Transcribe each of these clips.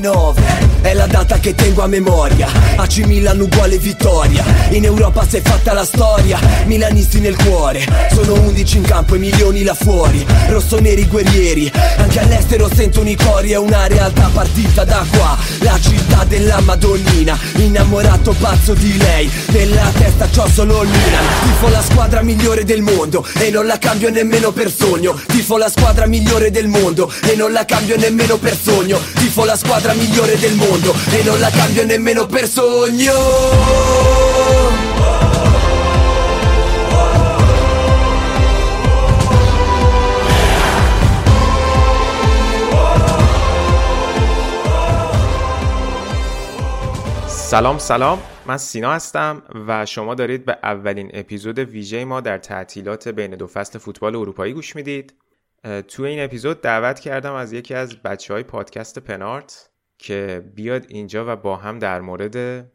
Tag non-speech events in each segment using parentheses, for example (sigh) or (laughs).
9 È la data che tengo a memoria. AC Milan uguale vittoria. In Europa si è fatta la storia. Milanisti nel cuore. Sono 11 in campo e milioni là fuori. Rossoneri guerrieri. Anche all'estero sentono i cori. È una realtà partita da qua. La città della Madonnina. Innamorato pazzo di lei. Nella testa c'ho solo il Milan. Tifo la squadra migliore del mondo E non la cambio nemmeno per sogno. Tifo la squadra migliore del mondo E non la cambio nemmeno per sogno. Tifo la squadra migliore del mondo E non la cambio nemmeno per sogno. سلام سلام. من سینا هستم و شما دارید به اولین اپیزود ویژه ما در تعطیلات بین دو فصل فوتبال اروپایی گوش می‌دید. تو این اپیزود دعوت کردم از یکی از بچه های پادکست پنارت. که بیاد اینجا و با هم در مورد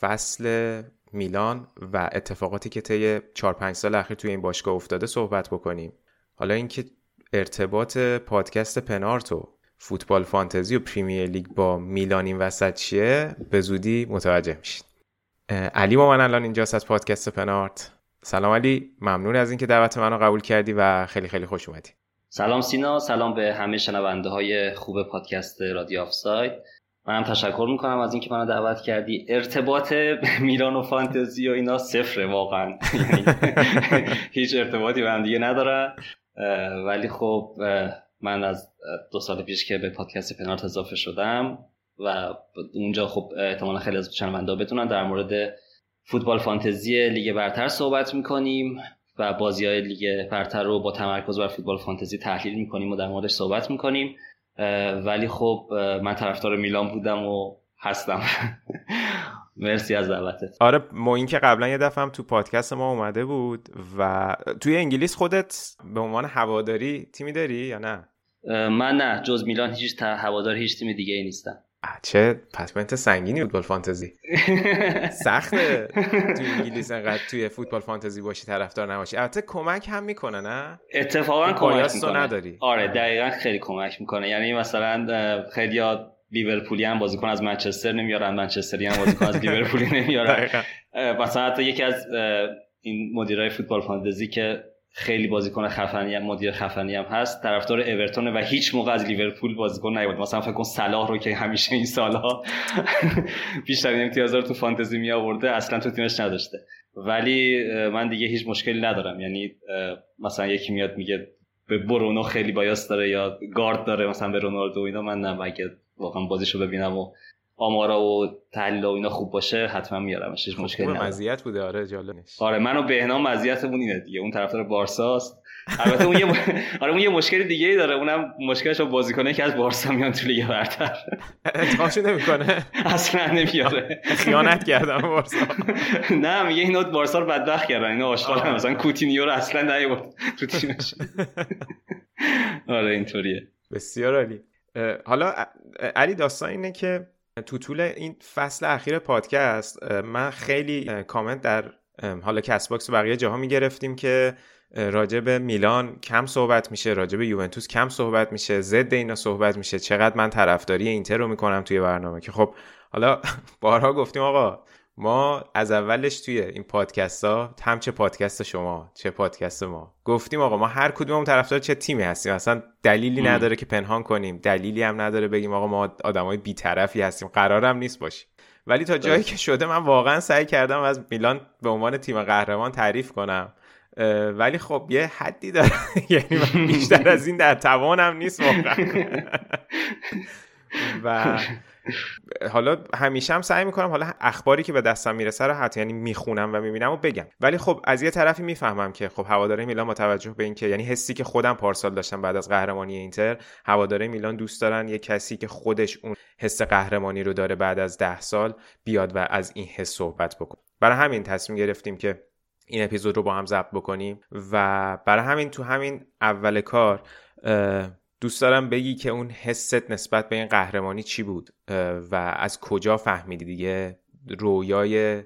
فصل میلان و اتفاقاتی که طی 4 5 سال اخیر توی این باشگاه افتاده صحبت بکنیم. حالا اینکه ارتباط پادکست پنارت و فوتبال فانتزی و پریمیر لیگ با میلان این وسط چیه؟ به زودی متوجه میشید علی با من الان اینجاست از پادکست پنارت. سلام علی ممنون از اینکه دعوت منو قبول کردی و خیلی خیلی خوش اومدی. سلام سینا سلام به همه شنونده های خوب پادکست رادیو آفساید. منم تشکر می‌کنم از اینکه منو دعوت کردی. ارتباط (laughs) میلان و فانتزی و اینا صفره واقعا. (laughs) هیچ ارتباطی به هم دیگه ندارن ولی خب من از دو سال پیش که به پادکست پنارت اضافه شدم و اونجا خب احتمالا خیلی از شنونده بتونن در مورد فوتبال فانتزی لیگ برتر صحبت می‌کنیم و بازی های لیگ برتر رو با تمرکز بر فوتبال فانتزی تحلیل می‌کنیم و در موردش صحبت می‌کنیم. ولی خب من طرفدار میلان بودم و هستم. (laughs) مرسی از دعوتت. آره موین که قبلا یه دفعه هم تو پادکست ما اومده بود و توی انگلیس خودت به عنوان هواداری تیمی داری یا نه؟ من نه جز میلان هیچ هوادار هیچ تیم دیگه ای نیستم. چه پس سنگینی فوتبال فانتزی. سخته تو انگلیس انقدر توی فوتبال فانتزی باشی طرفدار نباشی. البته کمک هم می‌کنه نه؟ اتفاقا کمک می‌کنه. نداری. آره دقیقا خیلی کمک می‌کنه. یعنی مثلا خیلی لیورپولی هم بازیکن از منچستر نمیارن منچستری هم بازیکن از لیورپولی (laughs) نمیارن. مثلا حتی یکی از این مدیرای فوتبال فانتزی که خیلی بازیکن خفنی هم مدیر خفنی هم هست. طرفدار اورتون و هیچ موقع از لیورپول بازیکن نیومد. مثلا فکر کن صلاح رو که همیشه این سالها (laughs) بیشترین امتیازا رو تو فانتزی می آورده اصلا تو تیمش نداشته. ولی من دیگه هیچ مشکلی ندارم. یعنی مثلا یکی میاد میگه به برونو خیلی بایاس داره یا گارد داره مثلا به رونالدو اینا. من نه واقعا بازیشو ببینم و آمارا و تحلیل و اینا خوب باشه حتما میارمش هیچ مشکلی نداره. مزیت بوده آره جالب آره منو بهنام مزیتمون اینه دیگه اون طرفدار بارساست البته اون یه (laughs) آره اون یه مشکل دیگه ای داره اونم مشکلش با بازیکنه که از بارسا میان تو لیگ برتر. (laughs) انتخابش نمی‌کنه. (laughs) اصلا نمیاره. خیانت کردم بارسا. نه میگه اینا بارسا رو بدبخت کردن اینا آشغال مثلا کوتینیو رو اصلا نیورد تو تیمش. آره اینطوریه. بسیار عالی. حالا علی داستان اینه که تو طول این فصل اخیر پادکست من خیلی کامنت در حالا کست باکس و بقیه جاها می‌گرفتیم که راجع به میلان کم صحبت میشه راجع به یوونتوس کم صحبت میشه ضد اینا صحبت میشه چقدر من طرفداری اینتر رو می‌کنم توی برنامه که خب حالا (laughs) بارها گفتیم آقا ما از اولش توی این پادکست ها هم چه پادکست شما چه پادکست ما. گفتیم آقا ما هر کدوم طرفدار چه تیمی هستیم. اصلا دلیلی نداره که پنهان کنیم. دلیلی هم نداره بگیم آقا ما آدمای بیطرفی هستیم. قرارم نیست باشیم. ولی تا جایی که شده من واقعا سعی کردم از میلان به عنوان تیم قهرمان تعریف کنم. ولی خب یه حدی داره. (laughs) یعنی من بیشتر از این در توانم نیست واقعا. (laughs) و حالا همیشه هم سعی می‌کنم حالا اخباری که به دستم می‌رسه رو حتی یعنی می‌خونم و می‌بینم و بگم. ولی خب از یه طرفی می‌فهمم که خب هواداره میلان با توجه به اینکه یعنی حسی که خودم پارسال داشتم بعد از قهرمانی اینتر هواداره میلان دوست دارن یه کسی که خودش اون حس قهرمانی رو داره بعد از ده سال بیاد و از این حس صحبت بکن برای همین تصمیم گرفتیم که این اپیزود رو با هم ضبط بکنیم و برای همین تو همین اول کار دوست دارم بگی که اون حست نسبت به این قهرمانی چی بود و از کجا فهمیدی دیگه رویای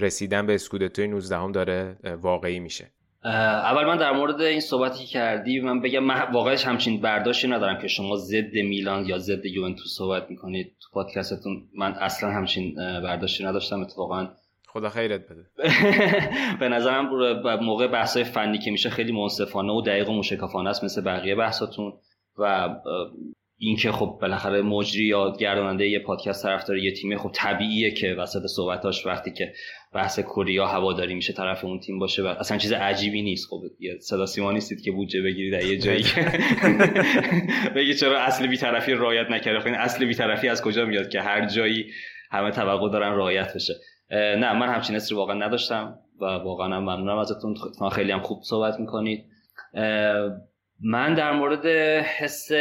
رسیدن به اسکودتوی 19 هم داره واقعی میشه؟ اول من در مورد این صحبتی کردی من بگم من واقعش همچین برداشتی ندارم که شما ضد میلان یا ضد یوونتوس صحبت می‌کنید. تو پادکستتون من اصلا همچین برداشتی نداشتم اتفاقا. خدا خیرت بده. (laughs) به نظرم موقع بحثای فنی که میشه خیلی منصفانه و دقیق و مشکفانه است مثل بقیه بحثاتون. و اینکه خب بالاخره مجری یا گرداننده یه پادکست طرفدار یه تیمه خب طبیعیه که وسط صحبتاش وقتی که بحث کوریا هواداری میشه طرف اون تیم باشه و اصلا چیز عجیبی نیست. خب یه صدا سیما نیستید که بودجه بگیرید در یه جایی (laughs) بگی چرا اصل بیطرفی رعایت نکرده. خب این اصل بیطرفی از کجا میاد که هر جایی همه توقع دارن رعایت بشه. نه من همچین اصری واقعا نداشتم و واقعا ممنونم ازتون. خیلی هم خوب صحبت می‌کنید. من در مورد حس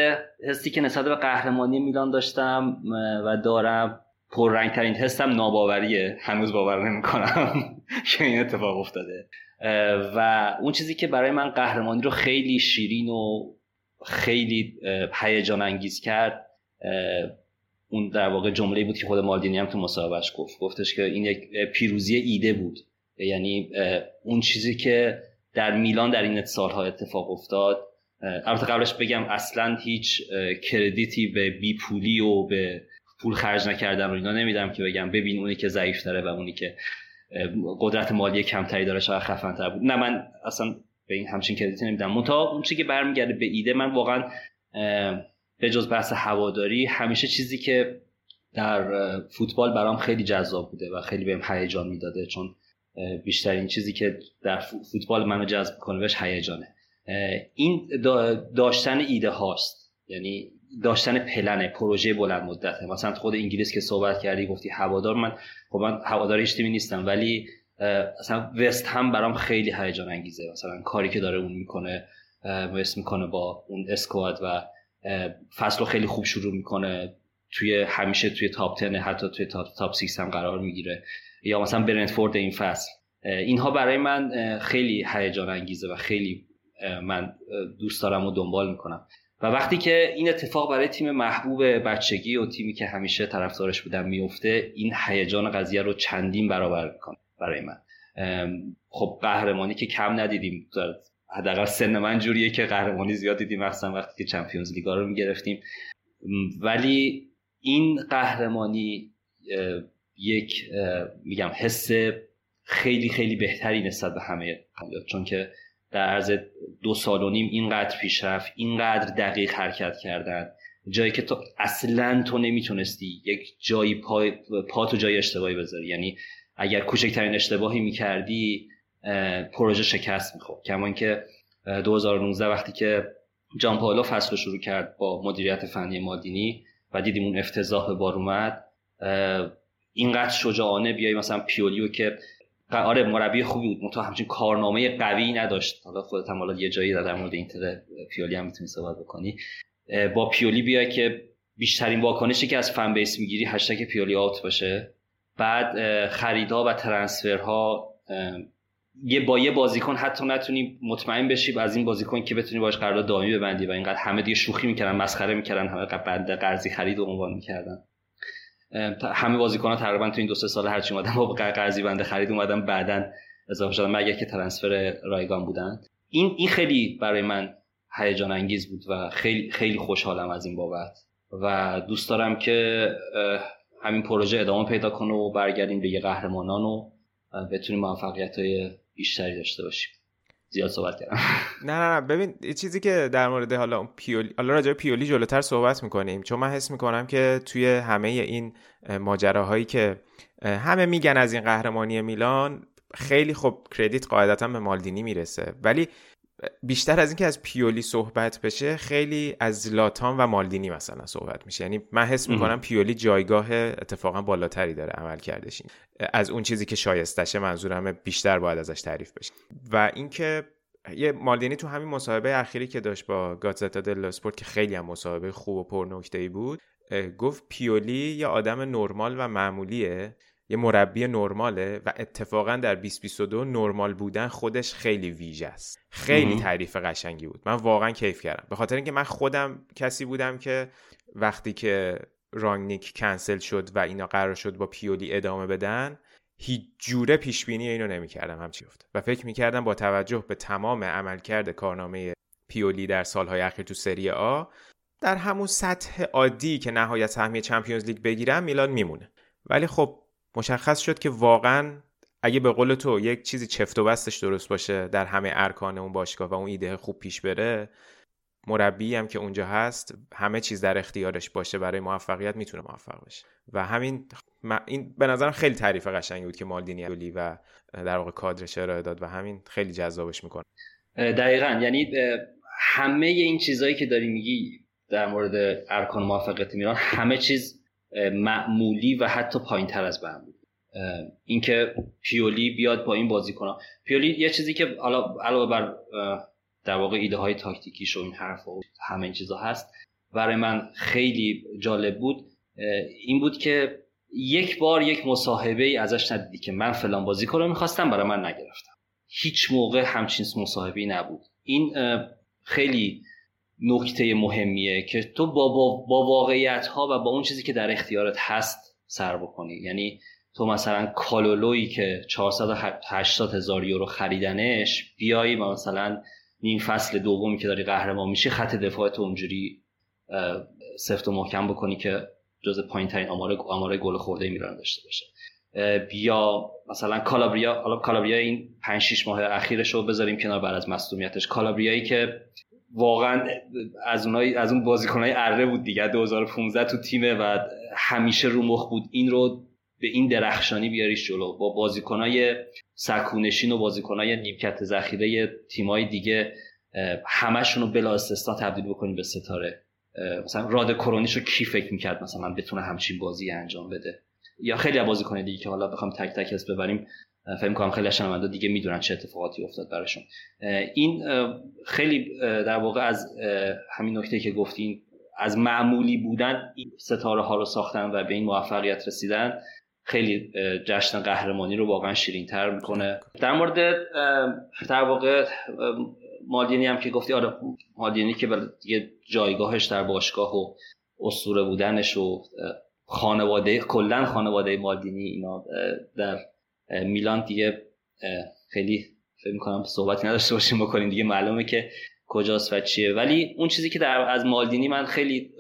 حسی که نسبت به قهرمانی میلان داشتم و دارم پررنگترین حسم ناباوریه. هنوز باور نمی‌کنم (laughs) که این اتفاق افتاده. و اون چیزی که برای من قهرمانی رو خیلی شیرین و خیلی هیجان انگیز کرد اون در واقع جمله بود که خود مالدینی هم تو مصاحبهش گفت. گفتش که این یک پیروزی ایده بود. یعنی اون چیزی که در میلان در این سالها اتفاق افتاد البته قبلش بگم اصلا هیچ کردیتی به بی پولی و به پول خرج نکردن و اینا نمیدم که بگم ببین اونی که ضعیف داره و اونی که قدرت مالی کمتری داره شاید خفن تر بود. نه من اصلا به این همچین کردیتی نمیدم. منتها اون چیزی که برمیگرده به ایده من واقعا به جز بحث هواداری همیشه چیزی که در فوتبال برام خیلی جذاب بوده و خیلی بهم هیجان می‌داده چون بیشترین چیزی که در فوتبال منو جذب کنه بهش هیجانه. این داشتن ایده هاست. یعنی داشتن پلن پروژه بلند مدته مثلا خود انگلیس که صحبت کردی گفتی هوادار من خب من هوادار هیچ تیمی نیستم ولی مثلا وست هم برام خیلی هیجان انگیزه. مثلا کاری که داره اون می‌کنه وست می‌کنه با اون اسکواد و فصل خیلی خوب شروع می‌کنه. توی همیشه توی تاپ 10 حتی توی تاپ تاپ 6 هم قرار می‌گیره. یا مثلا برنتفورد این فصل. اینها برای من خیلی هیجان انگیزه و خیلی من دوست دارم و دنبال می‌کنم. و وقتی که این اتفاق برای تیم محبوب بچگی و تیمی که همیشه طرفدارش بودم میفته این هیجان قضیه رو چندین برابر می‌کنه برای من. خب قهرمانی که کم ندیدیم. حداقل سن من جوریه که قهرمانی زیاد دیدیم مثلا وقتی که چمپیونز لیگا رو می‌گرفتیم. ولی این قهرمانی یک میگم حس خیلی خیلی بهتری نسبت به همه چون که در عرض دو سال و نیم اینقدر پیشرفت اینقدر دقیق حرکت کردن. جایی که تو اصلا تو نمی‌تونستی یک جایی پا, پا تو جای اشتباهی بذاری. یعنی اگر کوچکترین اشتباهی می‌کردی پروژه شکست می‌خورد. کما که 2019 وقتی که جان پالو فصل شروع کرد با مدیریت فنی مادینی و دیدیم اون افتضاح بار اومد اینقدر شجاعانه بیای مثلا پیولیو که آره مربی خوبی بود. تو همچین کارنامه قوی نداشت. حالا خودت هم حالا یه جایی در مورد اینتر پیولی هم می‌تونی صحبت بکنی. با پیولی بیای که بیشترین واکنشی که از فن بیس می‌گیری هشتگ پیولی آوت باشه. بعد خریدها و ترنسفرها یه با یه بازیکن حتی نتونی مطمئن بشی از این بازیکن که بتونی باش قرارداد دائمی ببندی و اینقدر همه دیگه شوخی می‌کردن مسخره می‌کردن همه بنده قرضی خرید و عنوان می‌کردن. همه بازیکن ها تقریبا تو این دو سه سال هرچی اومدن با قرضی بنده خرید اومدن بعدا اضافه شدن مگر که ترنسفر رایگان بودن. این این خیلی برای من هیجان انگیز بود و خیلی خیلی خوشحالم از این بابت. و دوست دارم که همین پروژه ادامه پیدا کنه و برگردیم به یه قهرمانان و بتونیم موفقیت های بیشتری داشته باشیم. زیاد صحبت کردم. (laughs) نه نه نه. ببین چیزی که در مورد حالا پیولی حالا راجع پیولی جلوتر صحبت می‌کنیم. چون من حس می‌کنم که توی همه این ماجراهایی که همه میگن از این قهرمانی میلان خیلی خب کردیت قاعدتا به مالدینی می‌رسه. ولی بیشتر از اینکه از پیولی صحبت بشه خیلی از لاتان و مالدینی مثلا صحبت میشه. یعنی من حس می‌کنم پیولی جایگاه اتفاقا بالاتری داره عمل کردش. از اون چیزی که شایستشه منظورم بیشتر باید ازش تعریف بشه. و اینکه یه مالدینی تو همین مصاحبه اخیری که داشت با گاتزتا دل اسپورت که خیلی هم مصاحبه خوب و پر ای بود گفت پیولی یه آدم نرمال و معمولیه. یه مربی نرماله و اتفاقا در 2022 نرمال بودن خودش خیلی ویژه است. خیلی تعریف قشنگی بود. من واقعا کیف کردم. به خاطر اینکه من خودم کسی بودم که وقتی که رانگنیک کنسل شد و اینا قرار شد با پیولی ادامه بدن هیچ جوره پیش بینی اینو نمی‌کردم. همچی افته و فکر می‌کردم با توجه به تمام عملکرد کارنامه پیولی در سالهای اخیر تو سری آ در همون سطح عادی که نهایت سهمیه چمپیونز لیگ بگیرم میلان میمونه. ولی خب مشخص شد که واقعا اگه به قول تو یک چیزی چفت و بستش درست باشه در همه ارکان اون باشگاه و اون ایده خوب پیش بره مربی هم که اونجا هست همه چیز در اختیارش باشه برای موفقیت می‌تونه موفق بشه و همین این به نظرم خیلی تعریف قشنگی بود که مالدینی و در واقع کادرش ارائه داد و همین خیلی جذابش می‌کنه. دقیقا. یعنی همه این چیزهایی که داری میگی در مورد ارکان موفقیت میران همه چیز معمولی و حتی پایین تر از به بود. اینکه پیولی بیاد با این بازی کنه پیولی یه چیزی که علاوه بر در واقع ایده های تاکتیکیش و این حرف و همه این چیزا هست برای من خیلی جالب بود. این بود که یک بار یک مصاحبه ای ازش ندیدی که من فلان بازی رو می‌خواستم برای من نگرفتم. هیچ موقع همچین مصاحبه نبود. این خیلی نکته مهمیه که تو با, با, با واقعیت ها و با اون چیزی که در اختیارت هست سر بکنی. یعنی تو مثلا کالولویی که 480 هزار یورو خریدنش بیایی و مثلا نیم فصل دومی که داری قهرمان میشی خط دفاعت اونجوری سفت و محکم بکنی که جز پایین ترین آمار آمار گل خورده میران داشته باشه. بیا مثلا کالابریا کالابریا این 5 6 ماه اخیرش رو بذاریم کنار بعد از مصونیتش کالابریایی که واقعا از اونای از اون بازیکنای اره بود دیگه. 2015 تو تیمه و همیشه رو مخ بود. این رو به این درخشانی بیاریش جلو. با بازیکنای سکونشین و بازیکنای نیمکت ذخیره تیمای دیگه همشون رو بلا استثنا تبدیل بکنیم به ستاره. مثلا راد کرونیش رو کی فکر می‌کرد مثلا بتونه همچین بازی انجام بده؟ یا خیلی بازیکن دیگه که حالا بخوام تک تک اسم ببریم فکر کنم خیلی دیگه می‌دونن چه اتفاقاتی افتاد براشون. این خیلی در واقع از همین نکته که گفتین از معمولی بودن این ستاره ها رو ساختن و به این موفقیت رسیدن خیلی جشن قهرمانی رو واقعا شیرین تر می‌کنه. در مورد در واقع مالدینی هم که گفتی آره مالدینی که دیگه جایگاهش در باشگاه و اسطوره بودنش و خانواده کلا خانواده مالدینی اینا در میلان دیگه خیلی فکر می‌کنم صحبتی نداشته باشیم بکنیم. دیگه معلومه که کجاست و چیه. ولی اون چیزی که در از مالدینی من خیلی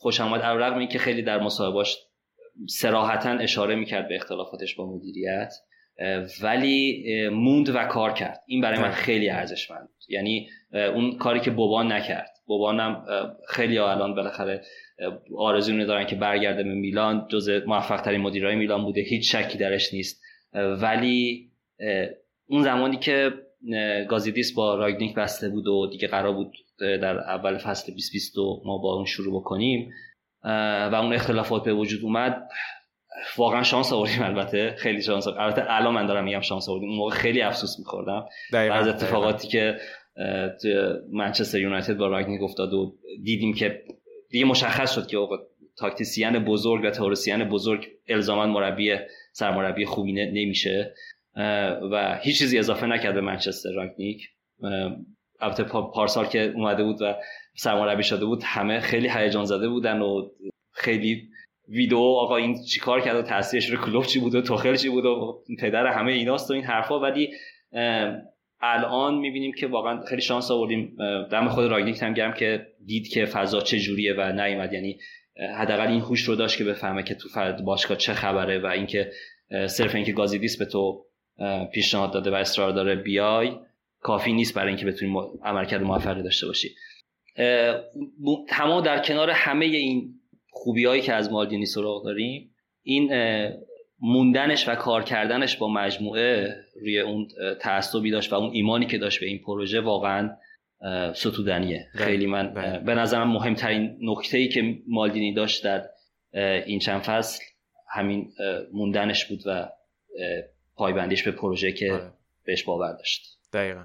خوشم اومد رغم که خیلی در مصاحبهاش سراحتا اشاره می‌کرد به اختلافاتش با مدیریت ولی موند و کار کرد. این برای من خیلی ارزشمند. یعنی اون کاری که بوبان نکرد. بوبانم خیلی الان بالاخره آرزو دارن که برگرده به میلان. جز موفق ترین مدیرای میلان بوده. هیچ شکی درش نیست. ولی اون زمانی که گازیدیس با راگنیک بسته بود و دیگه قرار بود در اول فصل 2022 ما با اون شروع بکنیم و اون اختلافات به وجود اومد واقعا شانس آوردیم البته خیلی شانس البته الان من دارم میگم شانس آوردیم. اون موقع خیلی افسوس میخوردم. از اتفاقاتی که منچستر یونایتد با راگنیک افتاد و دیدیم که دیگه مشخص شد که تاکتیسیان بزرگ و تئوریسین بزرگ الزاما مربی سرمربی خوبی نمیشه. و هیچ چیزی اضافه نکرد به منچستر راگنیک البته پارسال که اومده بود و سرمربی شده بود همه خیلی هیجان زده بودن و خیلی ویدیو آقا این چیکار کرد و تاثیرش رو کلوب چی بود و توخل چی بود و پدر همه ایناست و این حرفا. ولی الان می‌بینیم که واقعا خیلی شانس آوردیم. دم خود راگنیک هم گرم که دید که فضا چه جوریه و نیومد. یعنی حداقل این هوش رو داشت که بفهمه که تو فرد باشگاه چه خبره و اینکه صرف اینکه گازیدیس به تو پیشنهاد داده و اصرار داره بیای کافی نیست برای اینکه بتونی عملکرد موفقی داشته باشی. تمام در کنار همه این خوبی هایی که از مالدینی سراغ داریم این موندنش و کار کردنش با مجموعه روی اون تعصبی داشت و اون ایمانی که داشت به این پروژه واقعا ستودنیه. بله، خیلی من بله. به نظرم مهمترین نکته ای که مالدینی داشت در این چند فصل همین موندنش بود و پایبندیش به پروژه که آره. بهش باور داشت. دقیقا.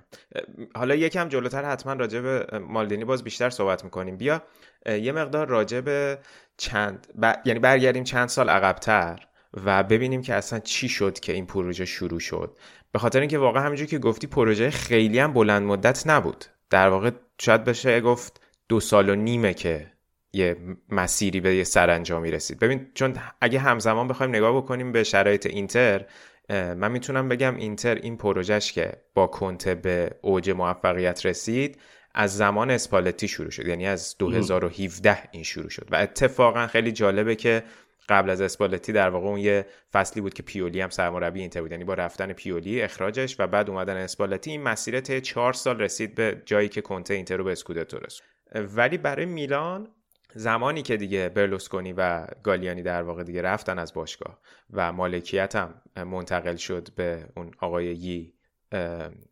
حالا یکم جلوتر حتما راجع به مالدینی باز بیشتر صحبت می‌کنیم. بیا یه مقدار راجع به چند یعنی برگردیم چند سال عقبتر و ببینیم که اصلا چی شد که این پروژه شروع شد. به خاطر اینکه واقعا همینجور که گفتی پروژه خیلی هم بلند مدت نبود. در واقع شاید بشه گفت دو سال و نیمه که یه مسیری به یه سرانجامی رسید ببین چون اگه همزمان بخوایم نگاه بکنیم به شرایط اینتر من می‌تونم بگم اینتر این پروژش که با کنته به اوج موفقیت رسید از زمان اسپالتی شروع شد. یعنی از 2017 این شروع شد. و اتفاقا خیلی جالبه که قبل از اسپالتی در واقع اون یه فصلی بود که پیولی هم سرمربی اینتر بود. یعنی با رفتن پیولی اخراجش و بعد اومدن اسپالتی این مسیر طی چهار سال رسید به جایی که کنته اینتر رو به اسکودتو رسید ولی برای میلان زمانی که دیگه برلوسکونی و گالیانی در واقع دیگه رفتن از باشگاه و مالکیت هم منتقل شد به اون آقای یی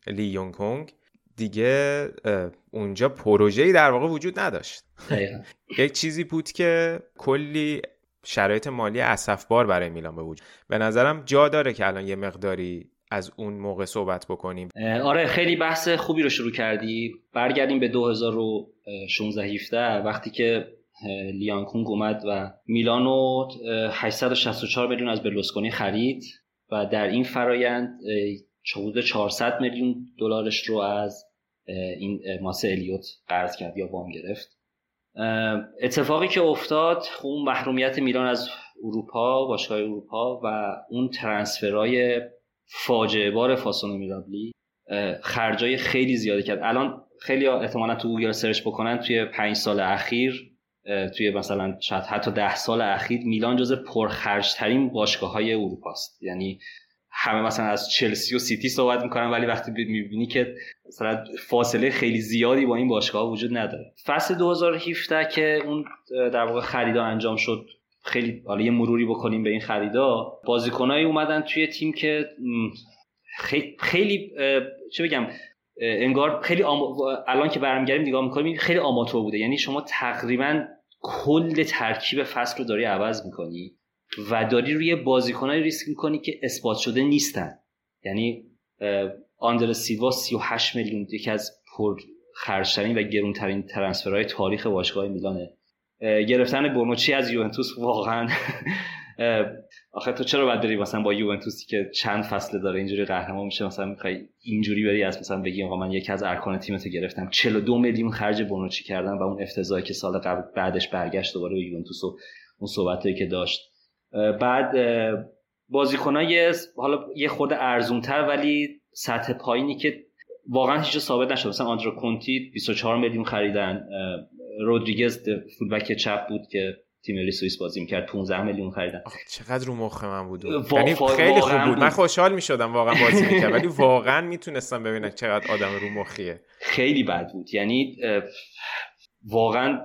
لی یونگ دیگه اونجا پروژه‌ای در واقع وجود نداشت. یک چیزی بود که کلی شرایط مالی اسفبار برای میلان به وجود. به نظرم جا داره که الان یه مقداری از اون موقع صحبت بکنیم. آره خیلی بحث خوبی رو شروع کردی. برگردیم به 2016 17 وقتی که لیانکونگ اومد و میلانو 864 میلیون از برلوسکونی خرید و در این فرایند حدود 400 میلیون دلارش رو از این موسسه الیوت قرض کرد یا وام گرفت. اتفاقی که افتاد اون محرومیت میلان از اروپا باشگاه اروپا و اون transfer ای فاجعه بار فاسونه میرابلی خرجای خیلی زیادی کرد. الان خیلی احتمالا تو گوگل search بکنن توی پنج سال اخیر توی مثلا شاید حتی ده سال اخیر میلان جز پرخرجترین باشگاه های اروپا است یعنی همه مثلا از چلسی و سیتی صحبت می‌کنن ولی وقتی می‌بینی که مثلا فاصله خیلی زیادی با این باشگاه وجود نداره. فصل 2017 که اون در واقع خریدا انجام شد خیلی حالا یه مروری بکنیم به این خریدا. بازیکنایی اومدن توی تیم که خیلی, خیلی چه بگم انگار خیلی الان که برمیگردیم نگاه می‌کنیم خیلی آماتور بوده. یعنی شما تقریبا کل ترکیب فصل رو داری عوض می‌کنی. و داری روی بازیکنایی ریسک می‌کنی که اثبات شده نیستن. یعنی آندر سیلوا 38 میلیون یکی از پر خرجترین و گرونترین ترنسفرهای تاریخ باشگاه میلانه. گرفتن بونوچی از یوونتوس واقعا. (laughs) آخه تو چرا باید بری مثلا با یوونتوسی که چند فصل داره اینجوری قهرمان میشه مثلا می‌خوای اینجوری بری از مثلا بگی آقا من یکی از ارکان تیمتو گرفتم. 42 میلیون خرج بونوچی کردن و اون افتضاحی که سال قبل بعدش برگشت دوباره به یوونتوس و اون صحبتایی که داشت. بعد بازیکنای حالا یه خود ارزونتر ولی سطح پایینی که واقعا هیچ ثابت نشد مثلا آندرو کنتی 24 میلیون خریدن رودریگز فولبک چپ بود که تیم سوئیس بازی می‌کرد 15 میلیون خریدن. چقدر رو مخ من بود؟ یعنی خیلی خوب بود. من خوشحال می‌شدم واقعا بازی می‌کرد ولی (laughs) واقعا می‌تونستم ببینم چقدر آدم رو مخیه. خیلی بد بود. یعنی واقعا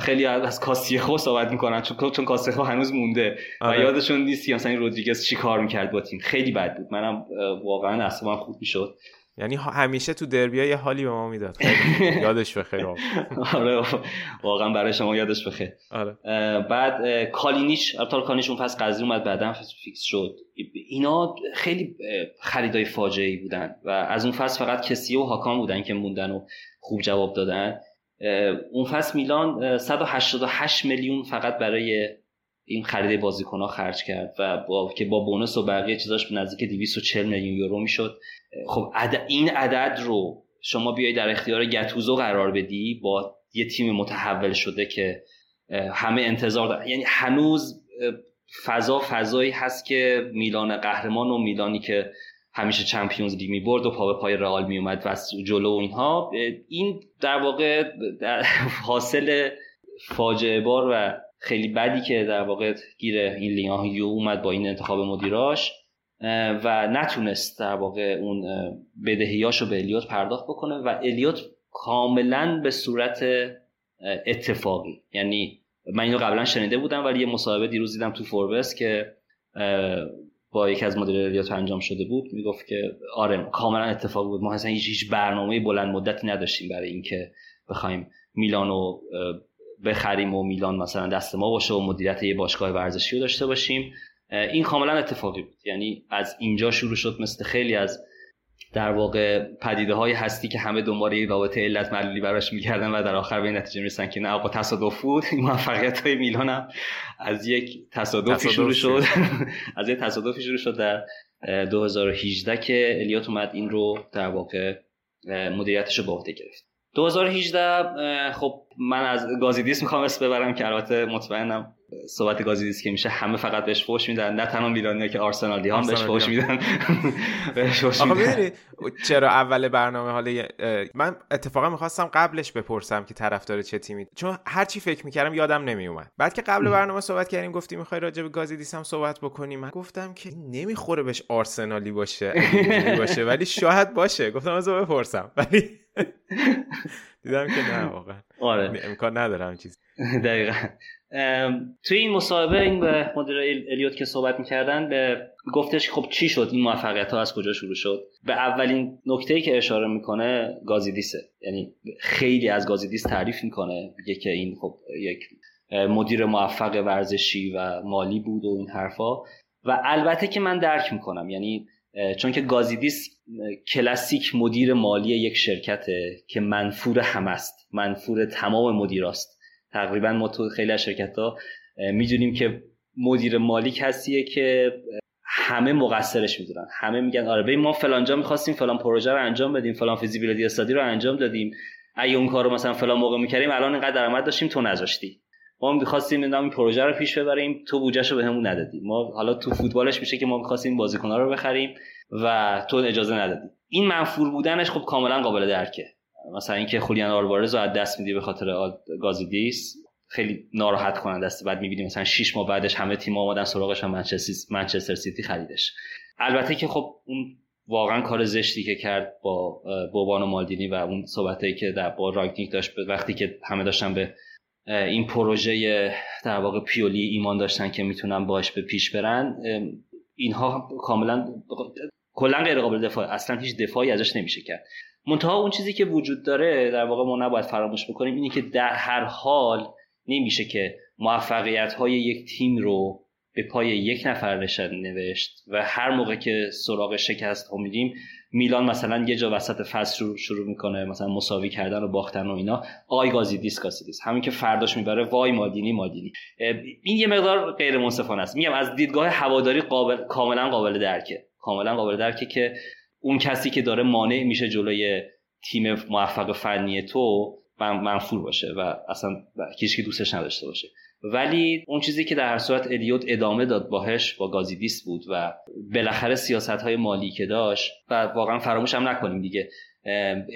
خیلی از کاستیخو صحبت می‌کنن چون چون کاستیخو هنوز مونده. و آره. یادشون نیست مثلا این رودریگز چی کار می‌کرد با تیم. خیلی بد بود. منم واقعا اصلا خوب می‌شد. یعنی همیشه تو دربیا یه حالی به ما می‌داد. (laughs) یادش بخیر آره. واقعا برای شما یادش بخیر آره. بعد کالینیچ ابطال کالینیچ اون فصل قضیه اومد بعدا fix شد. اینا خیلی خریدای فاجعه ای بودن. و از اون فصل فقط کسیه و هاکان بودن که موندن و خوب جواب دادن. اون فصل میلان 188 میلیون فقط برای این خرید بازیکنها خرج کرد و با که با بونس و بقیه چیزاش نزدیک 240 میلیون یورو می‌شد. خب این عدد رو شما بیای در اختیار گتوزو قرار بدی با یه تیم متحول شده که همه انتظار دارن. یعنی هنوز فضا فضایی هست که میلان قهرمان و میلانی که همیشه چمپیونز لیگ می‌برد و پا به پای رئال میومد و جلو اینها این در واقع حاصل فاجعه بار و خیلی بدی که در واقع گیر این لیان اومد با این انتخاب مدیراش و نتونست در واقع اون بدهیاشو به الیوت پرداخت بکنه و الیوت کاملا به صورت اتفاقی. یعنی من اینو قبلا شنیده بودم ولی یه مصاحبه دیروز دیدم تو فوربس که با یکی از مدیر الیوت انجام شده بود می‌گفت که آره کاملا اتفاق بود. ما اصلا هیچ برنامه بلند مدتی نداشتیم برای اینکه بخوایم میلانو بخریم و میلان مثلا دست ما باشه و مدیریت یه باشگاه ورزشی رو داشته باشیم. این کاملا اتفاقی بود. یعنی از اینجا شروع شد مثل خیلی از در واقع پدیده های هستی که همه دنبال یک رابطه علت معلولی براش می‌کردن و در آخر به این نتیجه می‌رسن که نه آقا تصادف بود. (laughs) این موفقیت های میلان هم از یک تصادفی شروع شد. (laughs) از یک تصادفی شروع شد در 2018 که الیوت اومد این رو در واقع مدیریتش رو به عهده گرفت. 2018 خب من از گازیدیس می‌خوام اسم ببرم که البته مطمئنم صحبت گازیدیس که میشه همه فقط بهش فوش میدن نه تنها میلانی که آرسنالی هم بهش فوش میدن. (laughs) بهش فوش میدن. چرا اول برنامه حالا من اتفاقا می‌خواستم قبلش بپرسم که طرفدار چه تیمی چون هر چی فکر می‌کردم یادم نمیومد بعد که قبل برنامه صحبت کردیم گفتی می‌خوای راجع به گازیدیس هم صحبت بکنیم. من گفتم که نمی‌خوره بهش آرسنالی باشه باشه ولی شاید باشه. گفتم از بپرسم. ولی (laughs) دیدم که نه واقعا. آره. امکان ندارم چیز دقیقا. توی این مصاحبه این به مدیر الیوت که صحبت می‌کردن به گفتش خب چی شد؟ این موفقیت ها از کجا شروع شد؟ به اولین نکته که اشاره می‌کنه گازیدیسه. یعنی خیلی از گازیدیس تعریف می‌کنه. میگه که این خب یک مدیر موفق ورزشی و مالی بود و این حرفا. و البته که من درک می‌کنم. یعنی چون که گازیدیس کلاسیک مدیر مالی یک شرکته که منفور هم است. منفور تمام مدیراست تقریبا ما تو خیلی از شرکت ها می‌دونیم که مدیر مالی کسیه که همه مقصرش می‌دونن. همه میگن آره ببین ما فلانجا می‌خواستیم فلان پروژه رو انجام بدیم فلان فیزیبیلیتی استادی رو انجام دادیم. اگه اون کارو مثلا فلان موقع می‌کردیم الان اینقدر درآمد داشتیم تو نذاشتی. ما می‌خواستیم این پروژه رو پیش ببریم تو بودجهشو بهمون ندادی. ما حالا تو فوتبالش میشه که ما می‌خواستیم بازیکن‌ها رو بخریم. و تو اجازه ندادی. این منفور بودنش خب کاملا قابل درکه. مثلا اینکه خولیان آلوارز رو از دست میدی به خاطر گازیدیس خیلی ناراحت کننده است. بعد می‌بینیم مثلا 6 ماه بعدش همه تیم آمدن سراغش هم منچستر سیتی خریدش. البته که خب اون واقعا کار زشتی که کرد با بوبان و مالدینی و اون صحبتایی که در با راگنیک داشت وقتی که همه داشتن به این پروژه در واقع پیولی ایمان داشتن که می‌تونن باش به پیش برن اینها کاملا کلا غیر قابل دفاع اصلا هیچ دفاعی ازش نمیشه کرد. منتها اون چیزی که وجود داره در واقع ما نباید فراموش بکنیم اینه که در هر حال نمیشه که موفقیت های یک تیم رو به پای یک نفر نوشت و هر موقع که سراغ شکست ها میریم میلان مثلا یه جا وسط فصل شروع, شروع می‌کنه مثلا مساوی کردن و باختن و اینا آی گازی دیس دیس. همین که فرداش می‌بره وای مادینی مادینی. این یه مقدار غیر منصفانه است. میگم از دیدگاه هواداری قابل کاملا قابل درکه. کاملا قابل درکه که اون کسی که داره مانع میشه جلوی تیم موفق فنی تو منفور باشه و اصلا هیچ دوستش نداشته باشه. ولی اون چیزی که در هر صورت الیوت ادامه داد باهش با گازیدیس بود و بالاخره سیاست های مالی که داشت و واقعا فراموش هم نکنیم دیگه.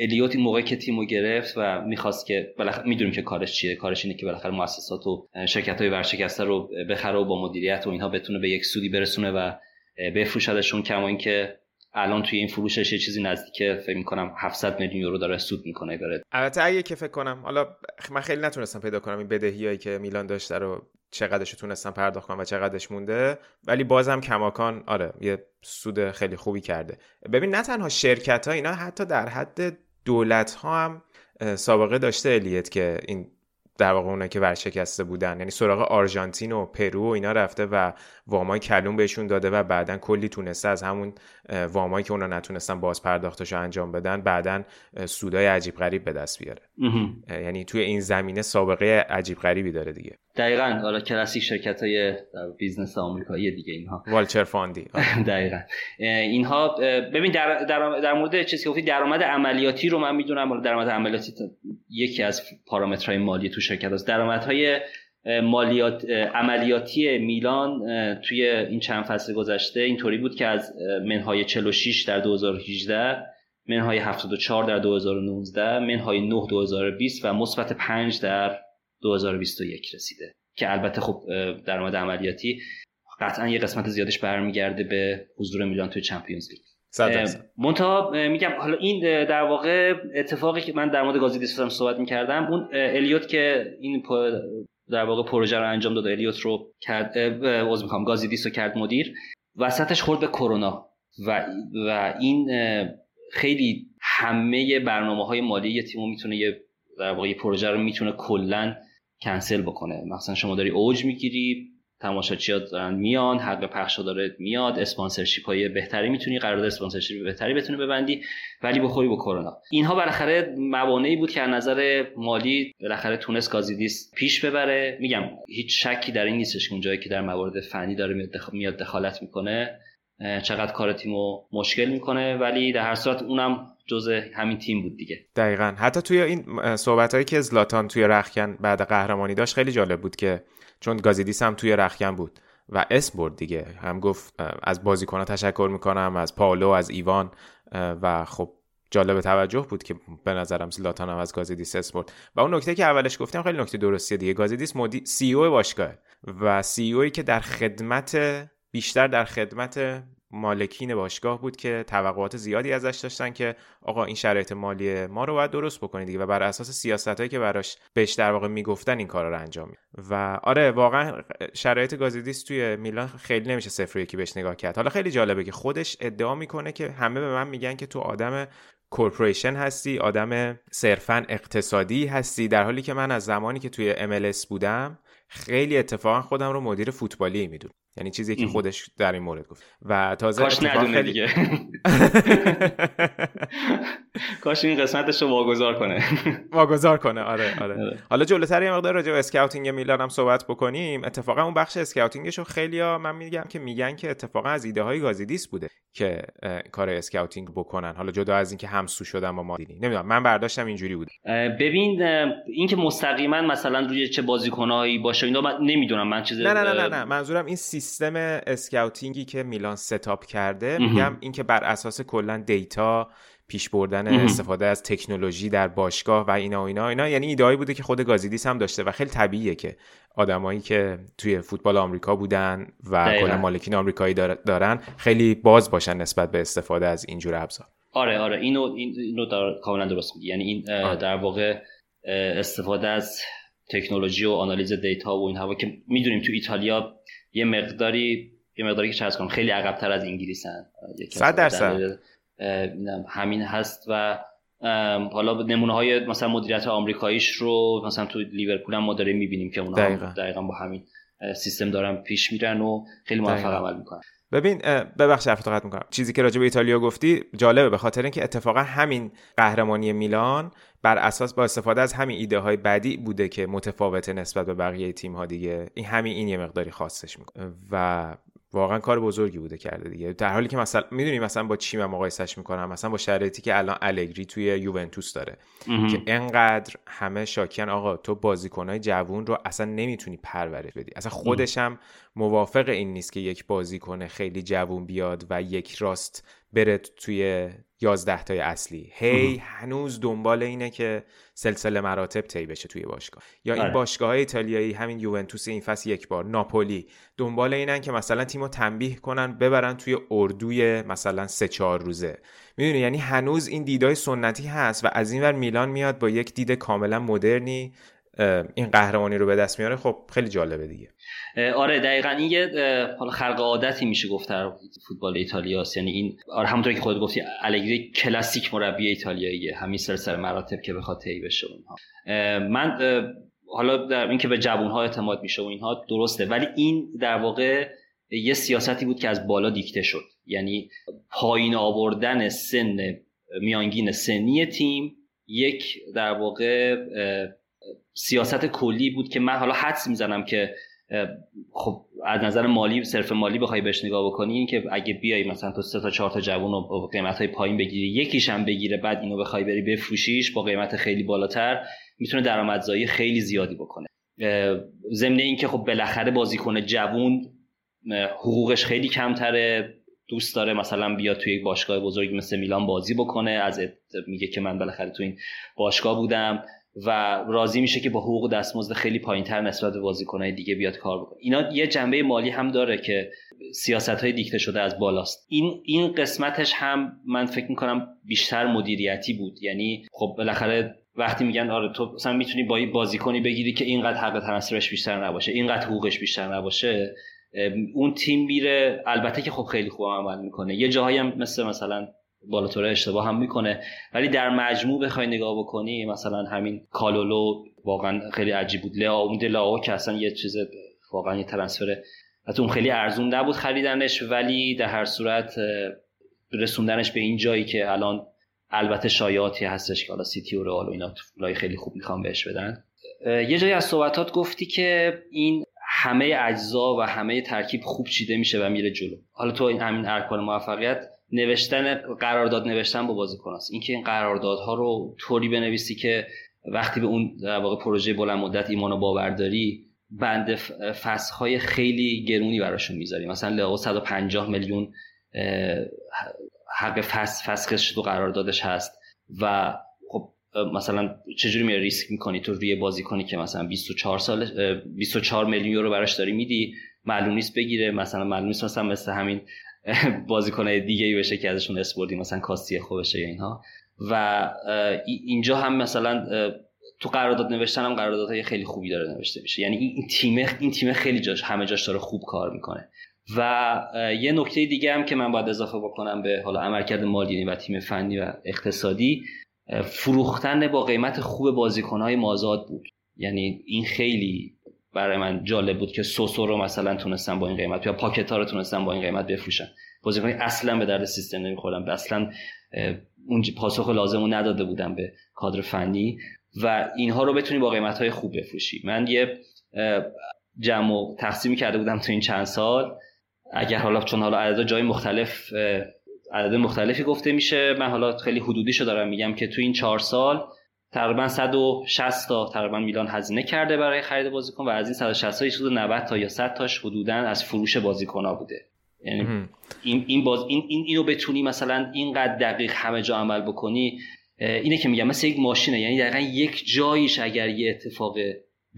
الیوت این موقعی که تیمو گرفت و می‌خواست که بالاخره می‌دونیم که کارش چیه کارش اینه که بالاخره مؤسسات و شرکت های ورشکسته رو بخره و با مدیریت و اینها بتونه به یک سودی برسونه و بفروشدشون کما اینکه الان توی این فروشش یه چیزی نزدیک فکر می‌کنم 700 میلیون یورو داره سود می‌کنه داره البته اگه که فکر کنم حالا من خیلی نتونستم پیدا کنم این بدهیایی که میلان داشته رو چقدرش تونستم پرداخت کنم و چقدرش مونده ولی بازم کماکان آره یه سود خیلی خوبی کرده. ببین نه تنها شرکت ها اینا حتی در حد دولت ها هم سابقه داشته الیت که این در واقع اونایی که ورشکسته بودن. یعنی سراغ آرژانتین و پرو و اینا رفته و وامای کلون بهشون داده و بعدا کلی تونسته از همون وامایی که اونا نتونستن باز پرداختش انجام بدن بعدا سودای عجیب غریب به دست بیاره. یعنی توی این زمینه سابقه عجیب غریبی داره دیگه. دقیقا حالا کلاسیک شرکت های business آمریکایی دیگه اینها. vulture fund ی. (laughs) دقیقا. اینها ببین در, در, در مورد چیزی که گفتی درآمد عملیاتی رو من می‌دونم. درآمد عملیاتی یکی از پارامترهای مالی تو شرکت است درآمدهای مالیات عملیاتی میلان توی این چند فصل گذشته اینطوری بود که از منهای 46 در 2018 منهای 74 در 2019 منهای 9 2020 و مثبت 5 در 2021 رسیده. که البته خب درآمد عملیاتی قطعا یه قسمت زیادش برمیگرده به حضور میلان توی چمپیونز لیگ. منتها میگم حالا این در واقع اتفاقی که من در مورد گازی دیسوسم صحبت می‌کردم اون الیوت که این در واقع پروژه رو انجام داد الیوت رو کرد عذر می‌خوام گازیدیس رو کرد مدیر وسطش خورد به کرونا. و و این خیلی همه برنامه های مالی یه تیمو می‌تونه یه در واقع یه پروژه رو می‌تونه کلا کنسل بکنه. مثلا شما داری اوج می‌گیری تماشاچی دارن میان حق پخش داره میاد اسپانسرشیپ های بهتری می‌تونی قرارداد اسپانسرشیپ بهتری بتونی ببندی ولی بخوری با کرونا. اینها بالاخره موانعی بود که از نظر مالی بالاخره تونست گازیدیس پیش ببره. میگم هیچ شکی در این نیستش که اونجایی که در موارد فنی داره میاد دخالت می‌کنه چقدر کار تیمو مشکل می‌کنه ولی در هر صورت اونم جزء همین تیم بود دیگه. دقیقا. حتی توی این صحبت هایی که زلاتان توی رخکن بعد قهرمانی داشت خیلی جالب بود که چون گازیدیس هم توی رخکن بود و اسم برد دیگه. هم گفت از بازیکنها تشکر می‌کنم از پاولو از ایوان و خب جالب توجه بود که به نظرم زلاتان هم از گازیدیس اسم برد. و اون نکته که اولش گفتم خیلی نکته درستیه دیگه. گازیدیس مدی سی او باشگاه و سی که در خدمت بیشتر در خدمت مالکین باشگاه بود که توقعات زیادی ازش داشتن که آقا این شرایط مالی ما رو باید درست بکنید و بر اساس سیاست هایی که براش بهش در واقع می‌گفتن این کار رو انجام می و آره واقعا شرایط گازیدیس توی میلان خیلی نمیشه صفر یکی بهش نگاه کرد. حالا خیلی جالبه که خودش ادعا می‌کنه که همه به من میگن که تو آدم کورپوریشن هستی آدم صرفا اقتصادی هستی. در حالی که من از زمانی که توی MLS بودم خیلی اتفاقا خودم رو مدیر فوتبالی می‌دونم. یعنی چیزی که خودش در این مورد گفت. و تازه کاش ندونه خیلی... دیگه. (laughs) کاش این قسمتش رو واگذار کنه. واگذار کنه. آره آره, آره. حالا جلوتر یه مقدار راجع به scouting میلان هم صحبت بکنیم. اتفاقا اون بخش scouting ش رو خیلی ها من میگم که میگن که اتفاقا از ایده های گازیدیس بوده که کار scouting بکنن. حالا جدا از اینکه همسو شدن با مالدینی نمی‌دونم من برداشتم اینجوری بود ببین اینکه مستقیما مثلا روی چه بازیکنایی باشه اینا من نمی‌دونم من چیز نه نه نه نه, منظورم این سیستم scouting ی که میلان setup کرده میگم اینکه بر اساس کلا data پیش بردن استفاده از تکنولوژی در باشگاه و اینا و اینا اینا یعنی ایدهایی بوده که خود گازیدیس هم داشته و خیلی طبیعیه که آدمایی که توی فوتبال آمریکا بودن و کلا مالکین آمریکایی دارن خیلی باز باشن نسبت به استفاده از اینجور ابزار. آره آره. اینو اینو در کاملا درست میگی. یعنی این آره. در واقع استفاده از تکنولوژی و آنالیز دیتا و این هوا که می‌دونیم تو ایتالیا یه مقداری یه مقداری که چرا خیلی عقبتر از انگلیسن. 100 درصد. همین هست و حالا نمونه های مثلا مدیریت آمریکاییش رو مثلا تو لیورپول هم ما داریم می‌بینیم که اونها دقیقا. دقیقا با همین سیستم دارن پیش میرن و خیلی موفق عمل می‌کنن. ببین ببخش حرفتو قطع می‌کنم. چیزی که راجع به ایتالیا گفتی جالبه به خاطر اینکه اتفاقا همین قهرمانی میلان بر اساس با استفاده از همین ایده های بدی بوده که متفاوته نسبت به بقیه تیم ها دیگه. این همین این یه مقداری خاصش می‌کنه. و واقعا کار بزرگی بوده کرده دیگه. در حالی که مثلا می‌دونی مثلا با چی من مقایسش می‌کنم؟ مثلا با شرایطی که الان الگری توی یوونتوس داره. که انقدر همه شاکیان آقا تو بازیکنهای جوون رو اصلا نمی‌تونی پرورش بدی. اصلا خودش هم موافق این نیست که یک بازیکن خیلی جوون بیاد و یک راست بره توی یازده تای اصلی. هی هنوز دنبال اینه که سلسله مراتب طی بشه توی باشگاه. یا این آره. باشگاه های ایتالیایی همین یوونتوس این فصل یک بار ناپولی دنبال اینن که مثلا تیمو تنبیه کنن ببرن توی اردوی مثلا سه چهار روزه. می‌دونی؟ یعنی هنوز این دیدای سنتی هست و از این ور میلان میاد با یک دید کاملا مدرنی این قهرمانی رو به دست میاره خب خیلی جالبه دیگه. آره دقیقا این یه حالا خلق عادتی میشه گفت در فوتبال ایتالیا یعنی این آره همونطور که خودت گفتی الگری کلاسیک مربی ایتالیاییه. همین سلسله مراتب که بخواد طی بشه اونها. من حالا در اینکه به جوون ها اعتماد میشه و اینها درسته ولی این در واقع یه سیاستی بود که از بالا دیکته شد. یعنی پایین آوردن سن میانگین سنی تیم یک در واقع سیاست کلی بود که من حالا حدس می‌زنم که خب از نظر مالی صرف مالی بخوای بهش نگاه بکنی این که اگه بیای مثلا تو سه تا چهار تا جوون رو قیمت های پایین بگیری یکیش هم بگیره بعد اینو بخوای بری بفروشیش با قیمت خیلی بالاتر می‌تونه درآمدزایی خیلی زیادی بکنه. ضمن اینکه خب بالاخره بازیکن جوون حقوقش خیلی کمتره دوست داره مثلا بیاد توی یک باشگاه بزرگی مثل میلان بازی بکنه از میگه که من بالاخره تو این باشگاه بودم. و راضی میشه که با حقوق دستمزد خیلی پایینتر نسبت به بازیکنهای دیگه بیاد کار بکنه. اینا یه جنبه مالی هم داره که سیاست های دیکته شده از بالاست. این این قسمتش هم من فکر می‌کنم بیشتر مدیریتی بود. یعنی خب بالاخره وقتی میگن آره تو مثلا می‌تونی با بازیکنی بگیری که اینقدر حق تناسبش بیشتر نباشه اینقدر حقوقش بیشتر نباشه اون تیم میره. البته که خب خیلی خوب عمل می‌کنه. یه جاهایی هم مثل مثلا بالاتوره اشتباه هم می‌کنه. ولی در مجموع بخوای نگاه بکنی مثلا همین کالولو واقعا خیلی عجیب بود. لئا اون لاو که اصلا یه چیز واقعا یه ترنسفر حتی اون خیلی ارزون نبود خریدنش ولی در هر صورت رسوندنش به این جایی که الان البته شایعاتی هستش که حالا سیتی و رئال و اینا خیلی خوب می‌خوام بهش بدن. یه جایی از صحبتات گفتی که این همه اجزا و همه ترکیب خوب چیده میشه و میره جلو. حالا تو این همین ارکان موفقیت نوشتن قرارداد نوشتن با بازیکن است اینکه این قراردادها رو طوری بنویسی که وقتی به اون در واقع پروژه بلند مدت ایمان و باور داری بند های خیلی گرونی براشون می‌ذاری. مثلا لئو 150 میلیون حق فصل فسخش تو قراردادش هست و خب مثلا چجوری می ریسک می‌کنی تو روی بازی کنی که مثلا 24 سال 24 میلیون یورو براش داری میدی معلوم نیست بگیره مثلا معلوم نیست مثلا مثل همین (laughs) بازیکنای دیگه ای بشه که ازشون اسپوردی مثلا کاستی خوبشه یا اینها. و اینجا هم مثلا تو قرارداد نوشتن هم قراردادهای خیلی خوبی داره نوشته میشه. یعنی این تیم این تیم خیلی جاش همه جاش داره خوب کار می‌کنه. و یه نکته دیگه هم که من باید اضافه بکنم به حالا عملکرد مالدینی و تیم فنی و اقتصادی فروختن با قیمت خوب بازیکنهای مازاد بود. یعنی این خیلی برای من جالب بود که سوسو رو مثلا تونستن با این قیمت یا پاکت ها رو تونستن با این قیمت بفروشن. بازیکن اصلا به درد سیستم نمی‌خورن اصلا اون پاسخ لازم رو نداده بودن به کادر فنی و اینها رو بتونی با قیمت های خوب بفروشی. من یه جمع و تقسیمی کرده بودم تو این چند سال. اگر حالا چون حالا عدد جای مختلف عدد مختلفی گفته میشه من حالا خیلی حدودیشو دارم میگم که تو این چهار سال تقریبا 160 تا تقریبا میلان هزینه کرده برای خرید بازیکن و از این 160 تا حدود 90 تا یا 100 تاش حدودا از فروش بازیکن ها بوده. یعنی این این باز این, این اینو بتونی مثلا اینقدر دقیق همه جا عمل بکنی اینه که میگم مثل یک ماشینه. یعنی دقیقا یک جاییش اگر یه اتفاق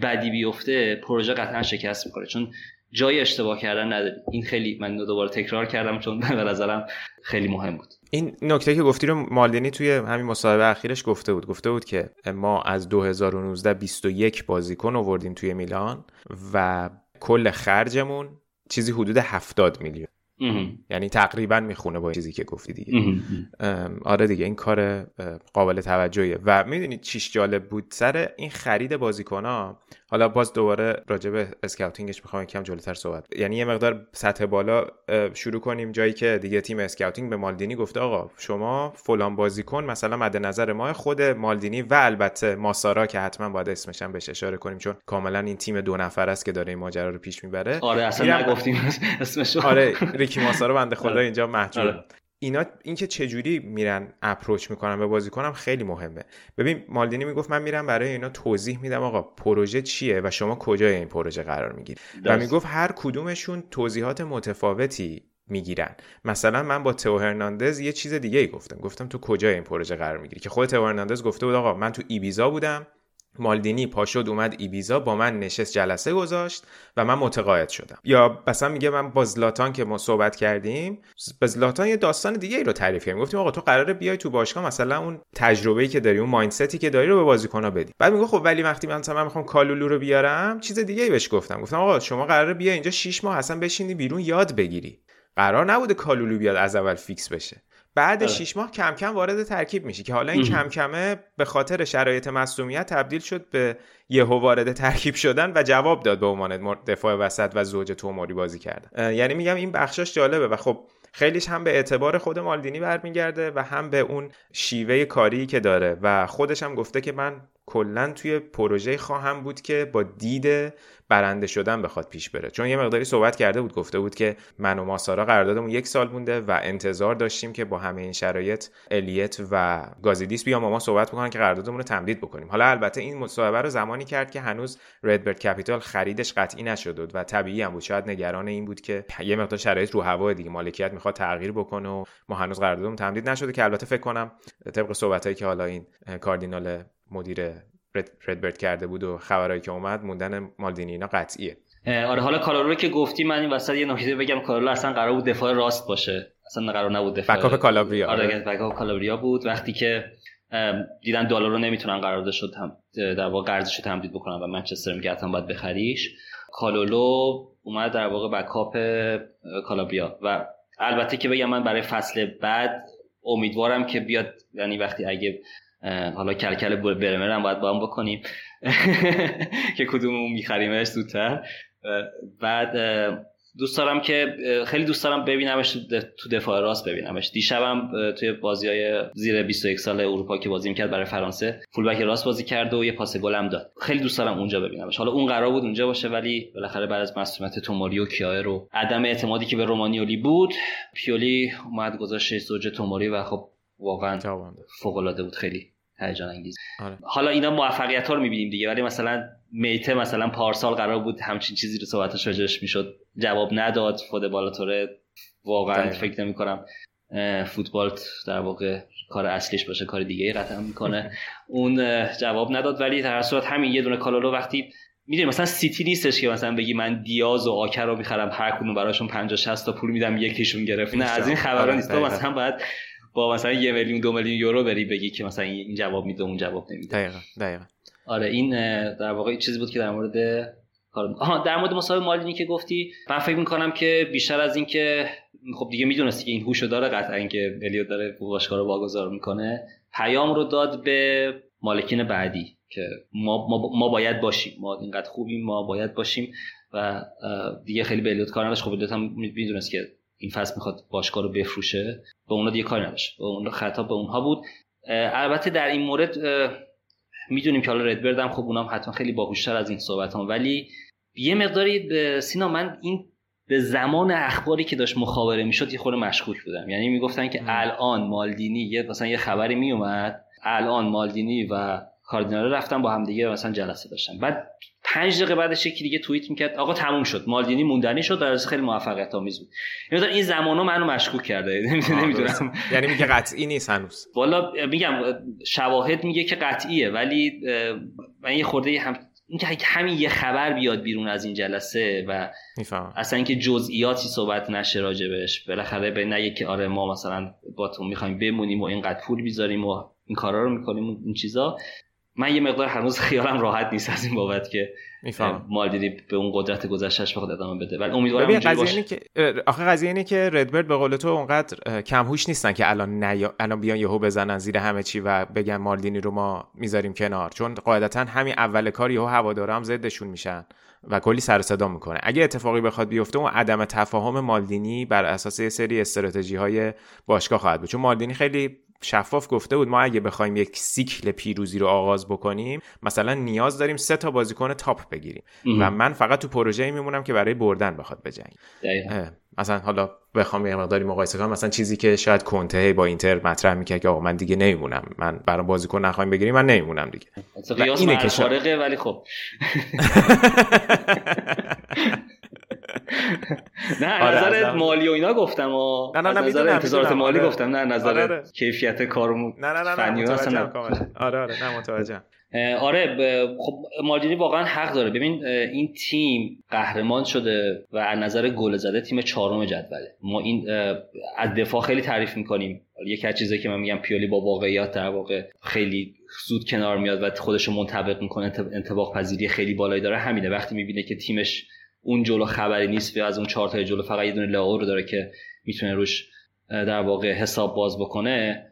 بدی بیفته پروژه قطعا شکست می‌کنه چون جای اشتباه کردن نداری این خیلی من دوباره تکرار کردم چون (laughs) به نظرم خیلی مهم بود. این نکته که گفتی رو مالدینی توی همین مصاحبه اخیرش گفته بود. گفته بود که ما از 2019 21 بازیکن آوردیم توی میلان و کل خرجمون چیزی حدود 70 میلیون. یعنی تقریبا می‌خونه با چیزی که گفتی دیگه. آره دیگه این کار قابل توجهیه. و می‌دونید چیش جالب بود؟ سر این خرید بازیکن ها حالا باز دوباره راجع به scouting ش می‌خوام یکم جلوتر صحبت یعنی یه مقدار سطح بالا شروع کنیم جایی که دیگه تیم scouting به مالدینی گفته آقا شما فلان بازیکن مثلا مد نظر ما خود مالدینی و البته ماسارا که حتما باید اسمش هم بهش اشاره کنیم چون کاملا این تیم دو نفر است که داره این ماجرا رو پیش می‌بره آره اصلا نگفتیم (laughs) اسمش آره ریکی ماسارا بنده خدا آره. اینجا محجوب آره. اینا اینکه چجوری میرن approach می‌کنن به بازیکنم خیلی مهمه. ببین مالدینی می‌گفت من میرم برای اینا توضیح میدم آقا پروژه چیه و شما کجای این پروژه قرار می‌گیرید و می‌گفت هر کدومشون توضیحات متفاوتی می‌گیرن. مثلا من با تو هرناندز یه چیز دیگه ای گفتم. گفتم تو کجای این پروژه قرار می‌گیری؟ که خود تو هرناندز گفته بود آقا من تو ایبیزا بودم. مالدینی پاشد اومد ایبیزا با من نشست جلسه گذاشت و من متقاعد شدم. یا مثلا میگه من با زلاتان که ما صحبت کردیم با زلاتان یه داستان دیگه ای رو تعریف کردیم گفتیم آقا تو قراره بیای تو باشگاه مثلا اون تجربه‌ای که داری اون مایندستی که داری رو به بازیکن‌ها بدی. بعد میگه خب ولی وقتی من مثلا می‌خوام کالولو رو بیارم چیز دیگه ای بهش گفتم. گفتم آقا شما قراره بیا اینجا 6 ماه اصلا بشینی بیرون یاد بگیری. قرار نبوده کالولو بیاد از اول فیکس بشه. بعد 6 آره. ماه کم کم وارد ترکیب میشی که حالا این کم کمه به خاطر شرایط مصونیت تبدیل شد به یهو وارد ترکیب شدن و جواب داد به عنوان دفاع وسط و زوج توماری بازی کردن یعنی میگم این بخشش جالبه و خب خیلیش هم به اعتبار خود مالدینی برمیگرده و هم به اون شیوه کاری که داره و خودش هم گفته که من کلا توی پروژه خواهم بود که با دید برنده شدن بخواد پیش بره. چون یه مقداری صحبت کرده بود گفته بود که من و ماسارا قراردادمون یک سال مونده و انتظار داشتیم که با همه این شرایط الیت و گازیدیس بیان با ما صحبت بکنن که قراردادمون رو تمدید بکنیم. حالا البته این مصاحبه رو زمانی کرد که هنوز ردبرد کپیتال خریدش قطعی نشده و طبیعی هم بود. شاید نگران این بود که یه مقدار شرایط رو هوا دیگه مالکیت می‌خواد تغییر بکنه و ما هنوز قراردادمون تمدید نشده که البته فکر کنم طبق صحبتایی که حالا این کاردینال مدیر ردبرد کرده بود و خبرایی که اومد موندن مالدینی اینا قطعیه. آره حالا کالارو که گفتی من این وسط یه نکته بگم کالارو اصلا قرار بود دفاع راست باشه. اصلا قرار نبود دفاع بکاپ کالابریا. آره بکاپ کالابریا بود. وقتی که دیدن دلار رو نمی‌تونن قراردادش رو هم در واقع قرضش رو تمدید بکنن و منچستر میگه حتما باید بخریش کالولو اومد در واقع بکاپ کالابریا. و البته که بگم من برای فصل بعد امیدوارم که بیاد یعنی وقتی اگه حالا کلکل برمر هم باید با هم بکنیم. (laughs) که کدوم میخریمش زودتر. بعد دوست دارم که خیلی دوست دارم ببینمش تو دفاع راست ببینمش. دیشبم توی بازی های زیر 21 سال اروپا که بازی می‌کرد برای فرانسه فولبک راست بازی کرد و یه پاس گل هم داد. خیلی دوست دارم اونجا ببینمش. حالا اون قرار بود اونجا باشه ولی بالاخره بعد از مسئولیت توموری و کیایر و عدم اعتمادی که به رومانیولی بود پیولی اومد گذاشت زوج توموری و خب واقعا فوق العاده بود. خیلی هیجان انگیز آره. حالا اینا موفقیت ها رو می‌بینیم دیگه ولی مثلا میته مثلا پارسال قرار بود همچین چیزی رو صحبتش راجعش می‌شد جواب نداد. فود بالاتوره واقعا فکر نمی کنم فوتبال در واقع کار اصلیش باشه کار دیگه ای قطعا می‌کنه. (laughs) اون جواب نداد ولی در صورت همین یه دونه کالولو وقتی می‌دونی مثلا سیتی نیستش که مثلا بگی من دیاز و آکر رو می‌خرم هر کدوم براشون 50 60 تا پول میدم یکیشون گرفت. نه از این خبرا نیست. تو مثلا باید با مثلا یه میلیون دو میلیون یورو بری بگی که مثلا این جواب میده اون جواب نمیده. دقیقا دقیقا. آره این در واقع چیزی بود که در مورد آها در مورد مسابقه مالینی که گفتی من فکر می‌کنم که بیشتر از این که خب دیگه می‌دونستی که این هوشو داره قطعا اینکه الیوت داره باشگاه رو واگذار می‌کنه پیام رو داد به مالکین بعدی که ما, ما, ما باید باشیم ما اینقدر خوبیم ما باید باشیم و دیگه خیلی به الیوت کار نداشت. خب الیوت هم می‌دونست که این فصل می‌خواد باشگاه رو بفروشه. به اونا دیگه کار نداشت. به اون خطاب به اونها بود. البته در این مورد می‌دونیم که حالا ردبرد هم خب اونام حتما خیلی باهوشتر از این صحبت هم ولی یه مقداری به سینا من این به زمان اخباری که داشت مخابره می‌شد یه خورده مشکوک بودم. یعنی می‌گفتن که الان مالدینی یه مثلا یه خبری میومد الان مالدینی و کاردینال رفتن با هم دیگه مثلا جلسه داشتن. بعد پنج دقیقه بعدش یکی دیگه توییت می‌کرد آقا تموم شد. مالدینی موندنی شد در خیلی موفقیت آمیز بود. یعنی این زمانو منو مشکوک کرده. نمی‌دونم. یعنی میگه قطعی نیست هنوز. والا میگم شواهد میگه که قطعیه ولی من یه خورده هم اینکه همین یه خبر بیاد بیرون از این جلسه و میفهم. اصلا اینکه جزئیاتی صحبت نشه راجبش بالاخره به نگه که آره ما مثلا با تو می‌خوایم بمونیم و اینقدر پول بیذاریم و این کارا رو می‌کنیم این چیزا. من یه مقدار هنوز خیالم راحت نیست از این بابت که مالدیدی به اون قدرت گذشتهش بخواد ادامه بده. ولی امیدوارم قضیه اینه که آخه قضیه اینه که ردبرد به قول تو اونقدر کمهوش نیستن که الان نیا... الان بیان یهو بزنن زیر همه چی و بگن مالدینی رو ما می‌ذاریم کنار. چون قاعدتا همین اول کار یهو هوادارا هم ضدشون میشن و کلی سر صدا می‌کنه. اگه اتفاقی بخواد بیفته اون عدم تفاهم مالدینی بر اساس یه سری استراتژی های باشگاه خواهد بود. چون مالدینی خیلی شفاف گفته بود ما اگه بخوایم یک سیکل پیروزی رو آغاز بکنیم مثلا نیاز داریم سه تا بازیکن تاپ بگیریم. و من فقط تو پروژه میمونم که برای بردن بخواد بجنگ مثلا حالا بخوام یه مقداری مقایسه کنم مثلا چیزی که شاید کنته با اینتر مطرح می‌کرد که آقا من دیگه نمیمونم. من برای بازیکن نخوایم بگیریم من نمیمونم دیگه. اینه که ولی خب. (laughs) نه آره نظر مالی و اینا گفتم و نه نه نه نظر انتظارات مالی آره. گفتم نه نظر آره. کیفیت کارمون نه نه نه فنی نه. آره آره نه متوجهم. آره خب مالدینی واقعا حق داره. ببین این تیم قهرمان شده و از نظر گل زده تیم چهارم جدوله ما این از دفاع خیلی تعریف می‌کنیم. یکی از چیزایی که من میگم پیولی با واقعیت در واقع خیلی زود کنار میاد و خودش رو منطبق می‌کنه انتباق پذیری خیلی بالایی داره. همینه. وقتی می‌بینه که تیمش اون جلو خبری نیست و از اون چهار تا جلو فقط یه دونه لاو رو داره که می‌تونه روش در واقع حساب باز بکنه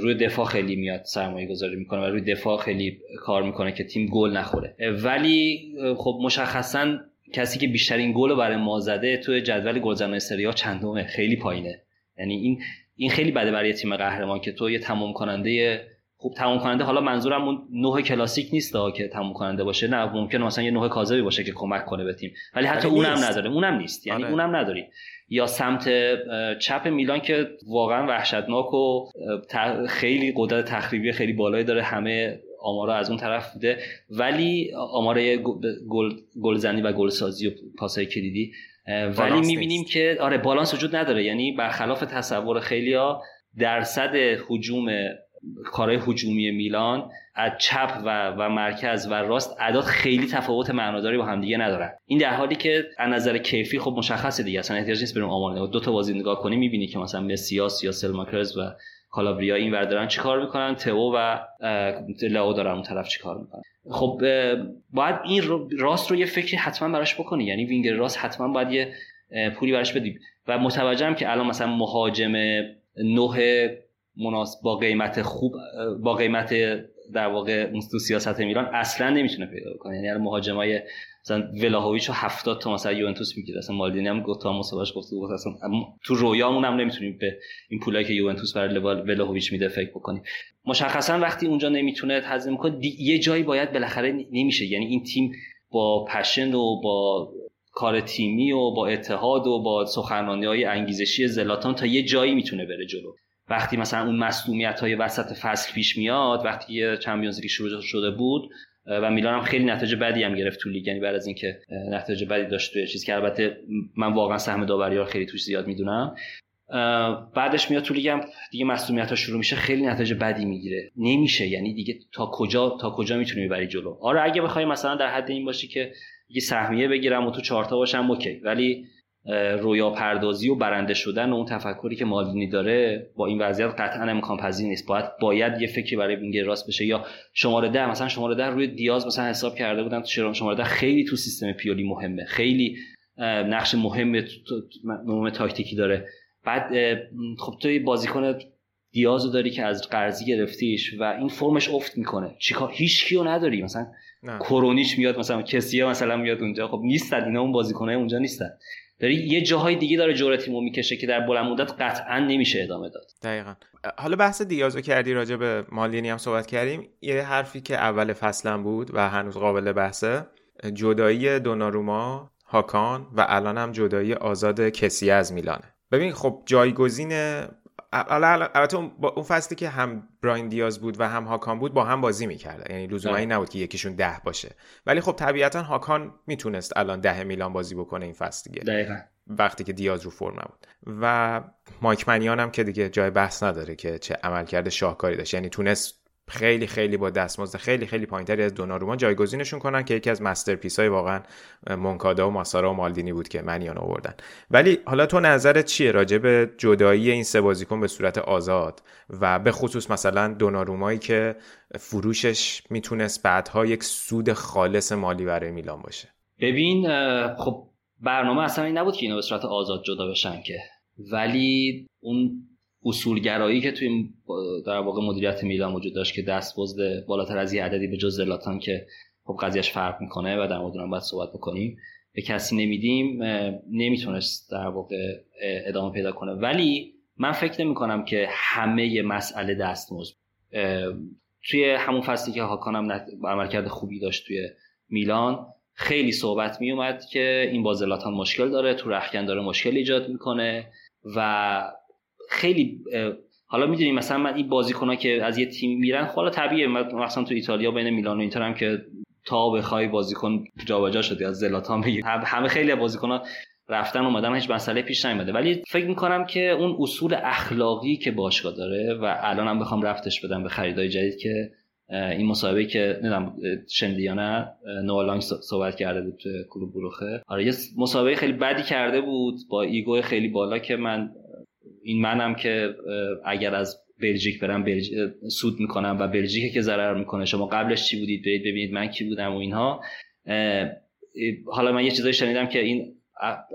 روی دفاع خیلی میاد سرمایه گذاری می‌کنه و روی دفاع خیلی کار می‌کنه که تیم گل نخوره. ولی خب مشخصا کسی که بیشترین گل رو برای ما زده توی جدول گلزنای سری ها چندمه؟ خیلی پایینه. یعنی این این خیلی بده برای تیم قهرمان که تو یه تمام کننده خوب تموم کننده حالا منظورم اون نوع کلاسیک نیست که تموم کننده باشه. نه ممکنه مثلا یه نوع کاذبی باشه که کمک کنه به تیم. ولی حتی اونم نداره. اونم نیست. یعنی آره. اونم نداری یا سمت چپ میلان که واقعا وحشتناک و خیلی قدرت تخریبی خیلی بالایی داره. همه آمارا از اون طرف بوده. ولی آمار گل گلزنی و گلسازی و پاسای کلیدی ولی می‌بینیم که آره بالانس وجود نداره. یعنی برخلاف تصور خیلیا درصد حجوم کارهای هجومی میلان از چپ و, و مرکز و راست عداد خیلی تفاوت معناداری با هم دیگه ندارن. این در حالی که از نظر کیفی خب مشخصه دیگه اصلا احتیاج نیست بریم آمار دو تا بازی نگاه کنی می‌بینی که مثلا مسیاس یا سلماکرز و کالابریا این ور دارن چیکار می‌کنن تو و لاو دارن اون طرف چیکار می‌کنن. خب باید این راست رو یه فکری حتما براش بکنی یعنی وینگر راست حتما باید یه پولی براش بدی. و متوجهم که الان مثلا مهاجم نه مناسب با قیمت خوب با قیمت در واقع تو سیاست میلان اصلا نمی‌تونه پیدا کنه. یعنی مهاجمای مثلا ولاهویچ رو 70 تا مثلا یوونتوس می‌گیره اصلا مالدینی هم گفت تا مصاحبهش گفت گفت اصلا تو رویامون هم نمی‌تونیم به این پولایی که یوونتوس برای ولاهویچ میده فکر بکنیم. مشخصا وقتی اونجا نمی‌تونه تنظیم کنه یه جایی باید بالاخره نمیشه. یعنی این تیم با پشن و با کار تیمی و با اتحاد و با سخنرانی های انگیزشی زلاتان تا یه جایی می‌تونه بره جلو. وقتی مثلا اون مسئولیت های وسط فصل پیش میاد وقتی یه چمپیونز لیگ شروع شده بود و میلان هم خیلی نتایج بدی هم گرفت تو لیگ یعنی بعد از اینکه نتایج بدی داشت توی چیزی که البته من واقعا سهم داوری ها خیلی توش زیاد می‌دونم. بعدش میاد تو لیگ هم دیگه مسئولیت ها شروع میشه خیلی نتایج بدی می‌گیره. نمیشه یعنی دیگه تا کجا تا کجا می‌تونی می‌بری جلو؟ آره اگه بخوای مثلا در حد این باشی که یه سهمیه بگیرم و تو چهارتا باشم okay. ولی رویا پردازی و برنده شدن و اون تفکری که مالدینی داره با این وضعیت قطعا امکان پذیر نیست. باید باید یه فکری برای وینگر راست بشه. یا شماره ده مثلا شماره ده روی دیاز مثلا حساب کرده بودن تو شماره ده خیلی تو سیستم پیولی مهمه. خیلی نقش مهم مهم تاکتیکی داره. بعد خب تو بازیکن دیازو داری که از قرضی گرفتیش و این فرمش افت می‌کنه. چیکار؟ هیچ کیو نداری. مثلا کرونیش میاد مثلا کسی مثلا میاد اونجا. خب نیستن. اینا اون بازیکنای اونجا نیستن. داری یه جاهای دیگه داره جور تیمو می‌کشه که در بلند مدت قطعا نمیشه ادامه داد. دقیقا. حالا بحث دیازو کردی راجع به مالینی هم صحبت کردیم. یه حرفی که اول فصلم بود و هنوز قابل بحثه جدایی دوناروما هاکان و الان هم جدایی آزاد کسی از میلانه. ببین خب جایگزین البته اون فصلی که هم براین دیاز بود و هم هاکان بود با هم بازی می‌کردن یعنی لزوما این نبود که یکیشون ده باشه. ولی خب طبیعتا هاکان می‌تونست الان ده میلان بازی بکنه این فصل دیگه. دقیقا. وقتی که دیاز رو فرم نبود. و مایک منیان هم که دیگه جای بحث نداره که چه عملکرد شاهکاری داشت. یعنی تونست خیلی خیلی با دستمزد خیلی خیلی پایینتری از دوناروما جایگزینشون کنن که یکی از masterpiece های واقعا مونکادا و ماسارا و مالدینی بود که منیان آوردن. ولی حالا تو نظرت چیه راجع به جدایی این سه بازیکن به صورت آزاد و به خصوص مثلا دونارومایی که فروشش می‌تونست بعدها یک سود خالص مالی برای میلان باشه؟ ببین خب برنامه اصلا این نبود که اینو به صورت آزاد جدا بشن که. ولی اون اصولگرایی که توی در واقع مدیریت میلان وجود داشت که دستمزد بالاتر از یه عددی به جز زلاتان که خب قضیهش فرق می‌کنه و در مورد باید صحبت بکنیم. به کسی نمیدیم نمی‌تونست در واقع ادامه پیدا کنه. ولی من فکر نمی کنم که همه مسئله دستمزد توی همون فصلی که هاکانم عملکرد خوبی داشت توی میلان خیلی صحبت می اومد که این با زلاتان مشکل داره تو رخکن داره مشکل ایجاد می‌کنه و خیلی حالا می‌دونیم مثلا من این بازیکن‌ها که از یه تیم میرن خب حالا طبیعیه مثلا تو ایتالیا بین میلان و اینتر هم که تا بخوای بازیکن جابجا شده از زلاتان بگیر همه خیلی بازیکن‌ها رفتن اومدن هیچ مسئله پیش نیومده. ولی فکر می‌کنم که اون اصول اخلاقی که باشگاه داره و الان هم بخوام رفتش بدم به خریدای جدید که این مسابقه که نمی‌دونم شنیدی یا نه نوالانگ صحبت کرده بود کلوب بروخه آره یه مسابقه خیلی بدی کرده بود با ایگو خیلی بالا که من این منم که اگر از بلژیک برم بلژ... سود می‌کنم و بلژیک که ضرر می‌کنه. شما قبلش چی بودید؟ برید ببینید من کی بودم و اینها. حالا من یه چیزایی شنیدم که این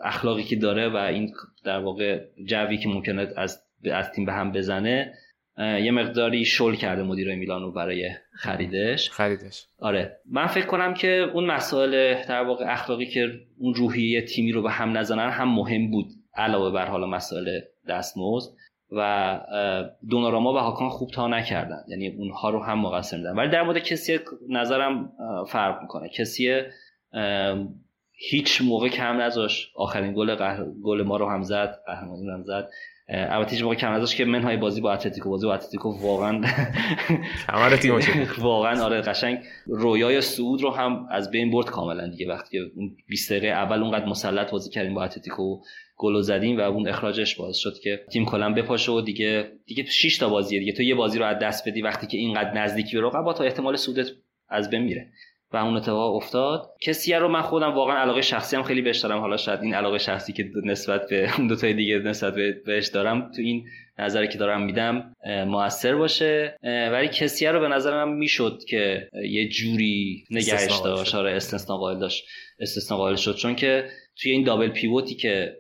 اخلاقی که داره و این در واقع جوی که ممکنه از از تیم به هم بزنه یه مقداری شل کرده مدیر میلان رو برای خریدش. خریدش. آره. من فکر کنم که اون مسائل در واقع اخلاقی که اون روحیه تیمی رو به هم نزنن هم مهم بود علاوه بر حالا مسائل دستمزد و دوناراما و هاکان خوب تا نکردن. یعنی اونها رو هم مقصر میدن. ولی در مورد کسی نظرم فرق می‌کنه. کسی هیچ موقع کم نذاش آخرین گل گل ما رو هم زد قهرمانی هم زد. البته هیچ موقع کم نذاش که منهای بازی با اتلتیکو. بازی با اتلتیکو واقعا (laughs) (laughs) واقعا آره قشنگ. رویای سعود رو هم از بین برد کاملا دیگه. وقتی که اون 20 دقیقه اول اونقدر مسلط بازی کردیم با اتلتیکو. گل زدیم و اون اخراجش باعث شد که تیم کلا بپاشه و دیگه دیگه 6 تا بازیه دیگه. تو یه بازی رو از دست بدی وقتی که اینقدر نزدیکی به رقبا تا احتمال سودت از بین میره. و اون اتفاق افتاد. کسی رو من خودم واقعا علاقه شخصی هم خیلی بهش دارم. حالا شاید این علاقه شخصی که نسبت به (laughs) اون دو تای دیگه نسبت بهش دارم تو این نظری که دارم میدم موثر باشه. ولی کسی رو به نظرم می‌شد که یه جوری نگهش داشت. آره استثنا قائل داشت. استثنا قائل شد. چون که توی این دابل پیوتی که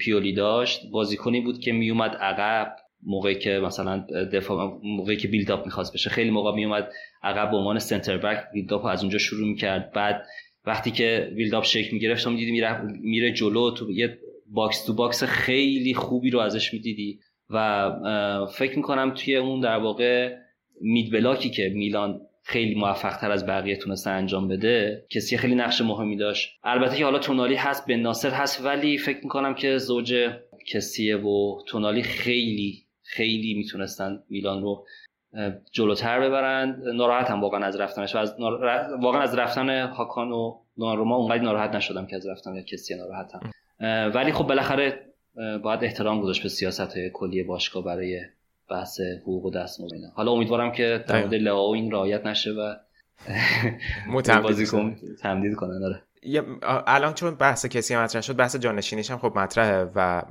پیولی داشت بازیکنی بود که میومد عقب موقعی که مثلا دفاع موقعی که بیلد اپ می‌خواست بشه خیلی موقع میومد عقب به عنوان سنتر بک بیلد اپ از اونجا شروع می‌کرد. بعد وقتی که بیلد اپ شکل می‌گرفت تو می‌دیدی میره میره جلو تو یه box to box خیلی خوبی رو ازش می‌دیدی. و فکر می‌کنم توی اون در واقع mid block ی که میلان خیلی موفق تر از بقیه تونسته انجام بده کسیه خیلی نقش مهمی داشت. البته که حالا تونالی هست بناصر هست ولی فکر می‌کنم که زوج کسیه و تونالی خیلی خیلی می‌تونستن میلان رو جلوتر ببرند ناراحت هم واقعا از رفتنش و از واقعا از رفتن هاکان و دوناروما اونقدر ناراحت نشدم که از رفتن کسیه ناراحتم. ولی خب بالاخره باید احترام گذاشت به سیاست کلی باشگاه برای بحث حقوق و دستمزد حالا امیدوارم که در مورد لئو این رعایت نشه و بازیکن تمدید کنن داره الان چون بحث کسی مطرح شد بحث جانشینیش هم خب مطرحه و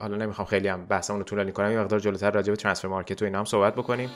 حالا نمی‌خوام خیلی هم بحثمون رو طولانی کنم یه مقدار جلوتر راجع به ترانسفر مارکت و اینا هم صحبت بکنیم.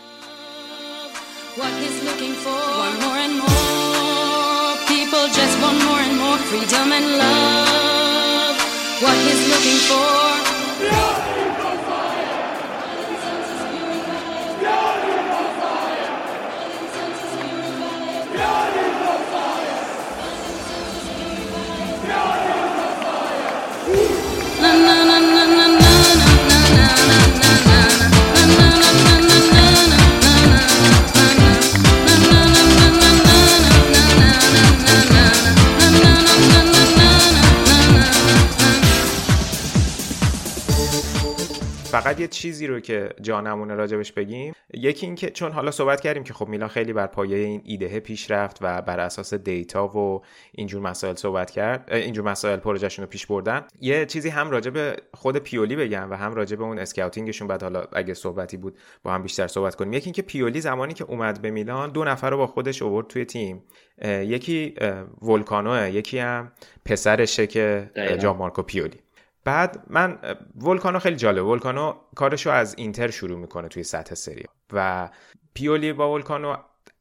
فقط یه چیزی رو که جا نمونه راجبش بگیم. یکی اینکه چون حالا صحبت کردیم که خب میلان خیلی بر پایه این ایده پیش رفت و بر اساس دیتا و اینجور مسائل صحبت کرد اینجور مسائل پروژهشون رو پیش بردن. یه چیزی هم راجب خود پیولی بگم و هم راجب اون اسکاوتینگشون بعد حالا اگه صحبتی بود با هم بیشتر صحبت کنیم. یکی اینکه پیولی زمانی که اومد به میلان دو نفر رو با خودش آورد توی تیم. یکی ولکانوه یکی هم پسرشه که جان مارکو پیولی. بعد من ولکانو خیلی جالب ولکانو کارشو از اینتر شروع می‌کنه توی سطح سری. و پیولی با ولکانو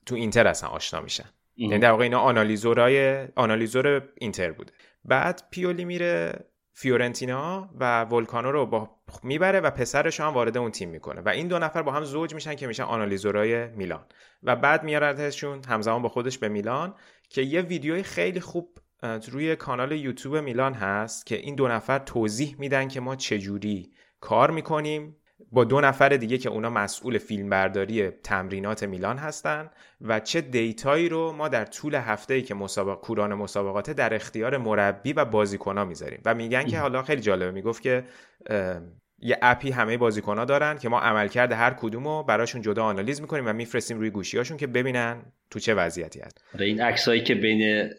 تو اینتر اصلا آشنا میشن. یعنی در واقع اینا آنالیزورای آنالیزور اینتر بوده. بعد پیولی میره فیورنتینا و ولکانو رو با می‌بره و پسرش هم وارد اون تیم می‌کنه. و این دو نفر با هم زوج میشن که میشن آنالیزورای میلان. و بعد میاردشون همزمان با خودش به میلان که یه ویدیوی خیلی خوب روی کانال یوتیوب میلان هست که این دو نفر توضیح میدن که ما چجوری کار می‌کنیم. با دو نفر دیگه که اونا مسئول فیلمبرداری تمرینات میلان هستن و چه دیتایی رو ما در طول هفته ای که مسابق کوران مسابقات در اختیار مربی و بازیکنها می‌ذاریم. و میگن که حالا خیلی جالبه می‌گفت که یه اپی همه بازیکنها دارن که ما عملکرد هر کدوم رو براشون جدا آنالیز می‌کنیم و میفرستیم روی گوشیهاشون که ببینن تو چه وضعیتی هست. آره، این عکسایی که بین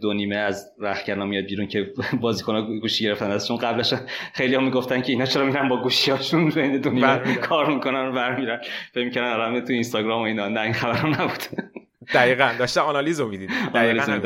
دو نیمه از رخکنا میاد بیرون که بازیکن‌ها گوشی گرفتن ازشون قبلش خیلی هم می‌گفتن که اینا چرا میرن با گوشیاشون بین دو نیمه کار می‌کنن و برمیرن فکر می‌کنن آرامه تو اینستاگرام و اینا نه این خبرم نبود دقیقاً داشته آنالیز رو می‌دید دقیقاً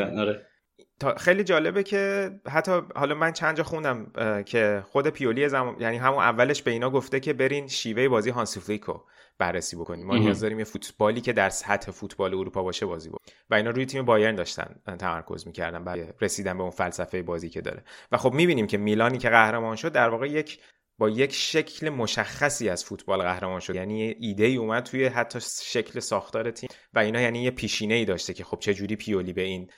خیلی جالبه که حتی حالا من چند جا خوندم که خود پیولی زمان یعنی همون اولش به اینا گفته که برین شیوه بازی هانسی فلیکو بررسی بکنیم ما نیاز داریم یه فوتبالی که در سطح فوتبال اروپا باشه بازی بود و اینا روی تیم بایرن داشتن تمرکز می‌کردن برای رسیدن به اون فلسفه بازی که داره. و خب می‌بینیم که میلانی که قهرمان شد در واقع یک با یک شکل مشخصی از فوتبال قهرمان شد. یعنی ایده ای اومد توی حتی شکل ساختار تیم و اینا یعنی یه پیشینه ای داشته که خب چه جوری پیولی به این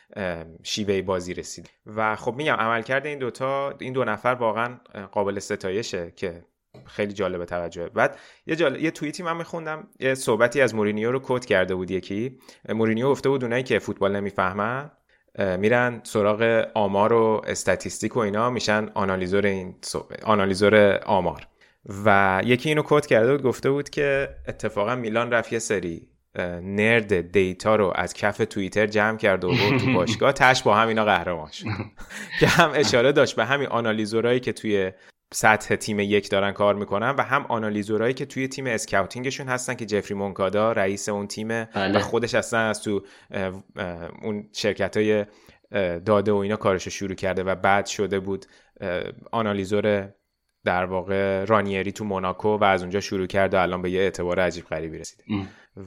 شیوه بازی رسید. و خب میگم عملکرد این دوتا این دو نفر واقعا قابل ستایشه که خیلی جالب توجه. بعد یه جال... یه توییتی من میخوندم یه صحبتی از مورینیو رو quote کرده بود یکی. مورینیو گفته بود اونایی که فوتبال نمی‌فهمن میرن سراغ آمار و statistic و اینا میشن آنالیزور این آنالیزور آمار. و یکی اینو quote کرده بود گفته بود که اتفاقا میلان رفت یه سری nerd data رو از کف توییتر جمع کرد و برد تو (laughs) باشگاه تهش با هم اینا قهرمان شد. (laughs) که هم اشاره داشت به همین آنالیزورایی که توی سطح تیم یک دارن کار می‌کنن و هم آنالیزورایی که توی تیم اسکاوتینگشون هستن که جفری مونکادا رئیس اون تیمه بله. و خودش اصلا از تو اون شرکت های داده و اینا کارش شروع کرده و بعد شده بود آنالیزور در واقع رانیری تو موناکو و از اونجا شروع کرده و الان به یه اعتبار عجیب غریبی رسیده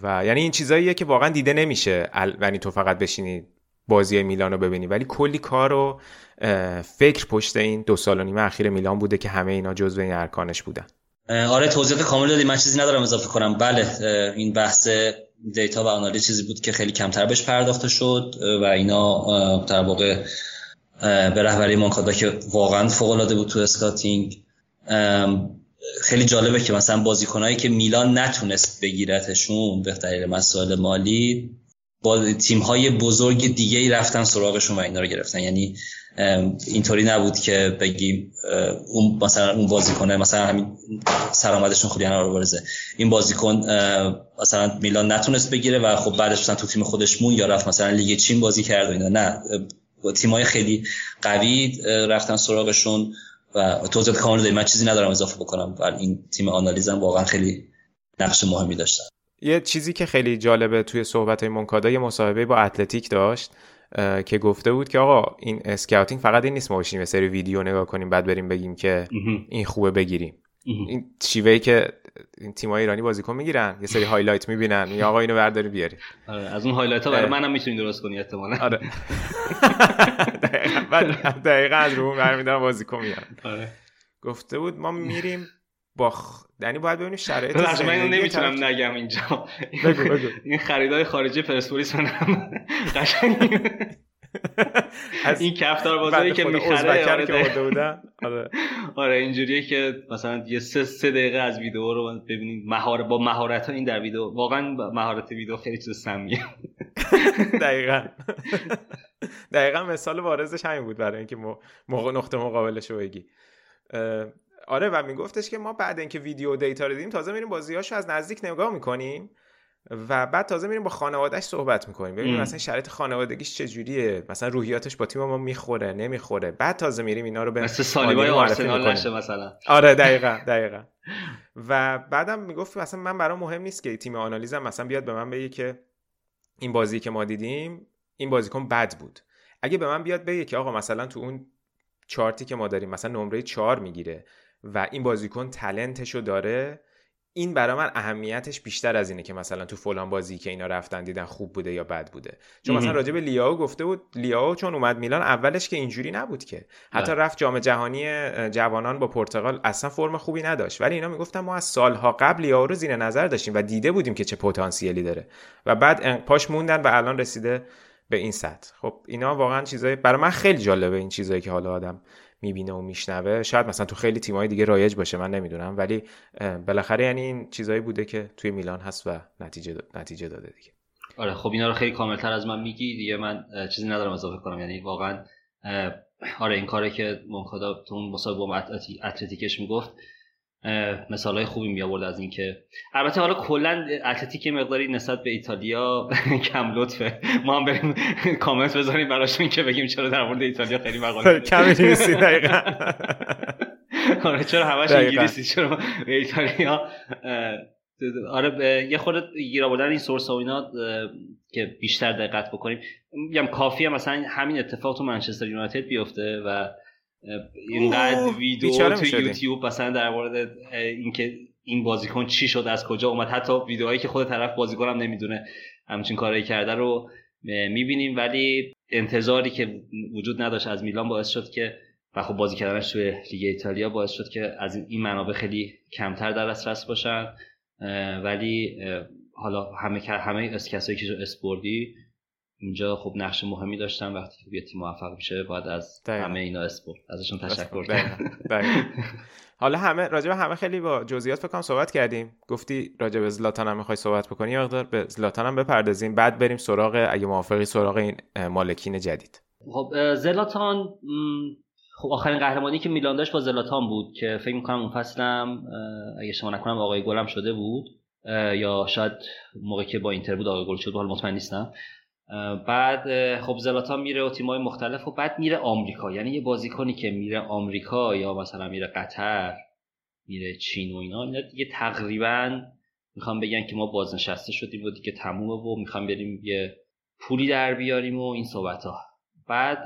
و یعنی این چیزاییه که واقعا دیده نمیشه یعنی تو فقط بشینی بازی میلان رو ببینی. ولی کلی کار و فکر پشت این دو سال و نیم اخیر میلان بوده که همه اینا جزو این ارکانش بودن. آره توضیحات کامل دادی. من چیزی ندارم اضافه کنم. بله این بحث data و آنالیز چیزی بود که خیلی کمتر بهش پرداخته شد و اینا در واقع به رهبری مونکادا که واقعا فوق العاده بود تو scouting. خیلی جالبه که مثلا بازیکنایی که میلان نتونست بگیرتشون به دلیل مسائل مالی با تیم های بزرگ دیگه ای رفتن سراغشون و اینا رو گرفتن. یعنی اینطوری نبود که بگیم اون مثلا اون بازیکن مثلا همین سرآمدشون رو برزه این بازیکن مثلا میلان نتونست بگیره و خب بعدش مثلا تو تیم خودش مون یا رفت مثلا لیگ چین بازی کرد و اینا. نه با تیمای خیلی قوی رفتن سراغشون و توضیحات کامل من چیزی ندارم اضافه بکنم. ولی این تیم آنالیزم واقعا خیلی نقش مهمی داشتن. یه چیزی که خیلی جالبه توی صحبت های مونکادا یه مصاحبه با اتلتیک داشت که گفته بود که آقا این scouting فقط این نیست ما بشینیم یه سری ویدیو نگاه کنیم بعد بریم بگیم که این خوبه بگیریم. این شیوهی که این تیمای ایرانی بازیکن می‌گیرن یه سری highlight می‌بینن یا آقا اینو برداری بیاری. آره از اون highlight ها برای منم می‌تونی درست کنی احتمالاً. آره. (laughs) (laughs) دقیقاً دقیقاً از رو برمیدارن بازیکن میارن آره. گفته بود ما میریم با یعنی باید ببینیم شرایط من اینو نمی‌تونم نگم اینجا. بگو بگو. این خریدای خارجی پرسپولیس منم قشنگ. از این کفتار بازاری که می‌خره آره. آره. آره اینجوریه که مثلا یه سه, سه دقیقه از ویدیو رو ببینید. مهار با مهارت ها این در ویدیو واقعا مهارت ویدیو خیلی چیز سمیه. دقیقا. دقیقا مثال بارزش همین بود برای اینکه نقطه مقابلش رو بگی آره و میگفتش که ما بعد اینکه ویدیو دیتا رو دیدیم تازه میریم بازیاشو از نزدیک نگاه می‌کنیم و بعد تازه میریم با خانوادهش صحبت می‌کنیم. ببینیم مثلا شرایط خانوادگیش چجوریه. مثلا روحیاتش با تیم ما می‌خوره نمی‌خوره. بعد تازه میریم اینا رو به مثل سالیبای آرسنال نشه مثلا. آره دقیقا دقیقا. و بعدم می‌گفت مثلا من برام مهم نیست که تیم آنالیزم مثلا بیاد به من بگه که این بازی که ما دیدیم این بازیکن بد بود. اگه به من بیاد بگه که آقا مثلا تو اون چارتی که ما داریم مثلا نمره چهار می‌گیره و این بازیکن تلنتشو داره. این برای من اهمیتش بیشتر از اینه که مثلا تو فلان بازی که اینا رفتن دیدن خوب بوده یا بد بوده. چون مثلا راجع به لیاو گفته بود لیاو چون اومد میلان اولش که اینجوری نبود که. حتی رفت جام جهانی جوانان با پرتغال اصلا فرم خوبی نداشت. ولی اینا می‌گفتن ما از سالها قبل لیاو رو زیر نظر داشتیم و دیده بودیم که چه پتانسیلی داره. و بعد پاش موندن و الان رسیده به این سطح. خب اینا واقعا چیزای برای من خیلی جالبه این چیزایی که حالا آدم می‌بینه و میشنوه. شاید مثلا تو خیلی تیمای دیگه رایج باشه من نمی‌دونم. ولی بالاخره یعنی این چیزایی بوده که توی میلان هست و نتیجه نتیجه داده دیگه. آره خب اینا رو خیلی کاملتر از من میگی. دیگه من چیزی ندارم اضافه کنم. یعنی واقعا آره این کاری که مونکادا تو اون مسابقه اتلتیکش می‌گفت مثال های خوبی می آورد از اینکه البته حالا کلا اتلتیک مقداری نسبت به ایتالیا (laughs) کم لطفه. ما هم بریم کامنت بذاریم براشون که بگیم چرا در مورد ایتالیا خیلی مقاله کمی نیستی دقیقا. (laughs) آره چرا همش انگلیسی؟ چرا ایتالیا؟ آره یه خورده گیر آوردن این سورس و اینا که بیشتر دقت بکنیم. میگم کافیه مثلا همین اتفاق تو منچستر یونایتد بیفته و اینقدر ویدیو تو یوتیوب مثلا در مورد اینکه این بازیکن چی شد از کجا اومد. حتی ویدیوهایی که خود طرف بازیکن هم نمی‌دونه همچین کارایی کرده رو می‌بینیم. ولی انتظاری که وجود نداشت از میلان باعث شد که و خب بازی کردنش توی لیگ ایتالیا باعث شد که از این منابع خیلی کمتر در دسترس باشن. ولی حالا همه همه کسایی که اسپوردی اینجا خب نقش مهمی داشتن وقتی که یه تیم موفق میشه باید از همه اینا اسپورت. ازشون تشکر کنم (laughs) حالا همه راجع به همه خیلی با جزئیات فکر صحبت کردیم. گفتی راجع به زلاتان هم می‌خوای صحبت بکنی یا مقدار به زلاتان هم بپردازیم. بعد بریم سراغ اگه موافقی سراغ این مالکین جدید. خب زلاتان خب آخرین قهرمانی که میلان داشت با زلاتان بود که فکر می‌کنم اون فصلم اگه شما نکنم آقای گلم شده بود یا شاید موقعی که با اینتر بود آقای گل شد حالا مطمئن نیستم. بعد خب زلاتان میره و تیمای مختلف و بعد میره آمریکا. یعنی یه بازیکنی که میره آمریکا یا مثلا میره قطر میره چین و اینا اینا دیگه تقریبا می‌خوام بگن که ما بازنشسته شدیم و دیگه تمومه و می‌خوام بریم یه پولی در بیاریم و این صحبت ها بعد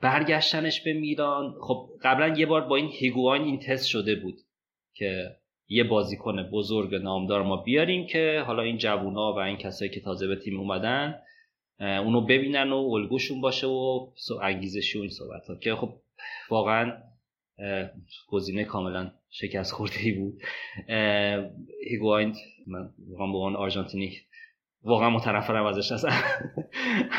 برگشتنش به میلان. خب قبلا یه بار با این هیگوان این تست شده بود که یه بازیکن بزرگ نامدار ما بیاریم که حالا این جوونا و این کسایی که تازه به تیم اومدن اونو ببینن و الگوشون باشه و انگیزشی و این صحبت ها که خب واقعا گزینه کاملا شکست خورده ای بود هیگواین من واقعا به آرژانتینی واقعا متنفرم ازش اصلا.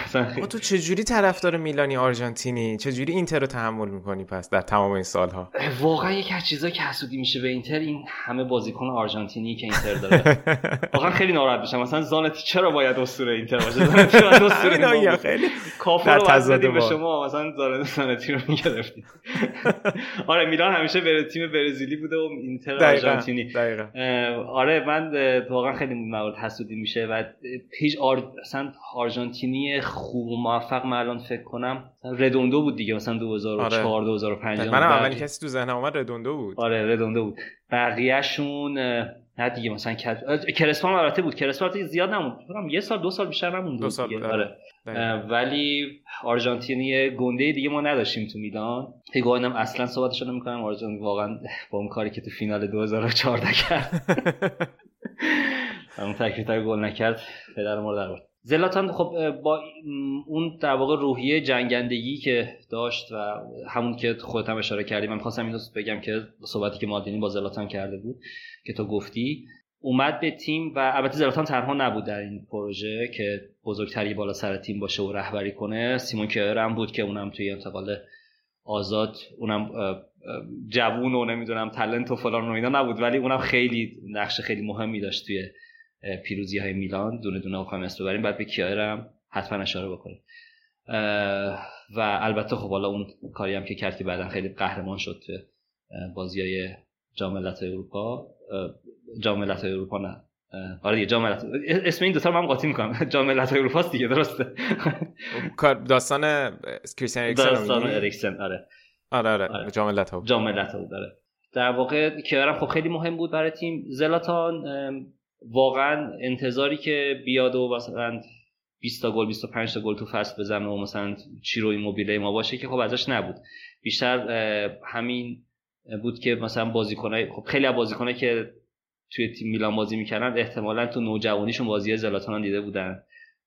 اصلا تو چجوری طرفدار میلانی آرژانتینی؟ چجوری اینتر رو تحمل می‌کنی پس در تمام این سالها؟ واقعا یک از چیزایی که حسودی میشه به اینتر این همه بازیکن آرژانتینی که اینتر داره. واقعا خیلی ناراحت میشم. مثلا زانتی چرا باید اسطوره اینتر باشه؟ زانتی باید اسطوره (laughs) خیلی کافو رو به شما. مثلا زانتی رو می‌گرفتید (laughs) آره میلان همیشه به تیم برزیلی بوده و اینتر آرژانتینی. آره من واقعا خیلی مورد حسودی میشه و هیچ آر... مثلا آرژانتینی خوب و موفق من الان فکر کنم ردوندو بود دیگه مثلا 2004 آره. 2005 من اولین کسی تو ذهنم اومد ردوندو بود. آره ردوندو بود. بقیه‌شون نه دیگه مثلا کرسپان البته بود. کرسپان زیاد نموند یه سال دو سال بیشتر نموند دو سال دیگه. آره. ولی آرژانتینی گنده دیگه ما نداشتیم تو میلان هیگواینم اصلا صحبتش نمی‌کنم. آرژانتین واقعا با اون کاری که تو فینال 2014 کرد. (laughs) اون تکلیف گل نکرد. پدر ما در زلاتان خب با اون در واقع روحیه جنگندگی که داشت و همون که خودت هم اشاره کردی من خواستم اینو بگم که صحبتی که مالدینی با زلاتان کرده بود که تو گفتی اومد به تیم و البته زلاتان تنها نبود در این پروژه که بزرگتری بالا سر تیم باشه و رهبری کنه. سیمون کیر هم بود که اونم توی انتقال آزاد اونم جوون و نمی‌دونم تلنت و فلان و اینا نبود ولی اونم خیلی نقش خیلی مهمی داشت توی پیروزی های میلان دونه دونه بخوایم اسم ببریم بعد به کیایر هم حتما اشاره بکنیم. و البته خب حالا اون کاری هم که کرد که بعدا خیلی قهرمان شد تو بازی های جام اروپا. جام اروپا نه. آره دیگه جام اسم این دو تا من قاطی می‌کنم. (laughs) جام ملت‌های اروپا دیگه درسته. داستان کریستیان اریکسن داستان اریکسن آره. آره آره, آره. جام ملت‌ها. جام بود آره. در واقع کیارم خب خیلی مهم بود برای تیم. زلاتان واقعا انتظاری که بیاد و مثلا 20 تا گل 25 تا گل تو فصل بزنه و مثلا چیرو ایموبیله ما باشه که خب ازش نبود. بیشتر همین بود که مثلا بازیکنای خب خیلی از بازیکنایی که توی تیم میلان بازی می‌کردن احتمالا تو نوجوانیشون بازی زلاتان دیده بودن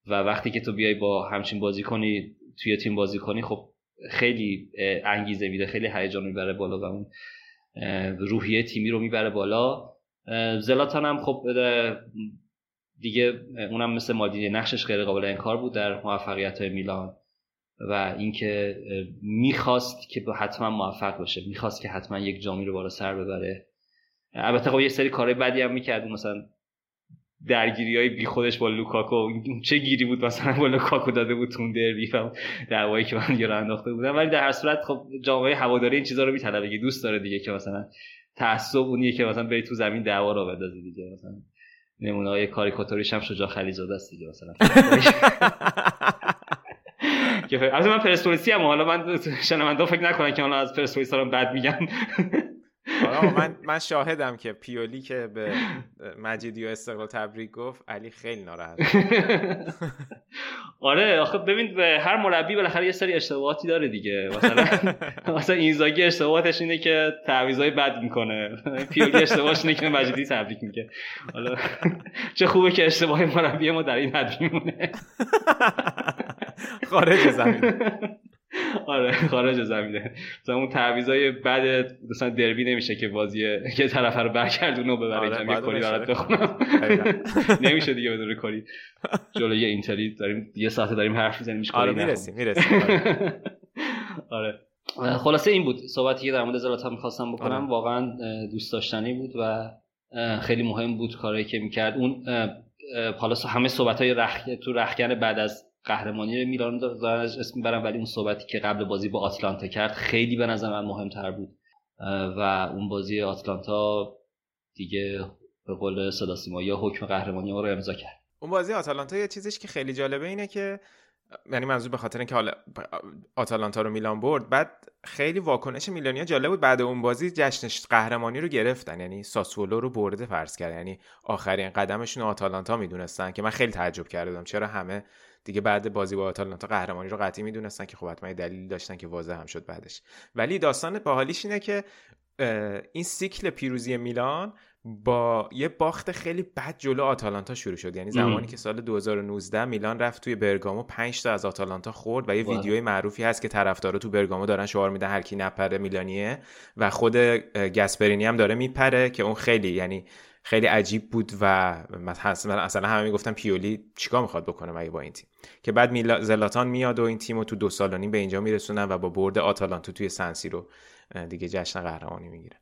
و وقتی که تو بیای با همچین بازیکنی توی تیم بازی کنی خب خیلی انگیزه میده خیلی هیجان می‌بره بالا و اون روحیه تیمی رو می‌بره بالا. زلاتان هم خب دیگه اونم مثل مالدینی نقشش غیر قابل انکار بود در موفقیت های میلان و اینکه می‌خواست که حتما موفق باشه می‌خواست که حتما یک جامی رو بالا سر ببره. البته خب یه سری کارهای بدی هم می‌کرد مثلا درگیری های بیخودش با لوکاکو. چه گیری بود مثلا با لوکاکو داده بود تو اون دربی؟ و دعوایی که من رو انداخته بودن. ولی در هر صورت خب جامعه هواداری این چیزا رو میطلبه دوست داره دیگه که مثلا تعصب اونیه که مثلا بری تو زمین دعوا رو بندازی دیگه. مثلا نمونه های کاریکاتوریش هم شجاع خلیزاده است دیگه مثلا. (laughs) که البته من پرسپولیسی هم حالا من شنونده فکر نکنن که حالا از پرسپولیس دارم بد میگم. من من شاهدم که پیولی که به مجیدی و استقلال تبریک گفت علی خیلی ناراحت (laughs) آره آخه ببین به هر مربی بالاخره یه سری اشتباهاتی داره دیگه. مثلا (laughs) مثلا اینزاگی اشتباهاتش اینه که تعویضای بد می‌کنه. پیولی اشتباهش اینه که مجیدی تبریک میگه. حالا چه خوبه که اشتباه مربی ما در این حد میمونه. (laughs) خارج زمین. آره خارج زمینه. مثلا اون تعویضای بعد مثلا دربی نمیشه که بازی یه طرف رو برگردونه و ببره آره یه کاری برات بخونم. (laughs) نمیشه دیگه بدون کاری جلوی اینتری داریم یه ساعت داریم حرف می‌زنیم آره می‌رسیم می‌رسیم (laughs) آره. خلاصه این بود صحبتی که در مورد زلاتان می‌خواستم بکنم. آره. واقعا دوست داشتنی بود و خیلی مهم بود کاری که می‌کرد. اون حالا همه صحبت های رخ... تو رخکن بعد از قهرمانی میلان دارن اسم برم ولی اون صحبتی که قبل بازی با آتلانتا کرد خیلی به نظر من مهمتر بود. و اون بازی آتلانتا دیگه به قول صدا یا حکم قهرمانی رو امضا کرد. اون بازی آتالانتا یه چیزش که خیلی جالبه اینه که یعنی منظور به خاطر اینکه حالا آتالانتا رو میلان برد بعد خیلی واکنش میلانیا جالب بود. بعد اون بازی جشن قهرمانی رو گرفتن. یعنی ساسولو رو برده فرض کرد. یعنی آخرین قدمشون آتالانتا می‌دونستن که من خیلی تعجب کردم. چرا همه دیگه بعد بازی با آتالانتا قهرمانی رو قطعی می‌دونستن که خب حتما دلیلی داشتن که واضح هم شد بعدش. ولی داستان باحالیش اینه که این سیکل پیروزی میلان با یه باخت خیلی بد جلو آتالانتا شروع شد. یعنی زمانی که سال 2019 میلان رفت توی برگامو 5 تا از آتالانتا خورد و یه ویدیوی معروفی هست که طرفدارا تو برگامو دارن شعار میدن هر کی نپره میلانیه و خود گسپرینی هم داره میپره که اون خیلی یعنی خیلی عجیب بود و مثلا اصلا همه می‌گفتن پیولی چیکار می‌خواد بکنه مگه با این تیم؟ که بعد میلا... زلاتان میاد و این تیم رو تو دو سال به اینجا میرسونن و با برد آتالانتا توی سنسی رو دیگه جشن قهرمانی می‌گیرن.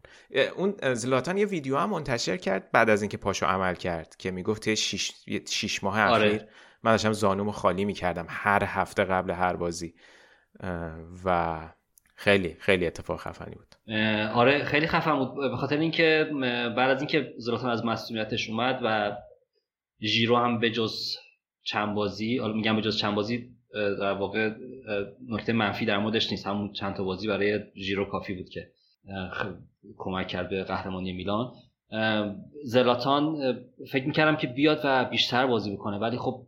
اون زلاتان یه ویدیو هم منتشر کرد بعد از اینکه پاشو عمل کرد که می‌گفت شیش, شیش ماه آره. اخیر من داشتم زانومو خالی می‌کردم هر هفته قبل هر بازی. و خیلی خیلی اتفاق خفنی بود. آره خیلی خفن بود. به خاطر اینکه بعد از اینکه زلاتان از مسئولیتش اومد و ژیرو هم به جز چند بازی میگم به جز چند بازی در واقع نکته منفی در موردش نیست. همون چند تا بازی برای ژیرو کافی بود که کمک کرد به قهرمانی میلان. زلاتان فکر می‌کردم که بیاد و بیشتر بازی بکنه ولی خب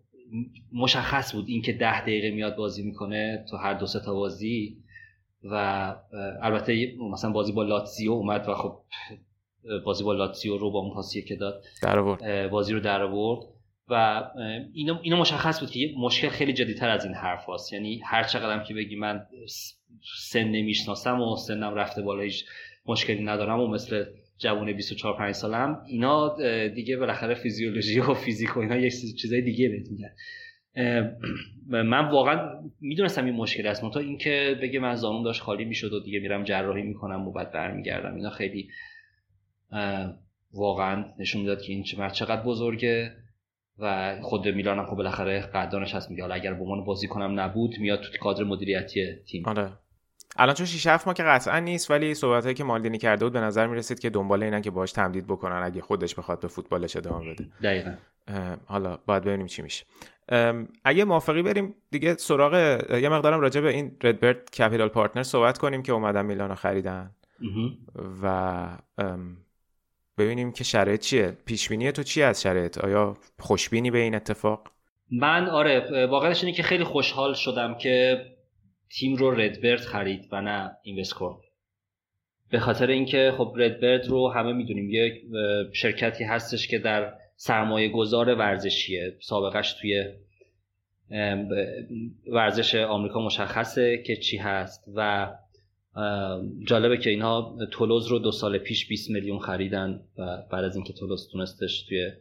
مشخص بود اینکه ده دقیقه میاد بازی می‌کنه تو هر دو سه تا بازی. و البته مثلا بازی با لاتزیو اومد و خب بازی با لاتزیو رو با اون پاسیه که داد بازی رو در آورد و اینو, اینو مشخص بود که مشکل خیلی جدیتر از این حرف هست. یعنی هر چقدرم که بگی من سن نمی‌شناسم و سنم رفته بالا هیچ مشکلی ندارم و مثل جوون 24 5 سالم اینا دیگه بالاخره فیزیولوژی و فیزیک و اینا یه چیزای دیگه بهت میگن (clears throat) من واقعا می‌دونستم این مشکل است. منتها اینکه بگه من زانوم داشت خالی می‌شد و دیگه میرم جراحی می‌کنم و بعد برمیگردم. اینا خیلی واقعا نشون می‌داد که این چقدر بزرگه و خود میلان هم خب بالاخره قدردانش هست میگه حالا اگر به عنوان بازی کنم نبود میاد تو کادر مدیریتی تیم. آره. الان چون 6 7 ما که قطعا نیست ولی صحبتایی که مالدینی کرده بود به نظر می‌رسید که دنبال اینن که باهاش تمدید بکنن اگه خودش بخواد به فوتبالش ادامه بده. دقیقا. حالا باید ببینیم چی میشه. اگه موافقی بریم دیگه سراغ یه مقدارم راجع به این RedBird Capital Partner صحبت کنیم که اومدن میلانو خریدن. و ببینیم که شرایط چیه. پیش بینی تو چی از شرایط؟ آیا خوشبینی به این اتفاق؟ من آره واقعش اینه که خیلی خوشحال شدم که تیم رو RedBird خرید و نه Investcorp به خاطر اینکه خب RedBird رو همه می‌دونیم یک شرکتی هستش که در سرمایه گذار ورزشیه. سابقش توی ورزش آمریکا مشخصه که چی هست و جالبه که اینها تولوز رو دو سال پیش 20 میلیون خریدن و بعد از اینکه تولوز تونستش توی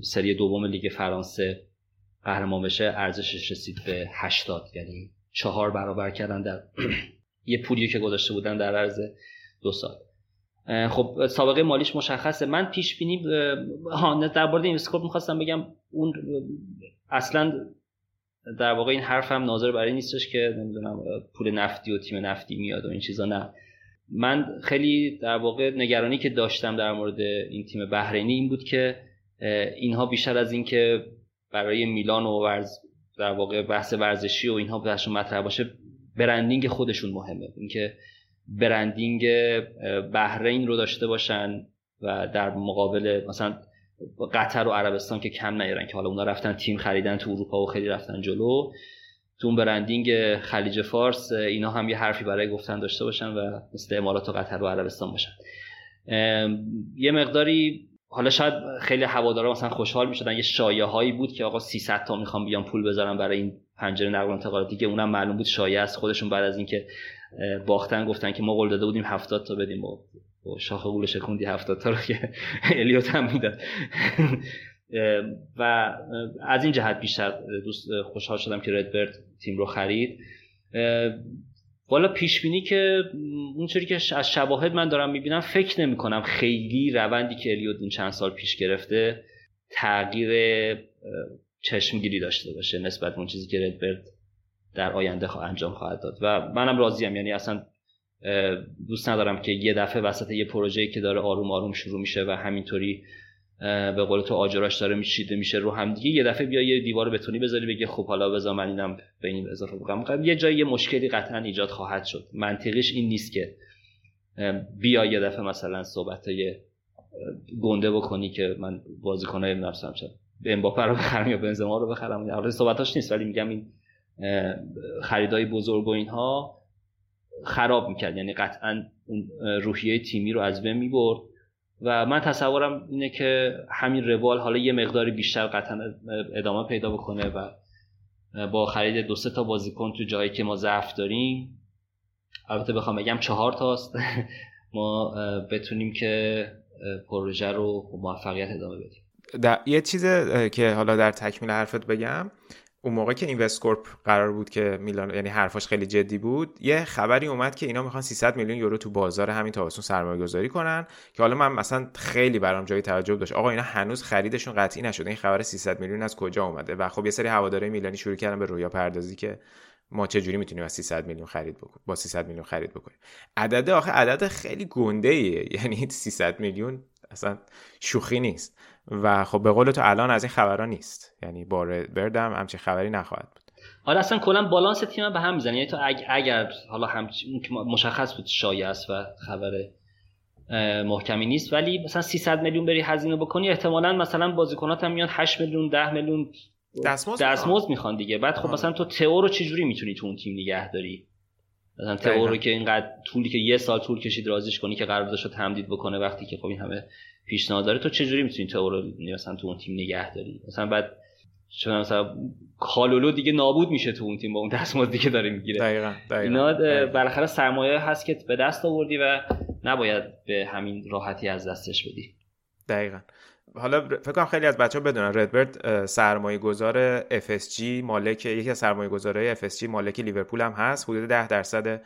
سری دوم لیگ فرانسه قهرمان بشه ارزشش رسید به 80 یعنی چهار برابر کردن در (clears throat) یه پولی که گذاشته بودن در عرض دو سال. خب سابقه مالیش مشخصه. من پیش بینی ها در مورد این می‌خواستم بگم اون اصلا در واقع این حرف هم ناظر برای نیستش که نمی‌دونم پول نفتی و تیم نفتی میاد و این چیزا نه. من خیلی در واقع نگرانی که داشتم در مورد این تیم بحرینی این بود که اینها بیشتر از اینکه برای میلان و ورز در واقع بحث ورزشی و اینها بهشون مطرح باشه برندینگ خودشون مهمه. اینکه برندینگ بحرین رو داشته باشن و در مقابل مثلا قطر و عربستان که کم نیارن که حالا اونا رفتن تیم خریدن تو اروپا و خیلی رفتن جلو. تو برندینگ خلیج فارس اینا هم یه حرفی برای گفتن داشته باشن و مثل امارات و قطر و عربستان باشن. یه مقداری حالا شاید خیلی هوادارا مثلا خوشحال می‌شدن. یه شایعه هایی بود که آقا 300 تا می‌خوام بیان پول بذارم برای این پنجره نقل و انتقالات. دیگه اونم معلوم بود شایعه است. خودشون بعد از اینکه باختن گفتن که ما قول داده بودیم 70 تا بدیم. و شاخ گول شکوندی 70 تا رو که (laughs) الیوت هم می‌داد. (laughs) و از این جهت بیشتر دوست خوشحال شدم که ردبرد تیم رو خرید. والا پیش بینی که اونطوری که از شواهد من دارم می‌بینم فکر نمی کنم خیلی روندی که الیوت این چند سال پیش گرفته تغییر چشمگیری داشته باشه نسبت به اون چیزی که ردبرد در آینده انجام خواهد داد. و منم راضیم یعنی اصلا دوست ندارم که یه دفعه وسط یه پروژه‌ای که داره آروم آروم شروع میشه و همینطوری به قول تو آجراش داره میشیده میشه رو هم دیگه یه دفعه بیا یه دیوار بتونی بذاری بگه خب حالا بذار من اینم به این اضافه بکنم. یه جایی یه مشکلی قطعا ایجاد خواهد شد. منطقیش این نیست که بیا یه دفعه مثلا صحبت گنده بکنی که من بازیکنای نفسم شد به امباپه رو بخرم یا بنزما رو بخرم. آره صحبتاش نیست ولی میگم این خریدای بزرگ و اینها خراب می‌کرد. یعنی قطعا اون روحیه تیمی رو از بین می‌برد. و من تصورم اینه که همین روال حالا یه مقداری بیشتر قطعا ادامه پیدا بکنه و با خرید دو سه تا بازیکن تو جایی که ما ضعف داریم. البته بخوام بگم چهار تاست. (laughs) ما بتونیم که پروژه رو موفقیت ادامه بدیم. یه چیز که حالا در تکمیل حرفت بگم اون موقع که اینوستکورپ قرار بود که میلان یعنی حرفاش خیلی جدی بود یه خبری اومد که اینا می‌خوان 300 میلیون یورو تو بازار همین تابستون سرمایه گذاری کنن که حالا من مثلا خیلی برام جای تعجب داشت. آقا اینا هنوز خریدشون قطعی نشده. این خبر 300 میلیون از کجا اومده؟ و خب یه سری هواداره میلانی شروع کردن به رویا پردازی که ما چه جوری می‌تونیم از 300 میلیون خرید بکنیم؟ با 300 میلیون خرید بکنیم. عدد آخه عدد خیلی گنده ایه. (laughs) یعنی 300 میلیون اصلا شوخی نیست. و خب به قول تو الان از این خبرها نیست. یعنی با بردم همچین خبری نخواهد بود. حالا اصلا کلا بالانس تیم به هم می‌زنه. یعنی تو اگر حالا هم مشخص بود شایع است و خبر محکمی نیست ولی مثلا 300 میلیون بری هزینه بکنی احتمالا مثلا بازیکنات هم میان 8 میلیون 10 میلیون دستمزد می‌خوان. دیگه. بعد خب مثلا تو تئو رو چجوری می‌تونی تو اون تیم نگه داری مثلا تئو رو که اینقدر طولی که یه سال طول کشید رازیش کنی که قراردادش رو تمدید بکنه وقتی که خب این همه پیشنهاد داره. تو چجوری می‌تونی تو رو مثلا تو اون تیم نگه داری. مثلا بعد چون مثلا کالولو دیگه نابود میشه تو اون تیم با اون دستمزدی که داره می‌گیره. دقیقاً اینا بالاخره سرمایه هست که به دست آوردی و نباید به همین راحتی از دستش بدی. دقیقا. حالا فکر کنم خیلی از بچه ها بدونن ردبرد سرمایه گذار FSG مالک یکی از سرمایه گذاره FSG مالک لیورپول هم هست. حدود 10 درصد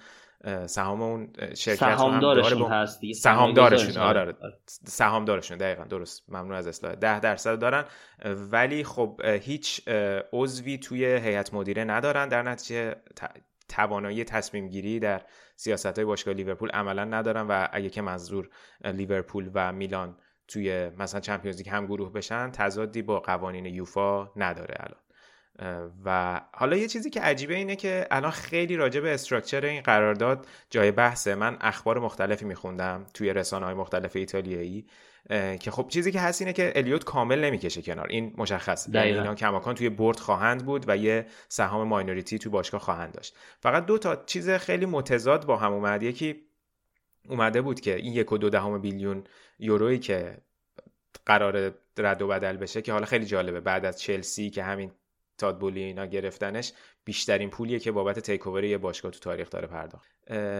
سهام اون شرکت سهامدارشون هست دیگه سهامدارشون آره, آره. سهامدارشون دقیقا درست. ممنون از اصلاح. 10 درصد دارن. ولی خب هیچ عضوی توی هیئت مدیره ندارن. در نتیجه توانایی تصمیم گیری در سیاست های باشگاه لیورپول عملا ندارن و اگه که منظور لیورپول و میلان توی مثلا چمپیونز لیگ هم گروه بشن تضادی با قوانین یوفا نداره الان. و حالا یه چیزی که عجیبه اینه که الان خیلی راجع به استراکچر این قرارداد جای بحثه. من اخبار مختلفی میخوندم توی رسانه های مختلف ایتالیایی که خب چیزی که هست اینه که الیوت کامل نمی‌کشه کنار. این مشخص یعنی اینا کماکان توی برد خواهند بود و یه سهام ماینوریتی توی باشگاه خواهند داشت. فقط دو تا چیز خیلی متضاد با هم اومد. یکی اومده بود که این یک و دو دهم بیلیون یورویی که قرار رد و بدل بشه که حالا خیلی جالبه. بعد از چلسی که همین تادبولی اینا گرفتنش بیشترین پولیه که بابت تیک اوور یه باشگاه تو تاریخ داره پرداخت.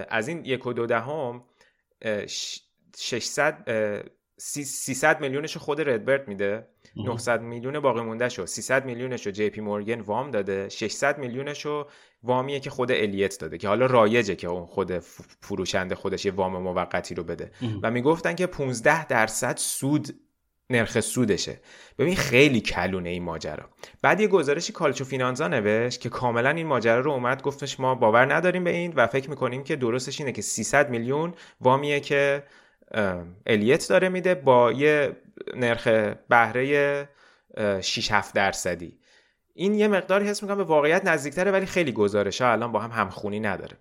از این یک و دو دهم 600 300 میلیونش خود ردبرت میده. 900 میلیون باقی مونده شو 300 میلیونش رو جی پی مورگن وام داده. 600 میلیونش رو وامیه که خود الیت داده که حالا رایجه که اون خود فروشنده خودش یه وام موقتی رو بده. و می‌گفتن که 15 درصد سود نرخ سودشه. ببین خیلی کلونه این ماجرا. بعد یه گزارشی کالچو فینانزا نوشت که کاملا این ماجرا رو اومد گفتش ما باور نداریم به این و فکر می‌کنیم که درستش اینه که 300 میلیون وامیه که الیت داره میده با یه نرخ بهره 6 7 درصدی. این یه مقداری حس می‌کنم به واقعیت نزدیکتره ولی خیلی گزارش ها الان با هم همخونی نداره.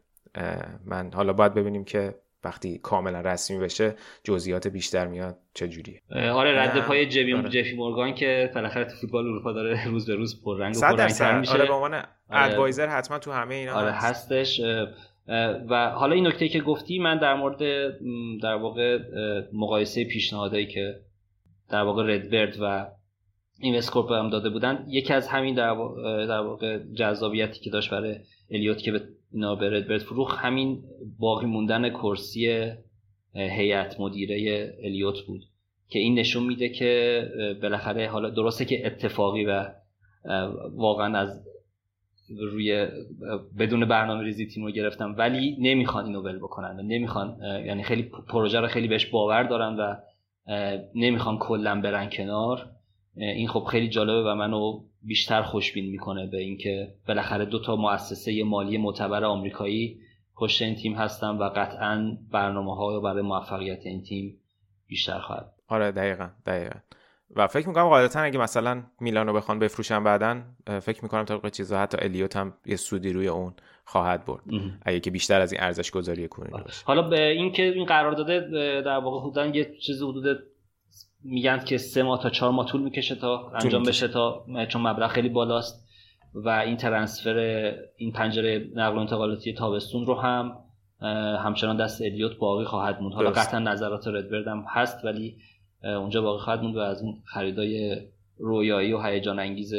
من حالا باید ببینیم که وقتی کاملا رسمی بشه جزئیات بیشتر میاد. چه جوریه آره رد پای جبی آره. جفی مورگان که بالاخره تو فوتبال اروپا داره روز به روز پررنگ و پررنگ‌تر میشه. آره به عنوان ادوایزر آره. حتما تو همه اینا آره هستش. و حالا این نکته که گفتی من در مورد در واقع مقایسه پیشنهادهایی که در واقع ردبرد و اینوستکورپ هم داده بودن یکی از همین در واقع جذابیتی که داشت برای الیوت که به اینا به ردبرد فروخ همین باقی موندن کرسی هیئت مدیره الیوت بود که این نشون میده که بالاخره حالا درسته که اتفاقی و واقعا از روی بدون برنامه ریزی تیم رو گرفتم ولی نمی‌خوان اینو ول بکنن و نمی‌خوان یعنی خیلی پروژه رو خیلی بهش باور دارن و نمی‌خوان کلا برن کنار. این خب خیلی جالبه و منو بیشتر خوشبین می‌کنه به اینکه بالاخره دو تا مؤسسه مالی معتبر آمریکایی پشت این تیم هستن و قطعا برنامه ها برای موفقیت این تیم بیشتر خواهد آره دقیقا دقیقا. و فکر می‌کنم قاعدتا اگه مثلا میلانو بخوان بفروشن بعدا فکر می‌کنم طبق چیزا حتی الیوت هم یه سودی روی اون خواهد برد. اگه که بیشتر از این ارزش گذاری کنید باشه. حالا به اینکه این قرار داده در واقع حدودا یه چیز حدود میگن که سه ماه تا چهار ماه طول می‌کشه تا انجام بشه تا چون مبلغ خیلی بالاست و این transfer این پنجره نقل و انتقالاتی تابستون رو هم همچنان دست Elliott باقی خواهد موند. حالا قطعا نظرات RedBird هم هست ولی اونجا باقی خواهد موند و از اون خریدای رویایی و هیجان انگیز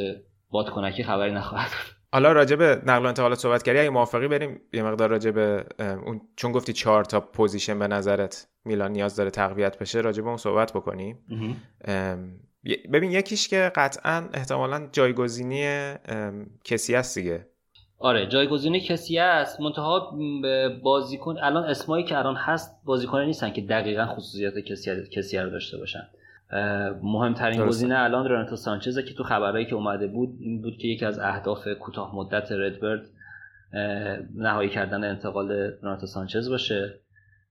بادکنکی خبری نخواهد بود. حالا راجع به نقل و انتقالات صحبت کردی اگه موافقی بریم یه مقدار راجع به اون چون گفتی چهار تا position به نظرت میلان نیاز داره تقویت بشه راجع به اون صحبت بکنیم. ببین یکیش که قطعا احتمالا جایگزینی کسی است دیگه. آره جایگزینی کسی است منتها بازیکن الان اسمایی که الان هست بازیکن نیستن که دقیقا خصوصیات کسی کسی رو داشته باشن. مهمترین گزینه الان رونالدو سانچزه که تو خبرهایی که اومده بود این بود که یکی از اهداف کوتاه مدت ردبرد نهایی کردن انتقال رونالدو سانچز باشه.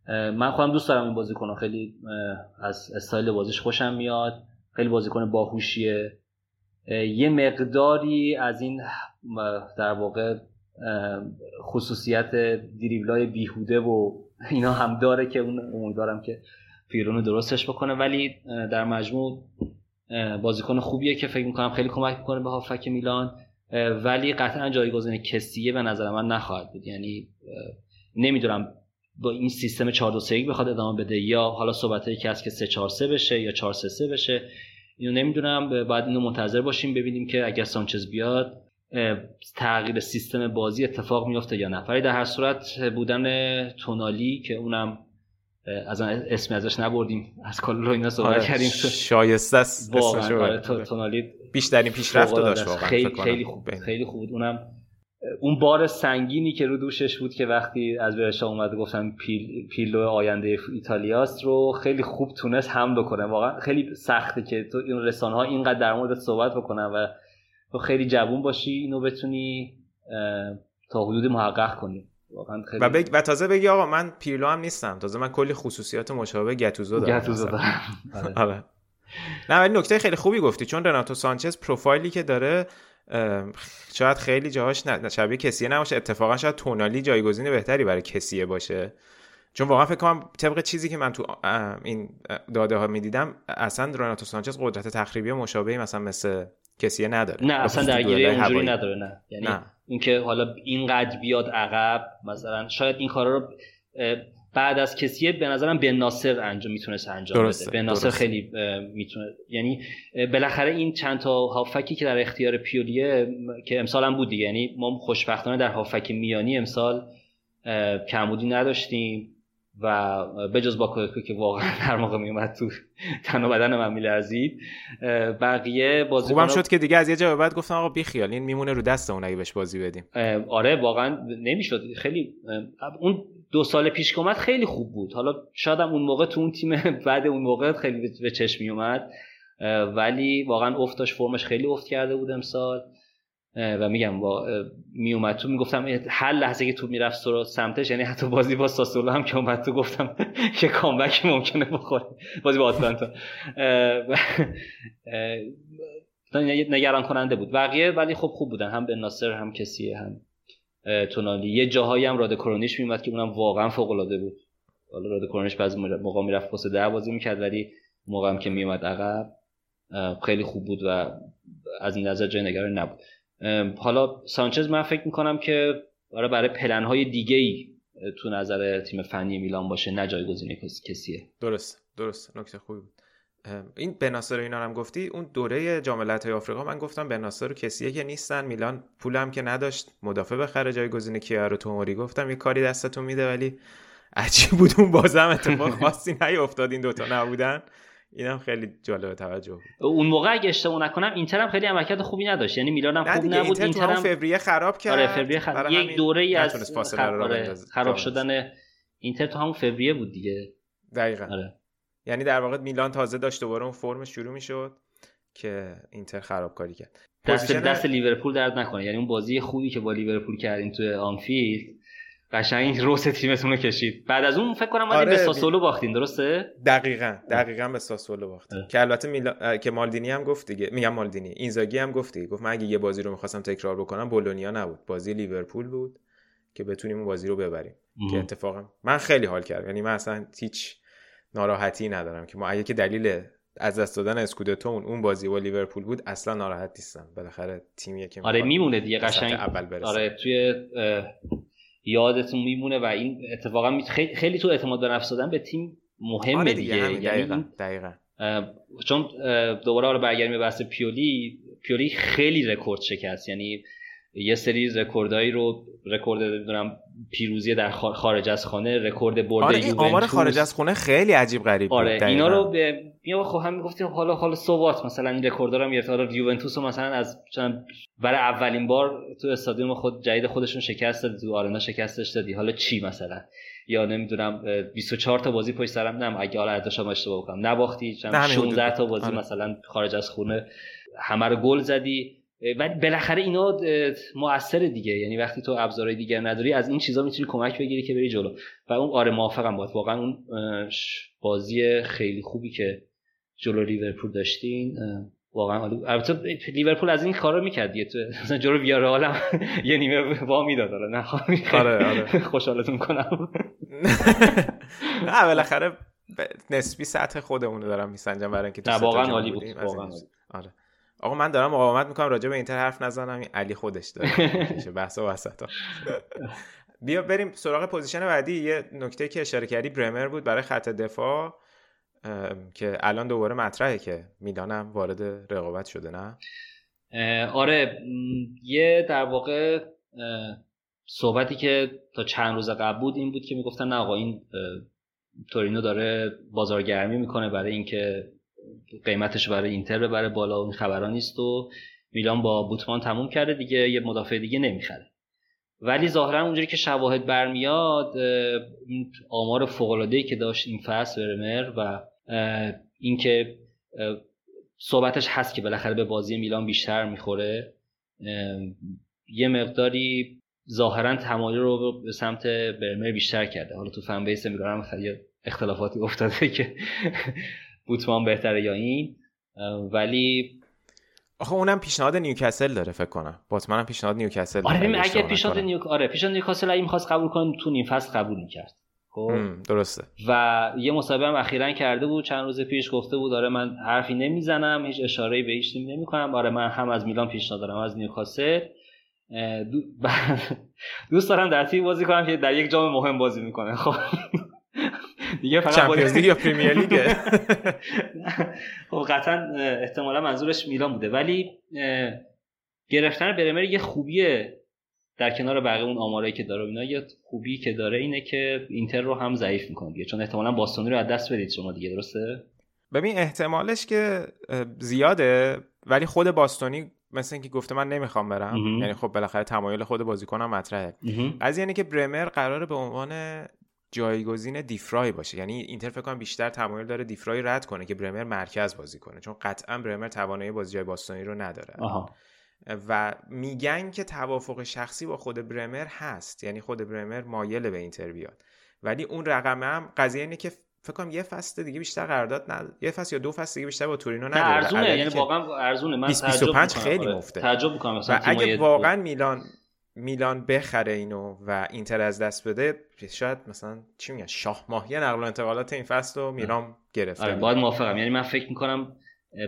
من خودم دوست دارم این بازیکن خیلی از استایل بازیش خوشم میاد. خیلی بازیکن باهوشیه. یه مقداری از این در واقع خصوصیت دریبلای بیهوده و اینا هم داره که اون امیدوارم که پیرون درستش بکنه ولی در مجموع بازیکن خوبیه که فکر می‌کنم خیلی کمک می‌کنه به هافک میلان. ولی قطعا جایگزین کسیه به نظر من نخواهد بود. یعنی نمی‌دونم با این سیستم 4 2 3 بخواد ادامه بده یا حالا صحبت که هست که 3 4 3 بشه یا 4 3 3 بشه اینو نمی‌دونم. بعد اینو منتظر باشیم ببینیم که اگر سانچز بیاد تغییر سیستم بازی اتفاق میفته یا نه. ولی در هر صورت بودن تونالی که اونم از اسمی ازش نبردیم. از کالولو اینا صحبت آره کردیم. شایسته است واقعا آره تونالی بیشترین پیشرفت داشت واقعا خیلی خیلی خوب خیلی خوب اونم اون بار سنگینی که رو دوشش بود که وقتی از برشا اومده گفتن پیل، پیلو آینده ایتالیاست رو خیلی خوب تونست هم بکنه. واقعا خیلی سخته که تو این رسانه ها اینقدر در مورد صحبت بکنن و تو خیلی جوون باشی اینو بتونی تا حدود محقق کنی. خیلی... و, بگ... و تازه بگی آقا من پیرلو هم نیستم. تازه من کلی خصوصیات مشابه گتوزو دارم گتوزو دارم. (laughs) آره. آره. نه ولی نکته خیلی خوبی گفتی. چون رناتو سانچز پروفایلی که داره شاید خیلی جاهاش نه شبیه کسیه نباشه. اتفاقا شاید تونالی جایگزین بهتری برای کسیه باشه. چون واقعا فکر کنم طبق چیزی که من تو این داده ها می‌دیدم اصلا روناتو سانچز قدرت تخریبی مشابهی مثلا مثل کسیه نداره. نه اصلا درگیری اونجوری نداره نه. یعنی. اینکه حالا اینقدر بیاد عقب مثلا شاید این کارا رو بعد از کسیه به نظرم به ناصر انجام می‌تونست انجام بده. به ناصر خیلی می‌تونه یعنی بالاخره این چند تا هافکی که در اختیار پیولیه که امسال هم بود دیگه. یعنی ما خوشبختانه در هافک میانی امسال کمبودی نداشتیم. و بجز با که واقعا (laughs) در موقع میومد تو تن و بدن من میلرزید بقیه بازی خوبم شد که دیگه از یه جا بعد گفتم آقا بی خیال این میمونه رو دست اون اگه بهش بازی بدیم. آره واقعا نمی‌شد. خیلی اون دو سال پیش که خیلی خوب بود. حالا شاید اون موقع تو اون تیم (laughs) بعد اون موقع خیلی به چشم میومد ولی واقعا افتاش فرمش خیلی افت کرده بود امسال. و میگم با میومد تو می‌گفتم هر لحظه که تو می‌رفت سر سمتش یعنی حتی بازی با ساسولو هم که اومد تو گفتم (laughs) که کامبک ممکنه بخوره. بازی با آتلانتا. نگران کننده بود. بقیه ولی خب خوب بودن. هم به ناصر هم کسی هم تونالی. یه جاهایی هم راد کرونیش میومد که اونم واقعا فوق العاده بود. حالا راد کرونیش بعضی موقع می‌رفت پست ده بازی می‌کرد ولی موقع هم که میومد عقب خیلی خوب بود و از این نظر جای نگرانی نبود. حالا سانچز من فکر می‌کنم که برای برای پلن های دیگه ای تو نظر تیم فنی میلان باشه نه جایگزین کسیه. درست درست نکته خوبی بود. این بناسر اینا هم گفتی؟ اون دوره جام های آفریقا من گفتم بناسر و کسیه که نیستن. میلان پولم که نداشت مدافع بخره جایگزین کیارو توموری. گفتم یه کاری دستتون میده ولی عجیب بود اون بازم اتفاق (laughs) خاصی نیافتاد این دوتا نبودن. اینم خیلی جالب توجه. بود اون موقع اگه اشتباه نکنم اینتر هم خیلی عملکرد خوبی نداشت. یعنی میلان هم خوب نبود اینتر هم فوریه خراب کرد. آره فوریه خراب یک دوره ای از خراب. خراب شدن اینتر تو همون فوریه بود دیگه. دقیقاً. آره. یعنی در واقع میلان تازه داشت دوباره اون فرمش شروع می‌شد که اینتر خرابکاری کرد. دست دست لیورپول درد نکنه. یعنی اون بازی خوبی که با لیورپول کردیم تو آنفیلد قشنگ روس تیمتون رو کشید. بعد از اون فکر کنم آره به ساسولو باختین درسته؟ دقیقا دقیقا به ساسولو باختین که البته میلا... که مالدینی هم گفت دیگه. میگم مالدینی. اینزاگی هم گفت دیگه. گفت من اگه یه بازی رو می‌خواستم تکرار بکنم بولونیا نبود. بازی لیورپول بود که بتونیم اون بازی رو ببریم. که اتفاقا من خیلی حال کردم. یعنی من اصلا هیچ ناراحتی ندارم که ما اگه که دلیل از دست دادن اسکودتو اون بازی با لیورپول بود اصلا ناراحت نیستم. بالاخره تیمیه که آره میمونه دیگه قشنگ. اول برسه. آره توی یادتون میمونه و این اتفاقا خیلی, خیلی تو اعتماد به نفس دادن به تیم مهمه آره دیگه, دیگه. یعنی دقیقا. چون دوباره حالا برگردیم به بحث پیولی پیولی خیلی رکورد شکست یعنی یه سری رکوردایی رو رکورد نمی‌دونم پیروزی در خارج از خانه رکورد برد آره این آمار خارج از خونه خیلی عجیب غریب آره بود اینا رو به میام خب هم می‌گفتیم حالا حالا سوات مثلا این رکورد رو گرفت. حالا یوونتوس رو مثلا از برای اولین بار تو استادیوم خود جدید خودشون شکست داد تو آرنا شکستش دادی. حالا چی مثلا؟ یا نمی‌دونم 24 تا بازی پشت سرم؟ نم اگه حالا اداشم اشتباه بکنم. نباختی 16 تا بازی آره. مثلا خارج از خونه. همه رو گل زدی. ولی بالاخره اینا موثر دیگه. یعنی وقتی تو ابزارهای دیگر نداری از این چیزا می‌تونی کمک بگیری که بری جلو. و اون آره موافقم باید واقعا اون بازی خیلی خوبی که جلو لیورپول داشتین واقعا البته لیورپول از این کارا می‌کرد دیگه. مثلا جلو ویارال هم (laughs) یه نیمه وا می‌داد. حالا نه آره آره. (laughs) خوشحالتون کنم. (laughs) نه بالاخره نسبی سطح خودمون دارم میسنجم برای اینکه تو واقعا عالی بود. واقعا آره. آقا من دارم مقاومت می‌کنم راجع به اینتر حرف نزنم این علی خودش داره. (laughs) بحث وسط بیا بریم سراغ position بعدی. یه نکته که اشاره کردی برمر بود برای خط دفاع که الان دوباره مطرحه که می‌دانم وارد رقابت شده نه؟ آره یه در واقع صحبتی که تا چند روز قبل بود این بود که می‌گفتن نه آقا این تورینو داره بازارگرمی می‌کنه برای اینکه قیمتش برای اینتر ببره بالا اون خبرها نیست و میلان با بوتمان تموم کرده دیگه یه مدافع دیگه نمی‌خره. ولی ظاهرا اونجوری که شواهد برمیاد آمار فوق که داشت این فصل برمر و اینکه صحبتش هست که بالاخره به بازی میلان بیشتر می‌خوره یه مقداری ظاهرا تمایل رو به سمت برمر بیشتر کرده. حالا تو فن بیس هم اختلافاتی افتاده که بوتمان بهتره یا این ولی آخه اونم پیشنهاد نیوکاسل داره فکر کنم. باتمن هم پیشنهاد نیوکاسل آره ببین اگه پیشنهاد نیوک آره پیشنهاد نیوکاسل اگه می‌خواست قبول کنه تو نیم فصل قبول می‌کرد. خب؟ درسته. و یه مصاحبه هم اخیرا کرده بود چند روز پیش گفته بود آره من حرفی نمی‌زنم هیچ اشاره‌ای به هیچ نمی کنم آره من هم از میلان پیشنهاد دارم از نیوکاسل. (laughs) دوست دارم در تیم بازی کنم که در یک جام مهم بازی می‌کنه. خب؟ دیگه فقط چمپیونز لیگ یا پریمیر لیگ؟ (laughs) خب قطعا احتمالا منظورش میلان بوده. ولی گرفتن برمر یه خوبیه در کنار بقیه اون آمارایی که داره. اینا یه خوبی که داره اینه که اینتر رو هم ضعیف می‌کنه دیگه. چون احتمالا باستونی رو از دست بدید شما دیگه درسته؟ ببین احتمالش که زیاده ولی خود باستونی مثل اینکه گفته من نمی‌خوام برم. یعنی خب بالاخره تمایل خود بازیکنم مطرحه. از یعنی که برمر قراره به عنوان جایگزین دیفرای باشه. یعنی اینتر فکر کنم بیشتر تمایل داره دیفرای رد کنه که برمر مرکز بازی کنه. چون قطعا برمر توانایی بازی جای باستانی رو نداره. و میگن که توافق شخصی با خود برمر هست. یعنی خود برمر مایل به اینتر بیاد. ولی اون رقم هم قضیه اینه که فکر کنم یه فصل دیگه بیشتر قرارداد نه یه فصل یا دو فصل دیگه بیشتر با تورینو نداره. ارزونه. یعنی واقعا ارزونه. من 25 خیلی آره. مفته. تعجب می‌کنم. مثلا اگه واقعا میلان میلان بخره اینو و اینتر از دست بده شاید مثلا چی میگن شاه ماهی نقل و انتقالات این فصل رو میلان گرفته. آره باید موافقم. یعنی من فکر می‌کنم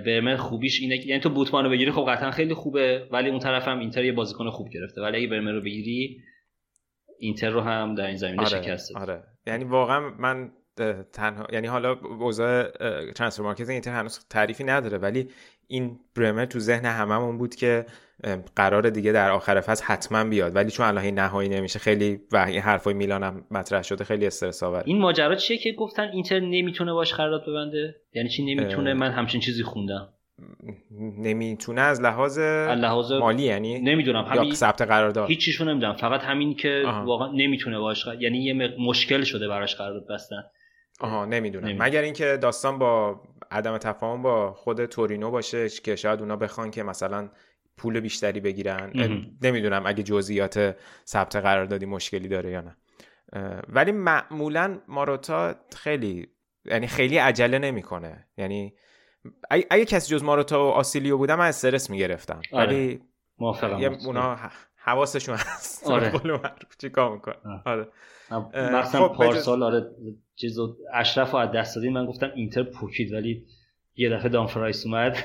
برمر خوبیش اینه که یعنی تو بوتمان رو بگیری خب قطعا خیلی خوبه ولی اون طرف هم اینتر یه بازیکن خوب گرفته. ولی اگه برمر رو بگیری اینتر رو هم در این زمینه آره، شکست آره. یعنی واقعا من تنها یعنی حالا اوضاع ترانسفر مارکت اینتر هنوز تعریفی نداره ولی این برمر تو ذهن هممون بود که قرار دیگه در آخر فصل حتما بیاد. ولی چون الان نهایی نمیشه خیلی و این حرفای میلان هم مطرح شده خیلی استرس آور. این ماجرا چیه که گفتن اینتر نمی‌تونه باش قرارداد ببنده؟ یعنی چی نمی‌تونه؟ من همچین چیزی خوندم. نمی‌تونه از لحاظ, لحاظ مالی یعنی نمی‌دونم. همین ثبت قرارداد. هیچیشو نمی‌دونم. فقط همین که آها. واقعا نمی‌تونه باش یعنی یه مشکل شده براش قرارداد بستن. آها نمی‌دونم. مگر اینکه داستان با عدم تفاهم با خود تورینو باشه که شاید اونا بخوان که مثلا پول بیشتری بگیرن. نمی‌دونم اگه جزئیات ثبت قراردادی مشکلی داره یا نه. ولی معمولا ماروتا خیلی یعنی خیلی عجله نمی‌کنه. یعنی اگه کسی جز ماروتا و آسیلیو بودم من استرس می‌گرفتم. آره. ولی اونا حواسشون هست. آره. (laughs) چی کار می‌کنه آره. مثلا خب پارسال آره چیزو اشرف از دست دادیم. من گفتم اینتر پوکید ولی یه دفعه دامفرایس اومد.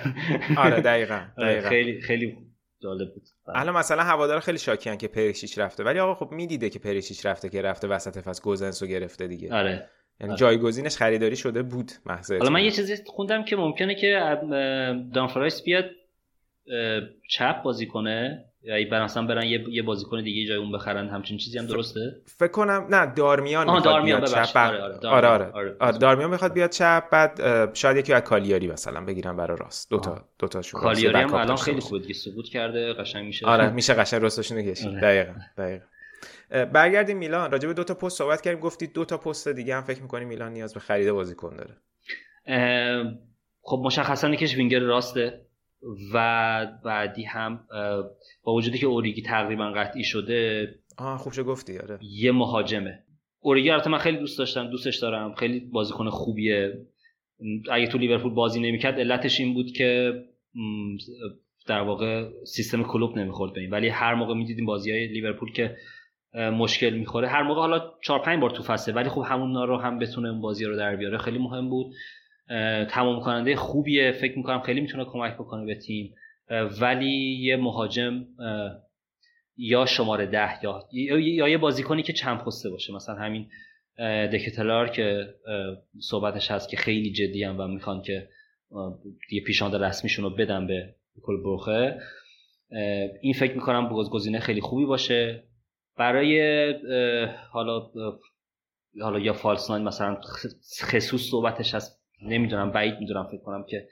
آره دقیقا, (laughs) دقیقا. خیلی خیلی جالب بود. الان مثلا هوادار خیلی شاکیان که پریشیچ رفته ولی آقا خب می‌دیده که پریشیچ رفته که رفته وسط فصل گوزنسو گرفته دیگه. آره. یعنی آره. جایگزینش خریداری شده بود محض حالا من یه چیزی خوندم که ممکنه که دانفرایس بیاد چپ بازی کنه. یا مثلا برن یه, یه بازیکن دیگه جای اون بخرن همچین چیزی هم درسته؟ فکر کنم نه دارمیان می‌خواد دارمیان بیاد چپ آره آره آره, آره, آره, آره دارمیان می‌خواد بیاد چپ بعد شاید یکی از کالیاری مثلا بگیرن برای راست. دو تا دو تاشون کالیاری هم الان خیلی خوبه دیگه ثبوت کرده قشنگ میشه. آره میشه قشنگ راستشون کشید. دقیقاً دقیقاً. برگردیم میلان. راجع به دو تا پست صحبت کردیم. گفتید دو تا پست دیگه هم فکر می‌کنی میلان نیاز به خرید بازیکن داره؟ خب مشخصا یکیش وینگر راسته. و بعدی هم با وجودی که اوریگی تقریبا قطعی شده آه خوب گفتی آره. یه مهاجمه. اوریگی البته من خیلی دوست داشتم دوستش دارم خیلی بازیکن خوبیه. اگه تو لیورپول بازی نمی‌کرد علتش این بود که در واقع سیستم کلوب نمی‌خورد به ولی هر موقع می‌دیدیم بازی های لیورپول که مشکل می‌خوره. هر موقع حالا 4 5 بار تو فصله ولی خب همون رو هم بتونه اون بازی رو در بیاره خیلی مهم بود. تمام کننده خوبیه. فکر می‌کنم خیلی می‌تونه کمک بکنه به تیم. ولی یه مهاجم یا شماره ده یا یا یه بازیکنی که چند پسته باشه. مثلا همین دکتلار که صحبتش هست که خیلی جدی هم و می‌خوان که یه پیشاند رسمیشون رو بدن به کل بروخه این فکر می‌کنم گزینه خیلی خوبی باشه. برای حالا حالا یا فالس مثلا خصوص صحبتش هست. نمی‌دونم بعید می‌دونم فکر کنم که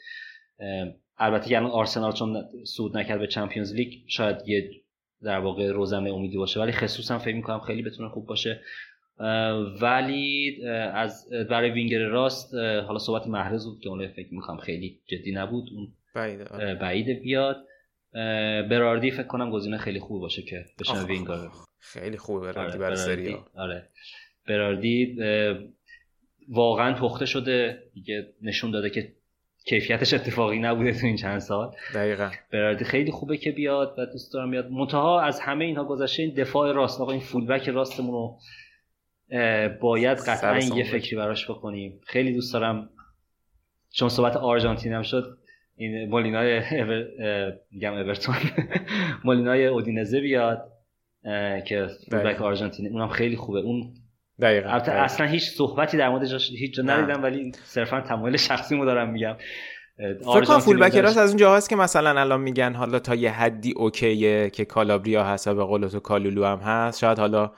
البته یعنی آرسنال چون سود نکرد به چمپیونز لیگ شاید یه در واقع روزنه امیدی باشه ولی خصوصا فکر می‌کنم خیلی بتونه خوب باشه. ولی از برای وینگر راست حالا صحبت محرز بود که اون فکر می‌کنم خیلی جدی نبود اون بعیده, آره. بعیده بیاد. براردی فکر کنم گزینه خیلی خوب باشه که بشه وینگر. خیلی خوبه براردی آره، برای سری آره. براردی واقعا پخته شده. دیگه نشون داده که کیفیتش اتفاقی نبوده تو این چند سال. دقیقا. براردی خیلی خوبه که بیاد و دوست دارم بیاد. منتها از همه اینها گذشته این دفاع راست آقا این فولبک راستمون رو باید قطعا یه فکری براش بکنیم. خیلی دوست دارم. چون صحبت آرژانتین هم شد این مولینای اور... میگم اورتون. (laughs) مولینای اودینزه بیاد که فولبک آرژانتینی اونم خیلی خوبه. اون دقیقاً البته اصلا هیچ صحبتی در موردش هیچ جا ندیدم ولی صرفا تمایل شخصی مو دارم میگم. فکر کنم فول بک راست از اون جاهاست که مثلا الان میگن حالا تا یه حدی اوکیه که کالابریا حساب قول تو کالولو هم هست شاید حالا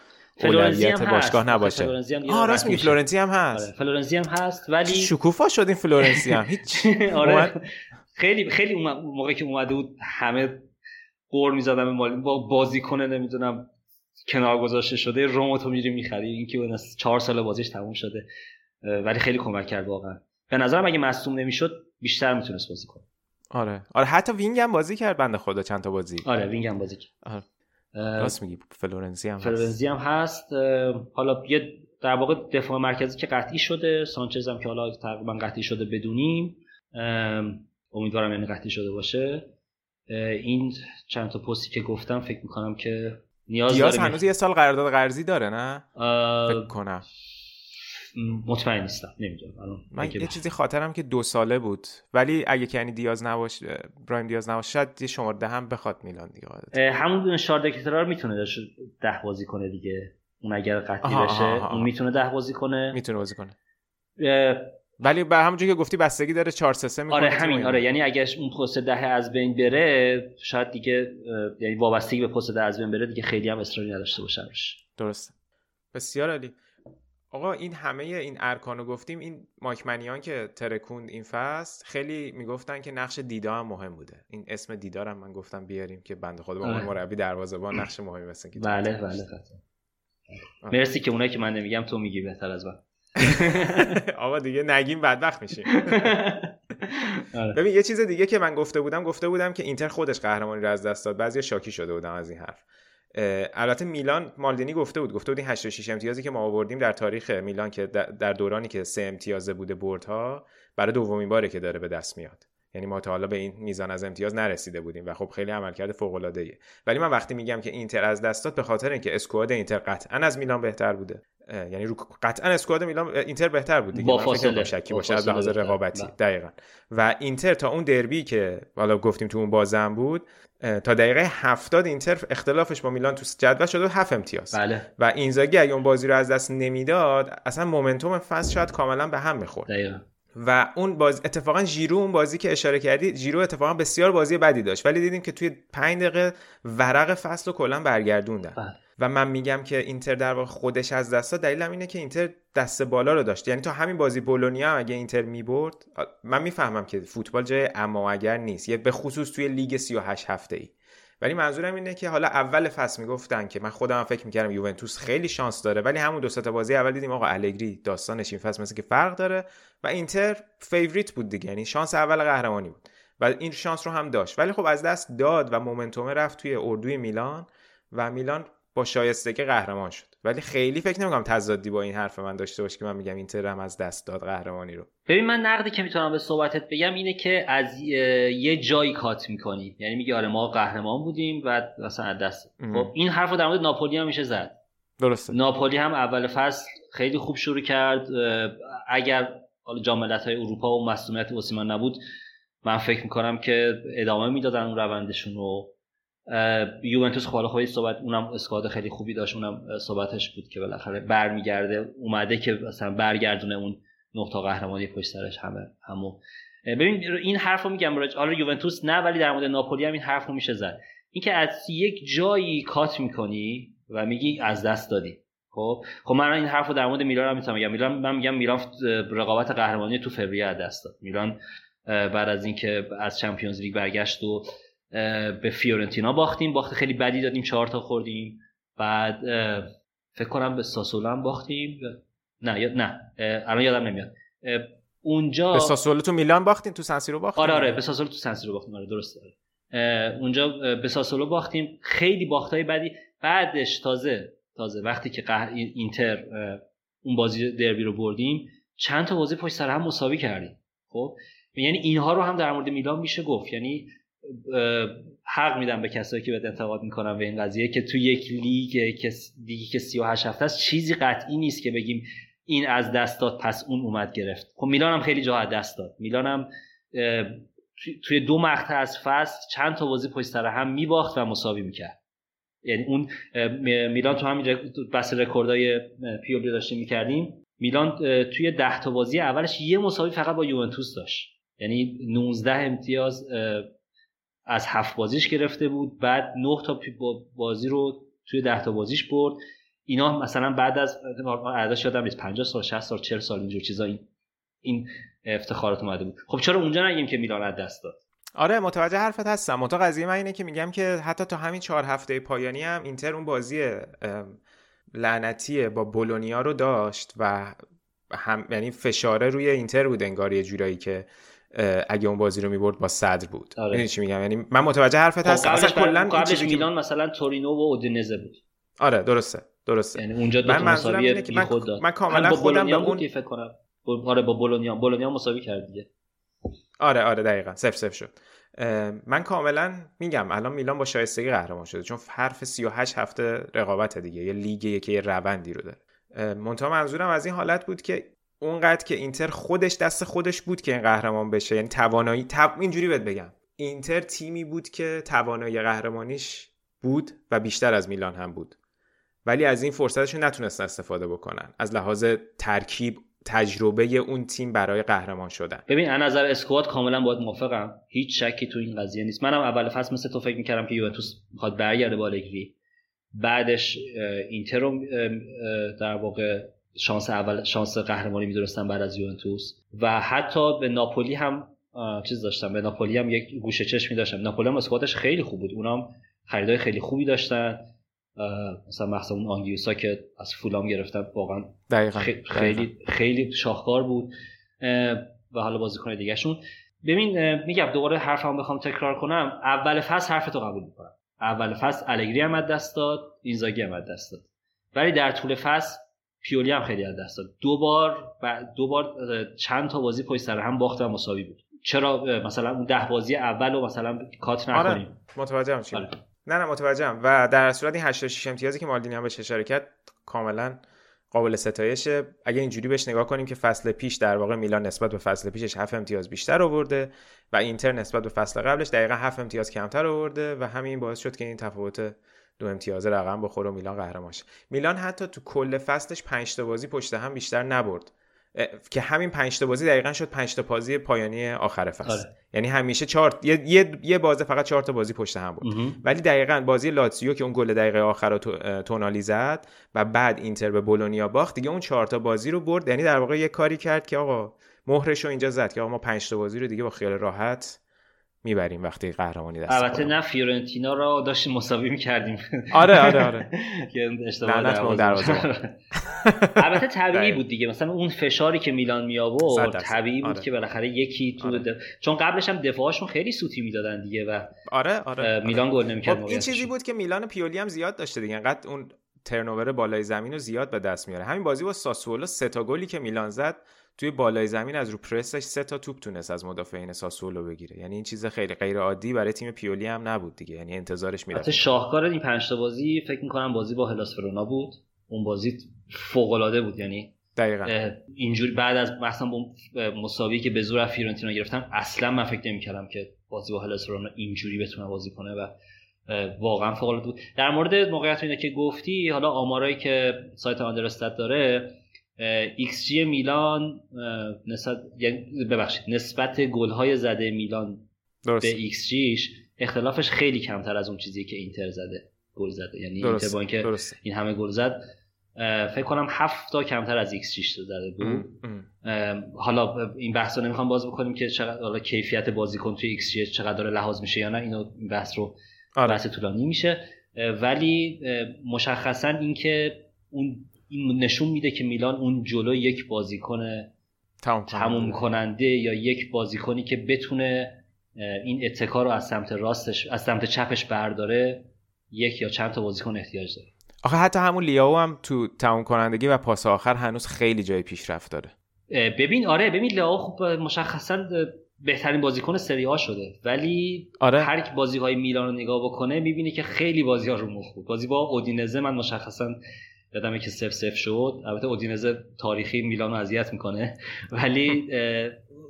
اولویت باشگاه نباشه. آه راست میگی فلورنسی هم هست. آره. فلورنسی هم هست ولی شکوفا شد این فلورنسی هم. هیچ. (laughs) آره. خیلی خیلی موقعی که اومده بود همه غر می‌زدن به با بازیکن نمی‌دونم کنار گذاشته شده رمو تو میری می‌خری. اینکه اون چهار سال بازیش تموم شده. ولی خیلی کمک کرد واقعا. به نظرم اگه مصدوم نمی‌شد بیشتر می‌تونست بازی کنه. آره. آره حتی wing هم بازی کرد بنده خدا چند تا بازی. آره wing هم بازی کرد. آره. راست میگی فلورنسی هم فلورنسی هم هست. حالا یه در واقع دفاع مرکزی که قطعی شده. سانچز هم که حالا تقریبا قطعی شده بدونیم. امیدوارم یعنی قطعی شده باشه. این چند تا پستی که گفتم فکر می‌کنم که نیاز دیاز هنوز یه سال قرارداد قرضی داره نه؟ فکر کنم. مطمئن نیستم نمی‌دونم. من یه چیزی خاطرم که دو ساله بود. ولی اگه کنی دیاز نباش برایم دیاز نباشه شاید یه شماره هم بخواد میلان دیگه. همون شاردکترار می‌تونه ده بازی کنه دیگه. اون اگر قطعی بشه اون می‌تونه ده بازی کنه. می‌تونه بازی کنه. ولی به همونجوری که گفتی بستگی داره 4 3 3 آره همین آره. یعنی اگه اون پست ده از بین بره شاید دیگه یعنی وابستگی به پست ده از بین بره دیگه خیلی هم اصراری نداشته باشه درسته. بسیار عالی. آقا این همه این ارکانو گفتیم این ماکمنیان که ترکوند این فصل خیلی می‌گفتن که نقش دیدا هم مهم بوده. این اسم دیدارم من گفتم بیاریم که بنده خدا به آره. مربی دروازه‌بان نقش مهمی مثلا که بله بله مرسی که اونایی که من نمیگم تو میگی بهتر از من. آقا دیگه نگیم بدبخت میشیم. آره. ببین یه چیز دیگه که من گفته بودم گفته بودم که اینتر خودش قهرمانی رو از دست داد. بعضی شاکی شده بودم از این حرف. البته میلان مالدینی گفته بود گفته بود این 86 امتیازی که ما آوردیم در تاریخ میلان که در دورانی که سه امتیازه بوده بردها برای دومین باره که داره به دست میاد. یعنی ما تا حالا به این میزان از امتیاز نرسیده بودیم و خب خیلی عملکرد فوق العاده ولی من وقتی میگم که اینتر از دست داد به خاطر اینکه اسکواد اینتر قطعا از میلان بهتر بوده. یعنی رو قطعا اسکواد میلان اینتر بهتر بود دیگه. با فاصله شکی باشه از لحاظ رقابتی. بله. دقیقا. و اینتر تا اون دربی که حالا گفتیم تو اون بازم بود تا دقیقه 70 اینتر اختلافش با میلان تو جدول شده 7 امتیاز. بله. و اینزاگی اگه اون بازی رو از دست نمی‌داد اصلا مومنتوم فصل شاید کاملا به هم می‌خورد. و اون باز اتفاقا جیرو اون بازی که اشاره کردی جیرو اتفاقا بسیار بازی بدی داشت. ولی دیدیم که توی 5 دقیقه ورق فصل رو کلا برگردوندن. بله. و من میگم که اینتر در واقع خودش از دستا دلیلم اینه که اینتر دست بالا رو داشت. یعنی تو همین بازی بولونیا اگه اینتر می‌برد من می‌فهمم که فوتبال جای اما اگر نیست. یه به خصوص توی لیگ 38 هفته ای ولی منظورم اینه که حالا اول فصل می‌گفتن که من خودم فکر می‌کردم یوونتوس خیلی شانس داره ولی همون دو تا بازی اول دیدیم آقا الگری داستانش این فصل مثل که فرق داره و اینتر favorite بود دیگه. یعنی شانس اول قهرمانی بود و این شانس رو هم داشت. ولی خب از دست داد و مومنتوم رفت توی اردوی میلان و میلان با شایستگی قهرمان شد. ولی خیلی فکر نمی‌کنم تضادی با این حرف من داشته باشه که من میگم اینتر هم از دست داد قهرمانی رو. ببین من نقدی که می‌تونم به صحبتت بگم اینه که از یه جایی کات می‌کنی. یعنی میگه آره ما قهرمان بودیم و مثلا از دست خب این حرف رو در مورد ناپولی هم میشه زد. درسته. ناپولی هم اول فصل خیلی خوب شروع کرد. اگر حالا های اروپا و مسئولیت اوسیمان نبود من فکر می‌کنم که ادامه می‌دادن اون روندشون رو. یوونتوس خب حالا صحبت اونم اسکواد خیلی خوبی داشت اونم صحبتش بود که بالاخره برمیگرده اومده که مثلا برگردونه اون نقطه قهرمانی پشت سرش همه همو. ببین این حرفو میگم حالا یوونتوس نه ولی در مورد ناپولی هم این حرفو میشه زد. اینکه از یک جایی کات می‌کنی و میگی از دست دادی. خب؟ خب من این حرفو در مورد میلان هم می‌تونم میلان من میگم میلان رقابت قهرمانی تو فوریه از دست داد. میلان بعد از اینکه از Champions League برگشت و به فیورنتینا باختیم. باخت خیلی بدی دادیم چهار تا خوردیم. بعد فکر کنم به ساسولو هم باختیم. نه یا نه الان یادم نمیاد. اونجا به ساسولو تو میلان باختیم تو سنسیرو باختیم آره آره به ساسولو تو سنسیرو باختیم. آره درسته اونجا به ساسولو باختیم. خیلی باختای بدی. بعدش تازه تازه وقتی که اینتر اون بازی دربی رو بردیم چند تا بازی پشت سر هم مساوی کردیم. خب؟ یعنی اینها رو هم در مورد میلان میشه گفت. یعنی حق میدم به کسایی که به انتقاد می‌کنن به این قضیه که تو یک لیگ که دیگه که 38 هفته است چیزی قطعی نیست که بگیم این از دست داد پس اون اومد گرفت. خب میلان هم خیلی جا از دست داد. میلان هم توی دو مقطع از فصل چند تا بازی پشت سر هم میباخت و مساوی می‌کرد. یعنی اون میلان تو همین بس رکوردای پیولی داشتیم می‌کردیم. میلان توی ده تا بازی اولش یه مساوی فقط با یوونتوس داشت. یعنی 19 امتیاز از هفت بازیش گرفته بود. بعد نه تا بازی رو توی ده تا بازیش برد. اینا مثلا بعد از عددش یادم نیست 50 سال 60 سال 40 سال اینجور چیزا این این افتخارات اومده بود. خب چرا اونجا نگیم که میلان از دست داد؟ آره متوجه حرفت هستم. متو قضیه من اینه که میگم که حتی تا همین چهار هفته پایانی هم اینتر اون بازی لعنتی با بولونیا رو داشت و هم یعنی فشاره روی اینتر بود انگار یه جورایی که اگه اون بازی رو می‌برد با صدر بود. آره. چی میگم؟ یعنی من متوجه حرفت خب، هستم. اصلا کلا قبلش میلان مثلا تورینو و اودینزه بود. آره درسته درسته. یعنی اونجا دو من منظورم اینه که من, من کاملا خودم به اون فکر کنم. آره با بولونیا بولونیا مساوی کرد دیگه. آره آره دقیقا. سف سف شد. من کاملا میگم الان میلان با شایستگی قهرمان شده. چون حرف 38 هفته رقابت دیگه. یه لیگ که یه روندی رو داره. منتها منظورم از این حالت بود که اونقدر که اینتر خودش دست خودش بود که این قهرمان بشه. یعنی توانایی اینجوری بهت بگم. اینتر تیمی بود که توانایی قهرمانیش بود و بیشتر از میلان هم بود. ولی از این فرصتشون نتونستن استفاده بکنن. از لحاظ ترکیب تجربه اون تیم برای قهرمان شدن. ببین از نظر اسکواد کاملا باید موافقم. هیچ شکی تو این قضیه نیست. منم اول فصل مثل تو فکر می‌کردم که یوونتوس می‌خواد برگرده با بعدش اینتر رو در واقع شانس اول شانس قهرمانی می‌دونستن بعد از یوونتوس. و حتی به ناپولی هم چیز داشتم. به ناپولی هم یک گوشه چشمی داشتم. ناپولی هم اسکوادش خیلی خوب بود. اونام خریدای خیلی خوبی داشتن. مثلا مثلا اون آنگیوسا که از فولام گرفتن واقعا خیلی خیلی شاهکار بود. و حالا بازیکن دیگهشون. ببین میگم دوباره حرفم بخوام تکرار کنم. اول فصل حرف تو قبول می‌کنم. اول فصل الگری هم دست داد اینزاگی هم دست داد. ولی در طول فصل پیولی هم خیلی از دست داد. دو بار و دو بار چند تا بازی پشت سر هم باخت و مساوی بود. چرا؟ مثلا اون ده بازی اول رو مثلا کات آره، نکنیم. آره متوجهم آره. نه نه متوجهم. و در صورت این 86 امتیازی که مالدینی هم به اشاره کرد کاملا قابل ستایشه. اگه اینجوری بهش نگاه کنیم که فصل پیش در واقع میلان نسبت به فصل پیشش 7 امتیاز بیشتر آورده و اینتر نسبت به فصل قبلش دقیقا 7 امتیاز کمتر آورده و همین باعث شد که این تفاوت دو امتیاز رقم بخوره و میلان قهرمان میلان حتی تو کل فصلش 5 تا بازی پشت هم بیشتر نبرد. که همین 5 تا بازی دقیقا شد 5 تا بازی پایانی آخر فصل. آره. یعنی همیشه چهار یه یه, یه بازه فقط 4 تا بازی پشت هم بود. ولی دقیقا بازی لاتزیو که اون گل دقیقه آخر رو تونالی زد و بعد اینتر به بولونیا باخت دیگه اون 4 تا بازی رو برد. یعنی در واقع یه کاری کرد که آقا مهرش رو اینجا زد که آقا ما 5 تا بازی رو دیگه با خیال راحت می‌بریم وقتی قهرمانی دست البته نه فیورنتینا رو داشتیم مساوی می‌کردیم. آره آره آره. (laughs) (laughs) البته طبیعی بود دیگه. مثلا اون فشاری که میلان می آورد طبیعی بود آره. که بالاخره یکی تو آره. چون قبلش هم دفاعشون خیلی سوتی می‌دادن دیگه و آره آره. میلان گل نمی‌کرد خب این چیزی بود که میلان پیولی هم زیاد داشته دیگه. انقدر اون ترنوور بالای زمین رو زیاد به دست میاره. همین بازی با ساسولو سه تا گلی که میلان زد توی بالای زمین از رو پرسش سه تا توپ تونست از مدافعین ساسولو بگیره. یعنی این چیز خیلی غیر عادی برای تیم پیولی هم نبود دیگه. یعنی انتظارش می‌رفت. شاهکار این پنج تا بازی فکر می‌کنم بازی با هلاس فرونا بود. اون بازی فوق العاده بود. یعنی دقیقا. اینجوری بعد از مثلا مساوی که به زور فیورنتینا گرفتم اصلا من فکر نمی‌کردم که بازی با هلاس ورونا اینجوری بتونه بازی کنه و واقعا فوق العاده بود. در مورد موقعیت اینا که گفتی حالا آمارایی که سایت Understat داره ایکس جی میلان نسبت یعنی ببخشید نسبت گل های زده میلان درست. به ایکس جیش اختلافش خیلی کمتر از اون چیزی که اینتر زده گل زده یعنی درست. اینتر با اینکه این همه گل زد فکر کنم هفت تا کمتر از ایکس جیش زده بود حالا این بحث رو نمی‌خوام باز بکنیم که چقدر حالا کیفیت بازیکن توی ایکس جی چقدر داره لحاظ میشه یا نه اینو این بحث رو آره. بحث طولانی میشه ولی مشخصا اینکه اون این نشون میده که میلان اون جلو یک بازیکن تموم کننده. یا یک بازیکنی که بتونه این اتکا رو از سمت راستش از سمت چپش برداره یک یا چند تا بازیکن احتیاج داره. آخه حتی همون لیاو هم تو تموم کنندگی و پاس آخر هنوز خیلی جای پیشرفت داره. ببین آره ببین لیاو خب مشخصا بهترین بازیکن سری ها شده. ولی آره. هر بازی های میلان رو نگاه بکنه می‌بینه که خیلی بازی ها رو مخ بود بازی با اودینزه من مشخصا یادمه که سف سف شد. البته اودینزه تاریخی میلانو اذیت می‌کنه. ولی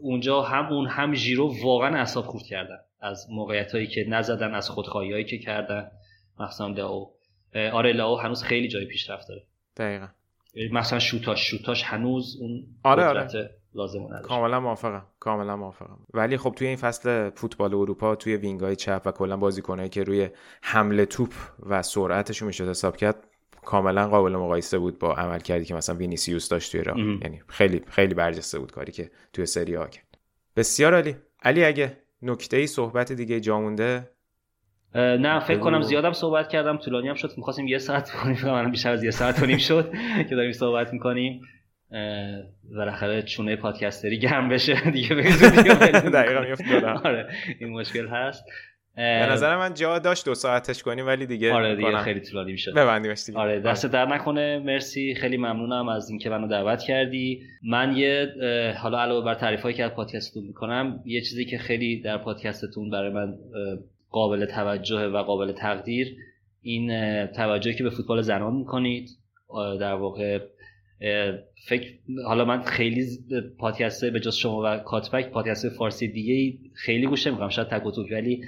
اونجا هم اون هم ژیرو واقعا اعصاب خورد کردن. از موقعیت هایی که نزدن از خودخواهی هایی که کردن. مثلا لاو. آره لاو هنوز خیلی جای پیشرفت داره. دقیقا. مثلا شوتاش. شوتاش هنوز اون آره آره. لازم نداره کاملا موافقم. کاملا موافقم. ولی خب توی این فصل فوتبال اروپا توی وینگای چپ و کلا بازیکنایی که روی حمله توپ و سرعتشون می‌شد حساب کرد کاملا قابل مقایسه بود با عمل کردی که مثلا وینیسیوس داشت توی راه. یعنی خیلی خیلی برجسته بود کاری که توی سری ها کرد. بسیار عالی. علی اگه نکته ای صحبت دیگه جا مونده؟ نه فکر کنم زیادم صحبت کردم. طولانی هم شد. می‌خواستیم یه ساعت کنیم من بیشتر از یه ساعت کنیم شد که داریم صحبت می‌کنیم. بالاخره چونه پادکستری گرم بشه. (laughs) دیگه (laughs) دقیقا آره این مشکل هست. به نظر من جا داشت دو ساعتش کنیم ولی دیگه آره دیگه خیلی طولانی میشه ببندیمش دیگه. آره دست در نکنه. مرسی خیلی ممنونم از اینکه منو دعوت کردی. من یه حالا علاوه بر تعریفایی که از پادکستتون می‌کنم یه چیزی که خیلی در پادکستتون برای من قابل توجه و قابل تقدیر این توجهی که به فوتبال زنان می‌کنید. در واقع فکر حالا من خیلی پادکست به جز شما و کاتبک پادکست فارسی دیگه خیلی گوش نمی‌کنم. شاید تک ولی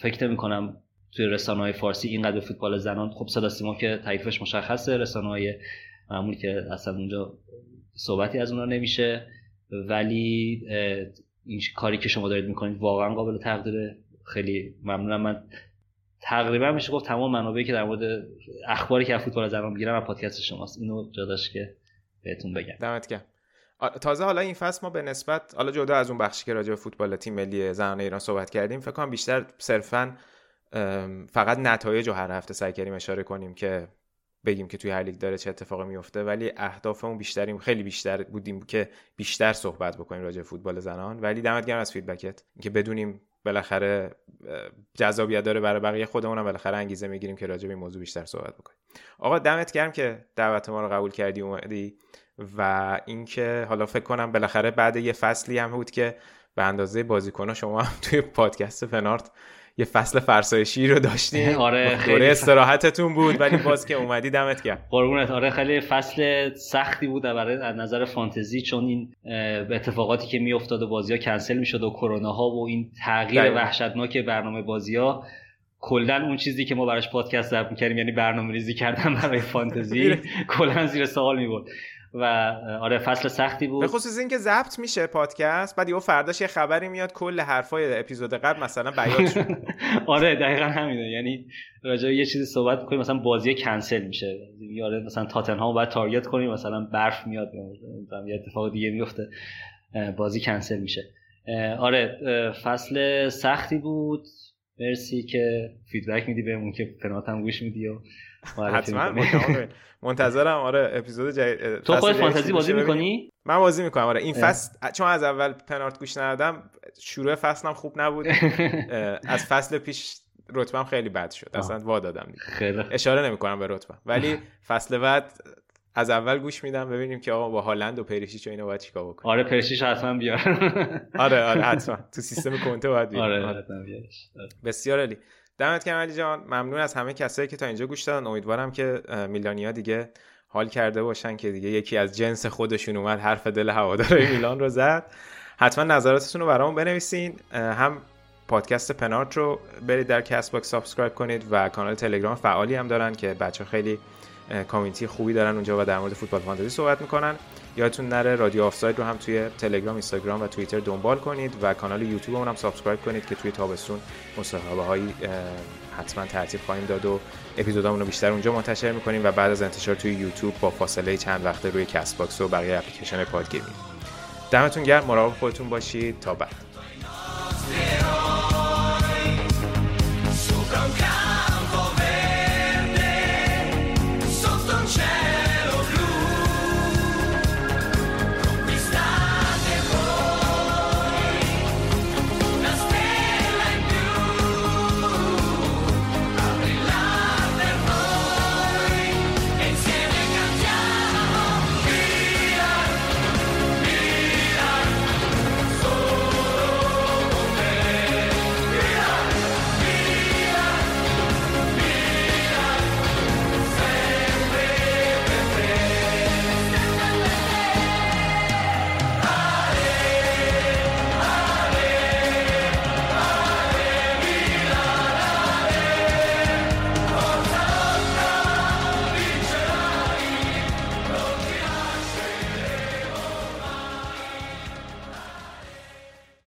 فکر نمی کنم توی رسانه های فارسی اینقدر فوتبال زنان خب صدا سیما که تعریفش مشخصه رسانه های معمولی که اصلا اونجا صحبتی از اونها نمیشه. ولی این کاری که شما دارید می‌کنید واقعا قابل تقدیره. خیلی ممنونم. من تقریبا میشه گفت تمام منابعی که در مورد اخباری که از فوتبال زنان می‌گیرم از پادکست شماست. اینو جاداش که بهتون بگم. دمت گرم. تازه حالا این فصل ما به نسبت حالا جدا از اون بخشی که راجع به فوتبال تیم ملی زنان ایران صحبت کردیم فکر کنم بیشتر صرفا فقط نتایج رو هر هفته سعی کردیم اشاره کنیم که بگیم که توی هر لیگ داره چه اتفاقی میفته ولی اهدافمون بیشتریم خیلی بیشتر بودیم که بیشتر صحبت بکنیم راجع به فوتبال زنان. ولی دمت گرم از feedback ت که بدونیم بالاخره جذابیت داره برای بقیه خودمون بالاخره انگیزه می‌گیریم که راجع به این موضوع بیشتر صحبت بکنیم. آقا دمت گرم که دعوت ما رو قبول کردی اومدی. و اینکه حالا فکر کنم بالاخره بعد یه فصلی هم بود که به اندازه بازیکن شما هم (laughs) توی پادکست فنارت یه فصل فرسایشی رو داشتیم (laughs) آره خیلی استراحتتون بود ولی باز (laughs) که اومدی دمت گرم. قربونت. آره خیلی فصل سختی بود برای از نظر فانتزی چون این اتفاقاتی که میافتاد و بازی ها کنسل می‌شد و کرونا ها و این تغییر وحشتناک برنامه بازی ها کلا اون چیزی که ما براش پادکست ضبط می‌کردیم یعنی برنامه ریزی کردن برای فانتزی کلا زیر سوال می‌برد. و آره فصل سختی بود. به خصوص اینکه ضبط میشه پادکست بعد یه فرداش یه خبری میاد کل حرفای اپیزود قبل مثلا بیان شد. (laughs) آره دقیقا همینه. یعنی راجع یه چیزی صحبت می‌کنیم مثلا بازی کنسل میشه. یا آره مثلا تاتنهام باید target کنیم مثلا برف میاد مثلا یه اتفاق دیگه میفته بازی کنسل میشه. آره فصل سختی بود. مرسی که feedback میدی بهمون که پنات گوش میدی و حتما. منتظرم آره اپیزود جدید تو خود فانتزی بازی می‌کنی؟ من بازی می‌کنم آره. این فصل چون از اول پنارت گوش ندادم شروع فصلم خوب نبود. (laughs) از فصل پیش رتبم خیلی بد شد. اصلا وا دادم خیلی اشاره نمی‌کنم به رتبم ولی فصل بعد از اول گوش میدم ببینیم که آقا با هالند و پریشیچ و اینا باید چیکار بکنیم. آره پریشیچ حتما بیار. آره آره (laughs) حتما. تو سیستم کنته باید بیار. آره حتما بیارش. بسیار عالی. دمت گرم علی جان. ممنون از همه کسایی که تا اینجا گوش دادن. امیدوارم که میلانیا دیگه حال کرده باشن که دیگه یکی از جنس خودشون اومد حرف دل هوادارهای (laughs) میلان رو زد. حتما نظراتتون رو برامون بنویسین. هم پادکست پنارت رو برید در کست باکس subscribe کنید و کانال تلگرام فعالی هم دارن که بچه خیلی community خوبی دارن اونجا و در مورد فوتبال فانتزی صحبت می‌کنن. یادتون نره رادیو آفساید رو هم توی تلگرام اینستاگرام و توییتر دنبال کنید و کانال یوتیوب هم subscribe کنید که توی تابستون مصاحبه های حتما ترتیب خواهیم داد و اپیزودامون رو بیشتر اونجا منتشر می‌کنیم و بعد از انتشار توی یوتیوب با فاصله چند وقته روی کست باکس و بقیه اپلیکیشن‌های پادگیر دمتون گرم مراقب خودتون باشید. تا بعد.